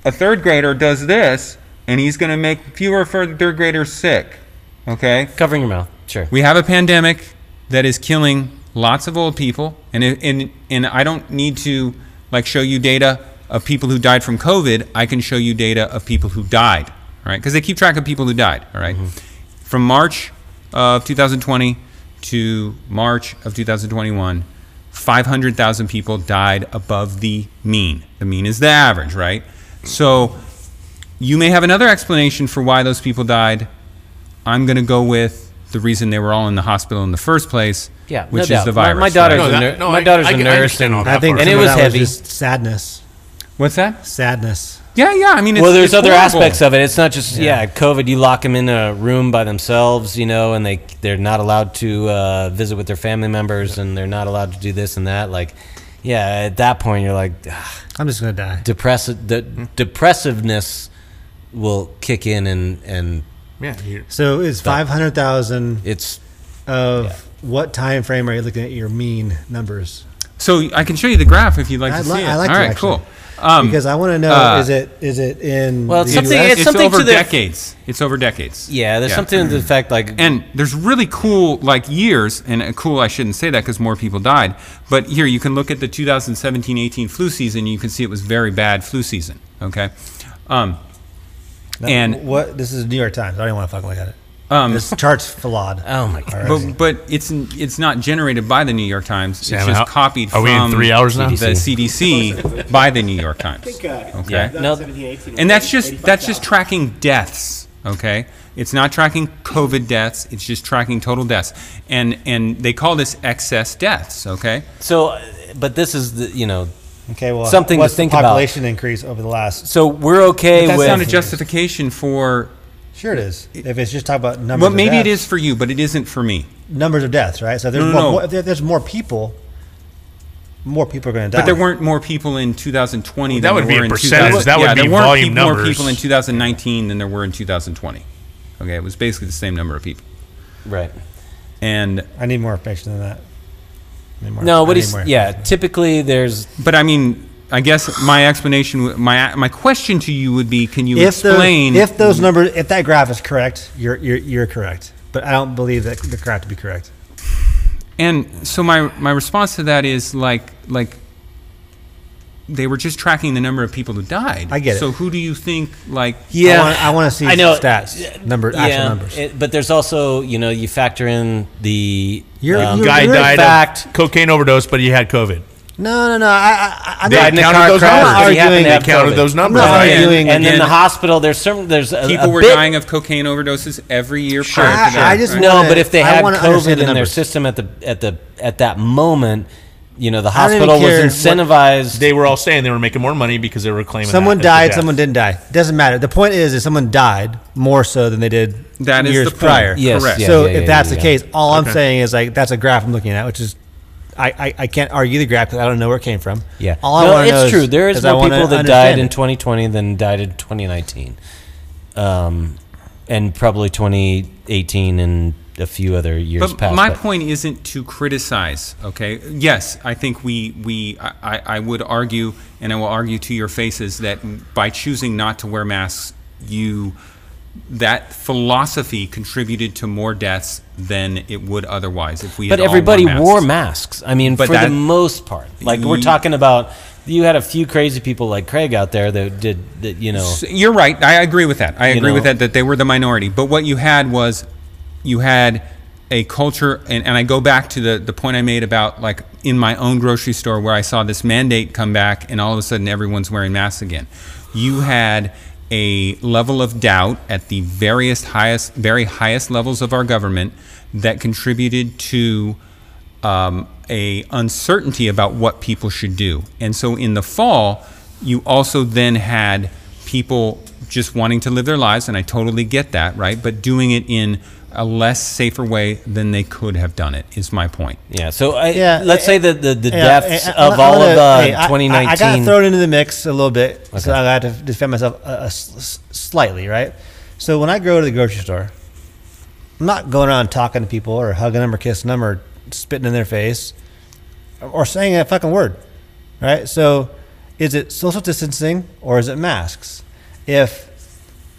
a third grader does this, and he's going to make fewer third graders sick. Okay. Covering your mouth. Sure. We have a pandemic that is killing lots of old people, and and and I don't need to like show you data of people who died from COVID. I can show you data of people who died, all right? Because they keep track of people who died, all right? Mm-hmm. From March of 2020 to March of 2021, 500,000 people died above the mean. The mean is the average, right? So you may have another explanation for why those people died. I'm going to go with the reason they were all in the hospital in the first place, Yeah, no which is doubt. the virus. my daughter's right? A that- ner- no, my daughter's I- a I nurse, understand all and, that I think and it some of was that heavy. just sadness. What's that? Sadness. Yeah, yeah. I mean, it's, well, there's it's other horrible. aspects of it. It's not just yeah. COVID. You lock them in a room by themselves, you know, and they they're not allowed to uh, visit with their family members, and they're not allowed to do this and that. Like, yeah, at that point, you're like, ah, I'm just gonna die. depressive. The depressiveness will kick in, and and Yeah, you're- So it's five hundred thousand it's of Yeah. what time frame are you looking at your mean numbers? So I can show you the graph if you'd like I'd to li- see it. I like All to right, actually. cool. Um, because I want to know uh, is it is it in Well, it's the something- US? it's it's something over to the- decades. It's over decades. yeah. There's Yeah. something to the fact like And there's really cool like years, and uh, cool. I shouldn't say that because more people died. But here you can look at the 2017-18 flu season. You can see it was very bad flu season. Okay, um, Now, and- what this is the New York Times. I don't even want to fucking look at it. Um, This chart's flawed. oh my god. But, but it's it's not generated by the New York Times. Sam, it's just how- copied are we in from three hours now? the CDC by the New York Times. Okay, Yeah. No, and that's just that's just tracking deaths. Okay, it's not tracking COVID deaths. It's just tracking total deaths, and and they call this excess deaths. Okay, so, uh, but this is the you know. Okay, well, Something to what's think the about. population increase over the last? So we're okay that's with not a justification for. Sure, it is. If it's just talking about numbers, Well, maybe it deaths, is for you, but it isn't for me. numbers of deaths, right? So there's No, no, more, no. more- there's more people. more people are going to die. But there weren't more people in 2020 That than would there be were a in percentage. 2000 That would yeah, be there weren't volume peop- more people in 2019 than there were in 2020. Okay, it was basically the same number of people. Right. And I need more information than that. More- No, I what need he's more yeah. Typically, there's but I mean, I guess my explanation, w- my my question to you would be, can you If those, explain if those numbers, if that graph is correct, you're you're you're correct. But I don't believe that the graph to be correct. And so my my response to that is like like they were just tracking the number of people who died. I get it. So who do you think like yeah. I want, I want to see I know stats, number, actual numbers. it- but there's also you know you factor in the You're- um, you're- Guy in died fact- of cocaine overdose, but he had COVID. No, no, no. I, I, I'm They not, died in counted car those crash, numbers. but he happened Arguing- to They have counted COVID. those numbers. not right? arguing- and then Again, the hospital. There's some. There's a, people a were bit- dying of cocaine overdoses every year Sure. prior I- to that. I just right? No, wanna- but if they I had wanna COVID understand the in their numbers. system at the at the at that moment, you know, the I don't even hospital was care what- incentivized. They were all saying they were making more money because they were claiming someone that as the died, death. someone didn't die. Doesn't matter. The point is, is someone died more so than they did That is years the point. prior. Yes, Correct. yeah, so yeah, if yeah, that's yeah, the yeah. case, all I'm saying is like that's a graph I'm looking at, which is I, I, I can't argue the graph because I don't know where it came from. Yeah, all I no, wanna know it's true. Is, There is is more people that understand died in 2020 than died in 2019, um, and probably 2018 and a few other years But past. my but- point isn't to criticize. Okay. Yes, I think we we I, I I would argue, and I will argue to your faces that by choosing not to wear masks, you that philosophy contributed to more deaths than it would otherwise if we. But everybody worn wore masks. I mean, But for that- the most part. Like we're talking about, you had a few crazy people like Craig out there that did that. You know, You're right. I agree with that. I agree with that, that they were the minority. But what you had was you had a culture, and, and I go back to the, the point I made about like in my own grocery store where I saw this mandate come back and all of a sudden everyone's wearing masks again. You had a level of doubt at the various highest, very highest levels of our government that contributed to um, a uncertainty about what people should do. And so in the fall, you also then had people just wanting to live their lives, and I totally get that, right? But doing it in a less safer way than they could have done it is my point. yeah. So I, Yeah, let's eh, say that the, the Yeah, deaths eh, of I'm all gonna- of the hey, 2019. I, I got thrown into the mix a little bit, so I had to defend myself uh, uh, s- s- slightly, right? So when I go to the grocery store, I'm not going around talking to people or hugging them or kissing them or spitting in their face or saying a fucking word, right? So is it social distancing or is it masks? If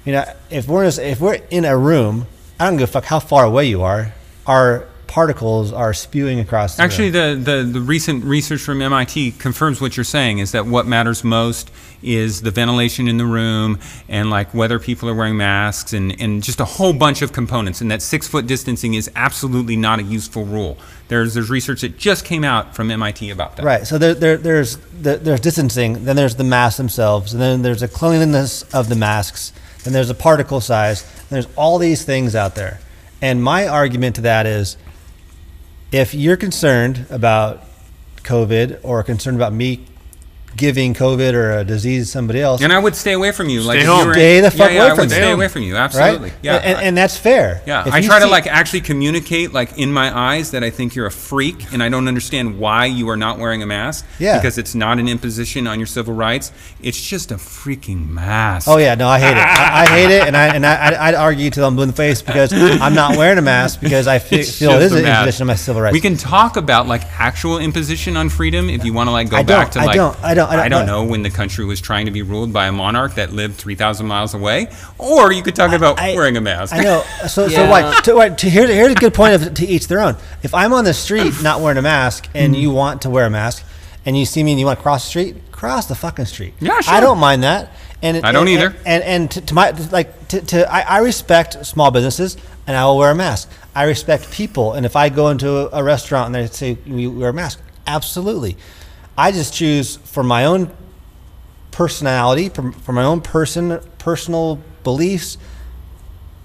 you know, if we're just, if we're in a room, I don't give a fuck how far away you are. Our particles are spewing across. The Actually, the, the, the recent research from MIT confirms what you're saying is that what matters most is the ventilation in the room and like whether people are wearing masks and, and just a whole bunch of components. And that six foot distancing is absolutely not a useful rule. There's, there's research that just came out from MIT about that. Right. So there, there, there's the, there's distancing. Then there's the masks themselves, and then there's the cleanliness of the masks. Then there's a particle size. And there's all these things out there. And my argument to that is, if you're concerned about COVID or concerned about me giving COVID or a disease to somebody else, And I would stay away from you. like if you home. were- Stay the fuck yeah, yeah, away I from would stay Stay away from you. Absolutely. right? Yeah. And, I- and that's fair. Yeah, If I you try to like actually communicate like in my eyes that I think you're a freak and I don't understand why you are not wearing a mask. Yeah. Because it's not an imposition on your civil rights. It's just a freaking mask. Oh yeah, no, I hate it. I, I hate it, and I and I, I'd- I'd argue till I'm blue in the face because I'm not wearing a mask because I fe- It's feel it is an imposition of my civil rights. We can talk about like actual imposition on freedom if you want to like go I back don't, to I don't, I don't, I don't- know when the country was trying to be ruled by a monarch that lived 3,000 miles away, or you could talk about I- wearing a mask. I know. So, so Yeah. what? To, what to, here's, here's a good point of to each their own. If I'm on the street not wearing a mask and Mm-hmm. you want to wear a mask and you see me and you want to cross the street, cross the fucking street. Yeah, sure. I don't mind that. And it- I don't and- either. And and to, to my like to, to I, I respect small businesses and I will wear a mask. I respect people, and if I go into a, a restaurant and they say we wear a mask, absolutely. I just choose for my own personality, for, for my own person, personal beliefs,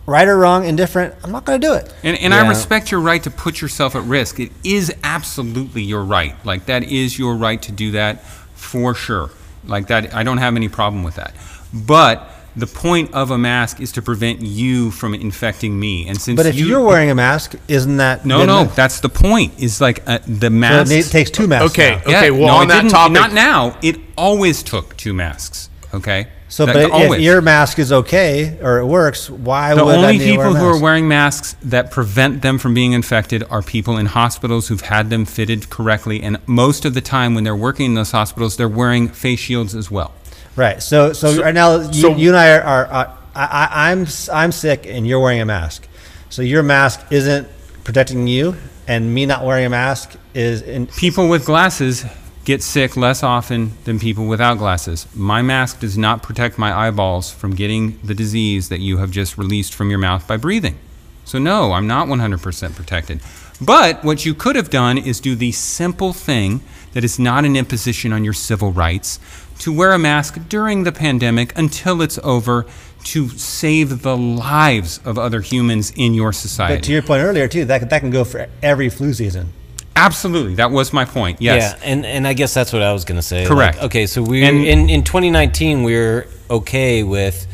right or wrong, indifferent. I'm not going to do it. And, and I respect your right to put yourself at risk. It is absolutely your right. Like that is your right to do that for sure. Like that, I don't have any problem with that. But the point of a mask is to prevent you from infecting me. And since But if you, you, are wearing a mask, isn't that no, no, enough? that's the point. Is like uh, the So mask. it takes two masks. Okay. now. Okay, well, no, on that didn't- topic- not now. It always took two masks. Okay. So, That- but if your mask is okay or it works, why The would I only need to wear people a who are wearing masks that prevent them from being infected are people in hospitals who've had them fitted correctly. And most of the time, when they're working in those hospitals, they're wearing face shields as well. Right. So, so, right now, you, so- you and I are, are, are I, I, I'm, I'm sick and you're wearing a mask. So your mask isn't protecting you, and me not wearing a mask is in. People with glasses get sick less often than people without glasses. My mask does not protect my eyeballs from getting the disease that you have just released from your mouth by breathing. So, no, I'm not 100% protected. But what you could have done is do the simple thing that is not an imposition on your civil rights to wear a mask during the pandemic until it's over to save the lives of other humans in your society. But to your point earlier too, that that can go for every flu season. Absolutely. That was my point. Yes. Yeah, and, and I guess that's what I was going to say. Correct. Like, okay, so we in in 2019 we're okay with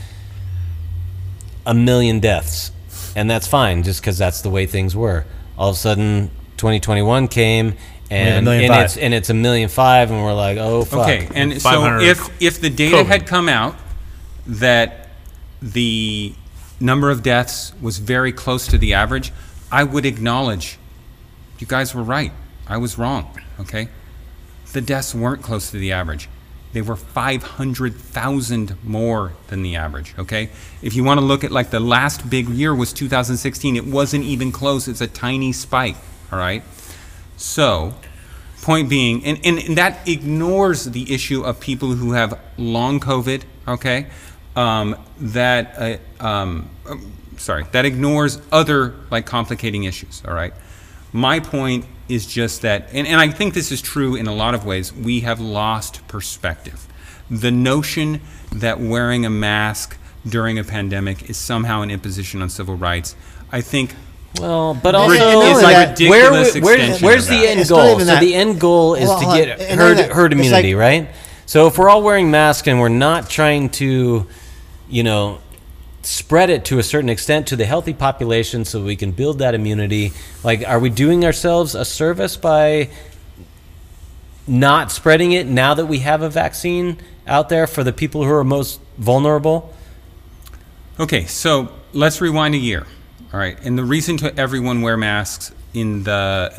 a million deaths, and that's fine, just because that's the way things were. All of a sudden, 2021 came, and million and five. it's and it's a million five, and we're like, oh fuck. Okay, and so if if the data COVID. had come out that the number of deaths was very close to the average, I would acknowledge you guys were right. I was wrong. Okay, the deaths weren't close to the average. They were 500,000 more than the average, okay? If you want to look at like the last big year was 2016, it wasn't even close. It's a tiny spike, all right? So, point being, and, and, and that ignores the issue of people who have long COVID, okay? Um, that, uh, um, um, sorry, that ignores other like complicating issues, all right? My point is just that, and, and I think this is true in a lot of ways, we have lost perspective. The notion that wearing a mask during a pandemic is somehow an imposition on civil rights, I think Well, but also and not is only like that, where, ridiculous where's, where's the end It's goal? So that. the end goal is Hold to get and herd, then- herd immunity, like- right? So if we're all wearing masks and we're not trying to, you know, spread it to a certain extent to the healthy population so we can build that immunity, like are we doing ourselves a service by not spreading it now that we have a vaccine out there for the people who are most vulnerable? Okay, so let's rewind a year. All right, and the reason to everyone wear masks in the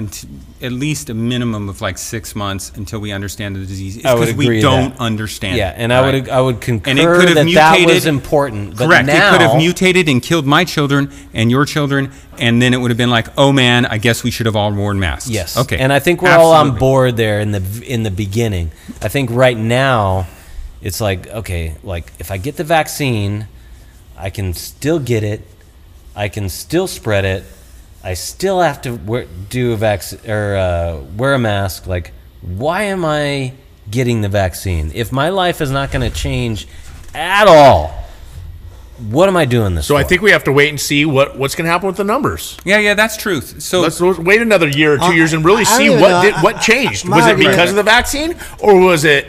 at least a minimum of like six months until we understand the disease is because we don't that. understand. Yeah, and I right? would I would concur And it could have that that was important. But Correct. Now, it could have mutated and killed my children and your children, and then it would have been like, oh man, I guess we should have all worn masks. Yes. Okay. And I think we're all on board there in the in the beginning. I think right now, it's like okay, like if I get the vaccine, I can still get it. I can still spread it. I still have to wear, do a vac or uh, wear a mask. Like, why am I getting the vaccine if my life is not going to change at all? What am I doing this So for? I think we have to wait and see what, what's going to happen with the numbers. Yeah, yeah, that's truth. So Let's let's wait another year or two Uh, years and really I don't see what know. did I- what I- changed. my Was it argument- because of the vaccine, or was it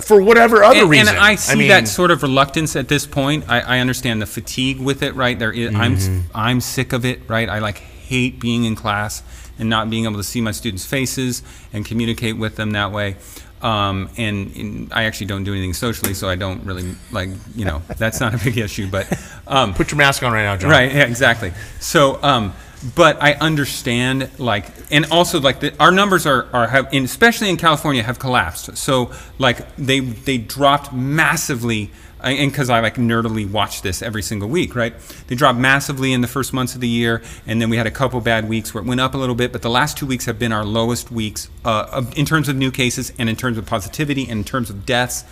for whatever other and, reason? and I see mean, that sort of reluctance at this point. I, I understand the fatigue with it, right? There, is, I'm Mm-hmm. I'm sick of it, right? I like hate being in class and not being able to see my students' faces and communicate with them that way. Um, and, and I actually don't do anything socially, so I don't really like you know that's not a big issue. But um, put your mask on right now, John. Right. Yeah. Exactly. So, um, but I understand, like, and also like the, our numbers are are have, especially in California, have collapsed. So, like, they they dropped massively. And because I like nerdily watch this every single week, right? They dropped massively in the first months of the year, and then we had a couple bad weeks where it went up a little bit. But the last two weeks have been our lowest weeks uh, in terms of new cases, and in terms of positivity, and in terms of deaths.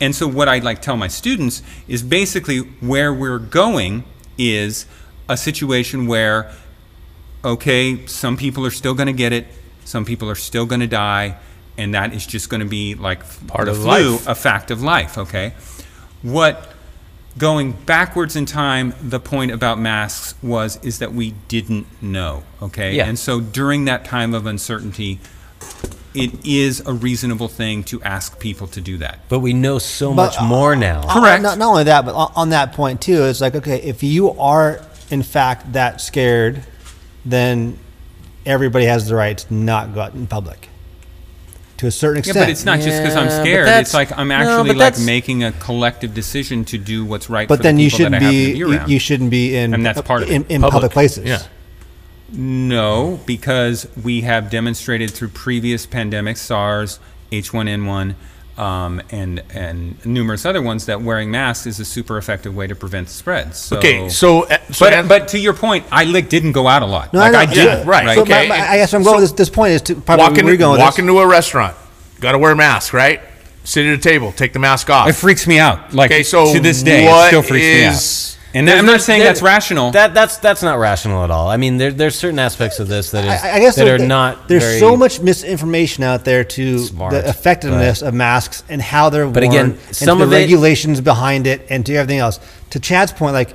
And so what I like tell my students is basically where we're going is a situation where okay, some people are still going to get it, some people are still going to die, and that is just going to be like Part of flu, life. a fact of life, okay? What going backwards in time, the point about masks was is that we didn't know, okay? Yeah. And so during that time of uncertainty, it is a reasonable thing to ask people to do that. But we know so But, much more now. Uh, Correct. Not, not only that, but on, on that point too, it's like okay, if you are in fact that scared, then everybody has the right to not go out in public. To a certain extent. Yeah, extent. but it's not just because I'm scared. It's like I'm actually but like making a collective decision to do what's right. But for then the you people that shouldn't be, be you, you shouldn't be in And that's part of in, it. in public, places. Yeah. No, because we have demonstrated through previous pandemics, SARS, H1N1, um, and and numerous other ones, that wearing masks is a super effective way to prevent the spread. So, Okay, so, uh, so but An- but to your point, I like didn't go out a lot. No, like I I, know. did, Yeah, right, So okay, my- my- I guess I'm going so- with this, this point is to probably walk, where into, going walk into a restaurant, got to wear a mask, right? Sit at a table, take the mask off. It freaks me out. Like Okay, so to this day, it still freaks me out. And I'm not saying There- that's rational. That that's that's not rational at all. I mean, there, there's certain aspects of this that is I, I guess that there- are not. There's very, so much misinformation out there to Smart, the effectiveness of masks and how they're But worn, again, and some to of the it- regulations behind it, and to everything else. To Chad's point, like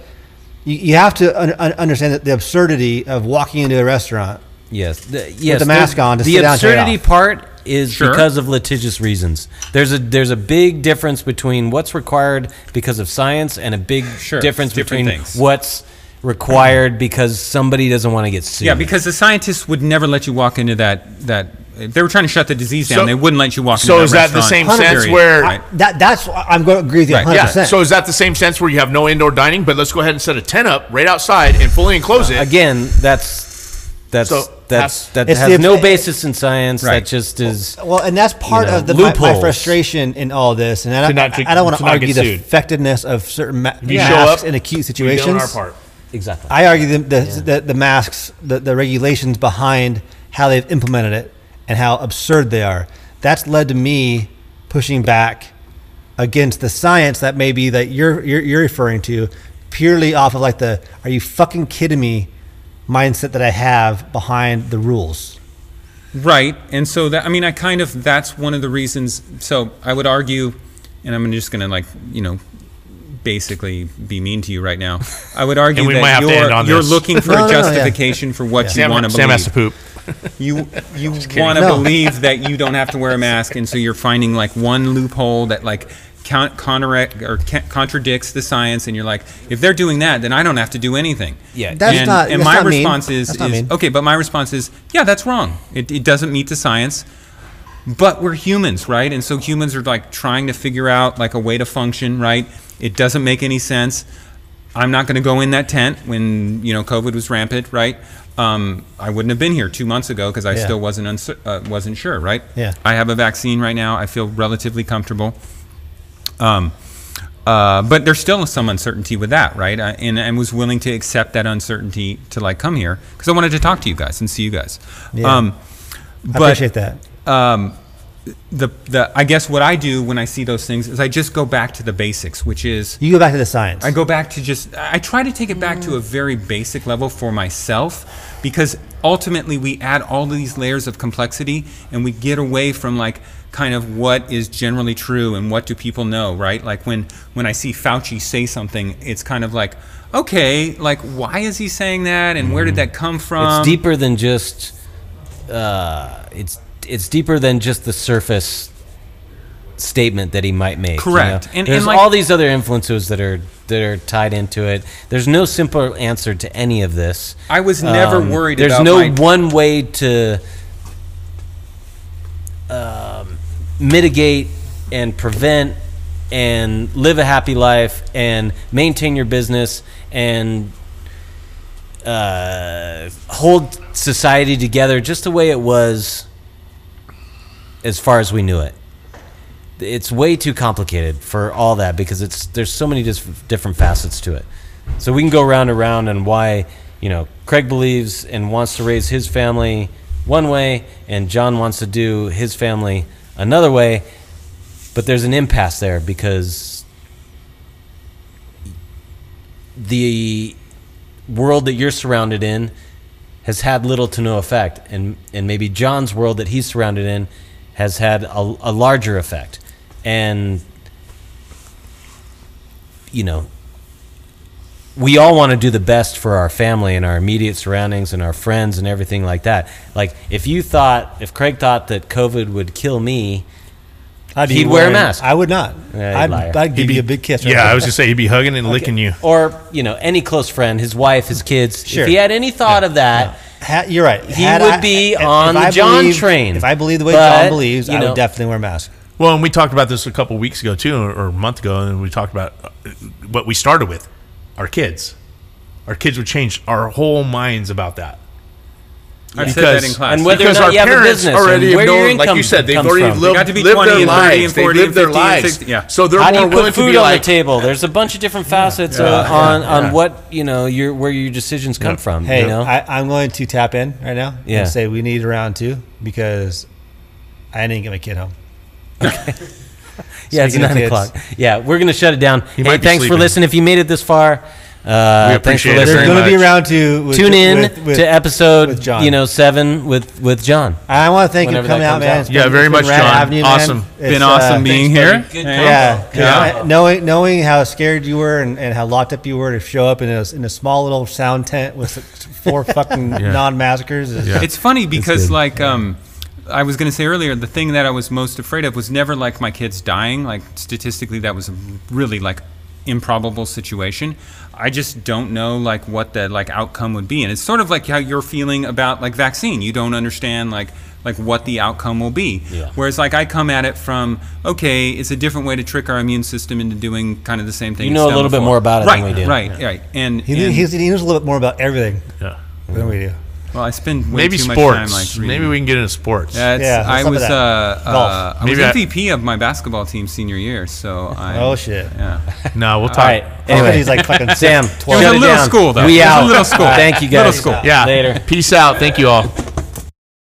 you, you have to un, un- understand the absurdity of walking into a restaurant. Yes, the, yes. the mask on to the sit down and absurdity off. part is Sure. because of litigious reasons. There's a there's a big difference between what's required because of science and a big Sure, difference between things. what's required because somebody doesn't want to get sued. yeah, because the scientists would never let you walk into that that. If they were trying to shut the disease down, So- they wouldn't let you walk into that. so into is that that the same sense where- Right. That that's I'm going to agree with you Right, 100. Yeah. percent So is that the same sense where you have no indoor dining, but let's go ahead and set a tent up right outside and fully enclose uh, it? again, that's that's So, that's has- that It's has the- no basis in science. Right. That just is. Well, and that's part know, of the, my, my loopholes. frustration in all this. And I, To not- to- I don't want to to not argue get the sued. effectiveness of certain ma- you masks show up, in acute We situations. done our part. Exactly. I argue the the, the, the masks, the, the regulations behind how they've implemented it, and how absurd they are. That's led to me pushing back against the science that maybe that you're you're, you're referring to, purely off of like the "Are you fucking kidding me?" Mindset that I have behind the rules. Right. And so that I mean I kind of that's one of the reasons so I would argue and I'm just going to like, you know, basically be mean to you right now. I would argue And we might that have to end you're you're looking for No, no, a no, yeah. justification for what you Sam, want to believe. Sam has to poop. You you want to No. believe that you don't have to wear a mask and so you're finding like one loophole that like or contradicts the science and you're like if they're doing that then I don't have to do anything. Yeah. That's and, not- and that's my not mean. response is, is mean. okay, but my response is, yeah, that's wrong. It, it doesn't meet the science. But we're humans, right? And so humans are like trying to figure out like a way to function, right? It doesn't make any sense. I'm not going to go in that tent when you know COVID was rampant, right? Um, I wouldn't have been here two months ago because I Yeah. still wasn't uh, wasn't sure, right? Yeah. I have a vaccine right now. I feel relatively comfortable. Um, uh, but there's still some uncertainty with that, right? I, and I was willing to accept that uncertainty to like come here because I wanted to talk to you guys and see you guys. Yeah. Um, I appreciate that. um, the the I guess what I do when I see those things is I just go back to the basics, which is You go back to the science. I go back to just I try to take it back to a very basic level for myself because ultimately we add all these layers of complexity and we get away from like kind of what is generally true and what do people know, right? Like when when I see Fauci say something, it's kind of like okay, like why is he saying that and where did that come from? it's deeper than just. Uh, it's it's deeper than just the surface statement that he might make. you Correct. know? And- There's and like- all these other influences that are that are tied into it. There's no simple answer to any of this. I was never Um, worried There's no my- one way to um, mitigate and prevent and live a happy life and maintain your business and uh, hold society together just the way it was as far as we knew it. It's way too complicated for all that because it's there's so many dis- different facets to it. So we can go round and round on why you know Craig believes and wants to raise his family one way, and John wants to do his family another way. But there's an impasse there because the world that you're surrounded in has had little to no effect, and and maybe John's world that he's surrounded in has had a, a larger effect, and you know, we all want to do the best for our family and our immediate surroundings and our friends and everything like that. Like if you thought, if Craig thought that COVID would kill me, I'd He'd wear a mask. I would not. Yeah, I'd, liar. I'd give He'd you a big kiss. right Yeah, now. I was just say he'd be hugging and licking you. or you know, any close friend, his wife, his kids, Sure. if he had any thought of that, Ha- you're right. He Had would I- be if on I the John believed- train. If I believe the way But, John believes, you I know- would definitely wear a mask. Well, and we talked about this a couple weeks ago too, or, or a month ago, and we talked about uh, what we started with, our kids. Our kids would change our whole minds about that. I've said that in Because- class. And whether or not our you have a parents business already and have known, like you said, they've already from. lived, got to be lived their and 30 and lives. 40 They've lived their and 50 and lives. 60, yeah. So they're How do more you willing put to food be on like, the table? There's a bunch of different facets uh, on on what you know your where your decisions come from. Hey, you know, I, I'm going to tap in right now Yeah. and say we need a round two because I didn't get my kid home. yeah, it's speaking of nine kids. o'clock. Yeah, we're gonna shut it down. Hey, might be thanks for sleeping. listening. If you made it this far, uh, We thanks for appreciate it There's very listening. going to be a much. round two. With, Tune in with- with- to episode with John. you know seven with with John. I want to thank you whenever for coming out, comes man. out. It's Yeah, been- very it's been much, rad John. having you, man. Awesome. It's, Been uh, awesome being here. Good And- Yeah, 'cause Yeah. I- knowing knowing how scared you were and, and how locked up you were to show up in a, in a small little sound tent with four fucking non-massacres. Is, Yeah. It's funny because, like, um, I was going to say earlier, the thing that I was most afraid of was never like my kids dying. Like, statistically, that was a really like improbable situation. I just don't know like what the like outcome would be, and it's sort of like how you're feeling about like vaccine. You don't understand like like what the outcome will be. Yeah. Whereas like I come at it from okay, it's a different way to trick our immune system into doing kind of the same thing. You know a done little bit more about it right, than we do. Right, right, and, He, and he knows a little bit more about everything Yeah. than we do. Well, I spend way Maybe too sports. much time like reading. Maybe we can get into sports. Yeah, Yeah, I was uh, uh, Golf. I was Maybe I- MVP of my basketball team senior year, so I. Oh, shit. Yeah. no, we'll talk. All right. Anyway, Anyway, he's like fucking Sam, It was a little down. school, though. We It was a out. little school. Thank you guys. Little school. Yeah. Later. Peace out. Thank you all.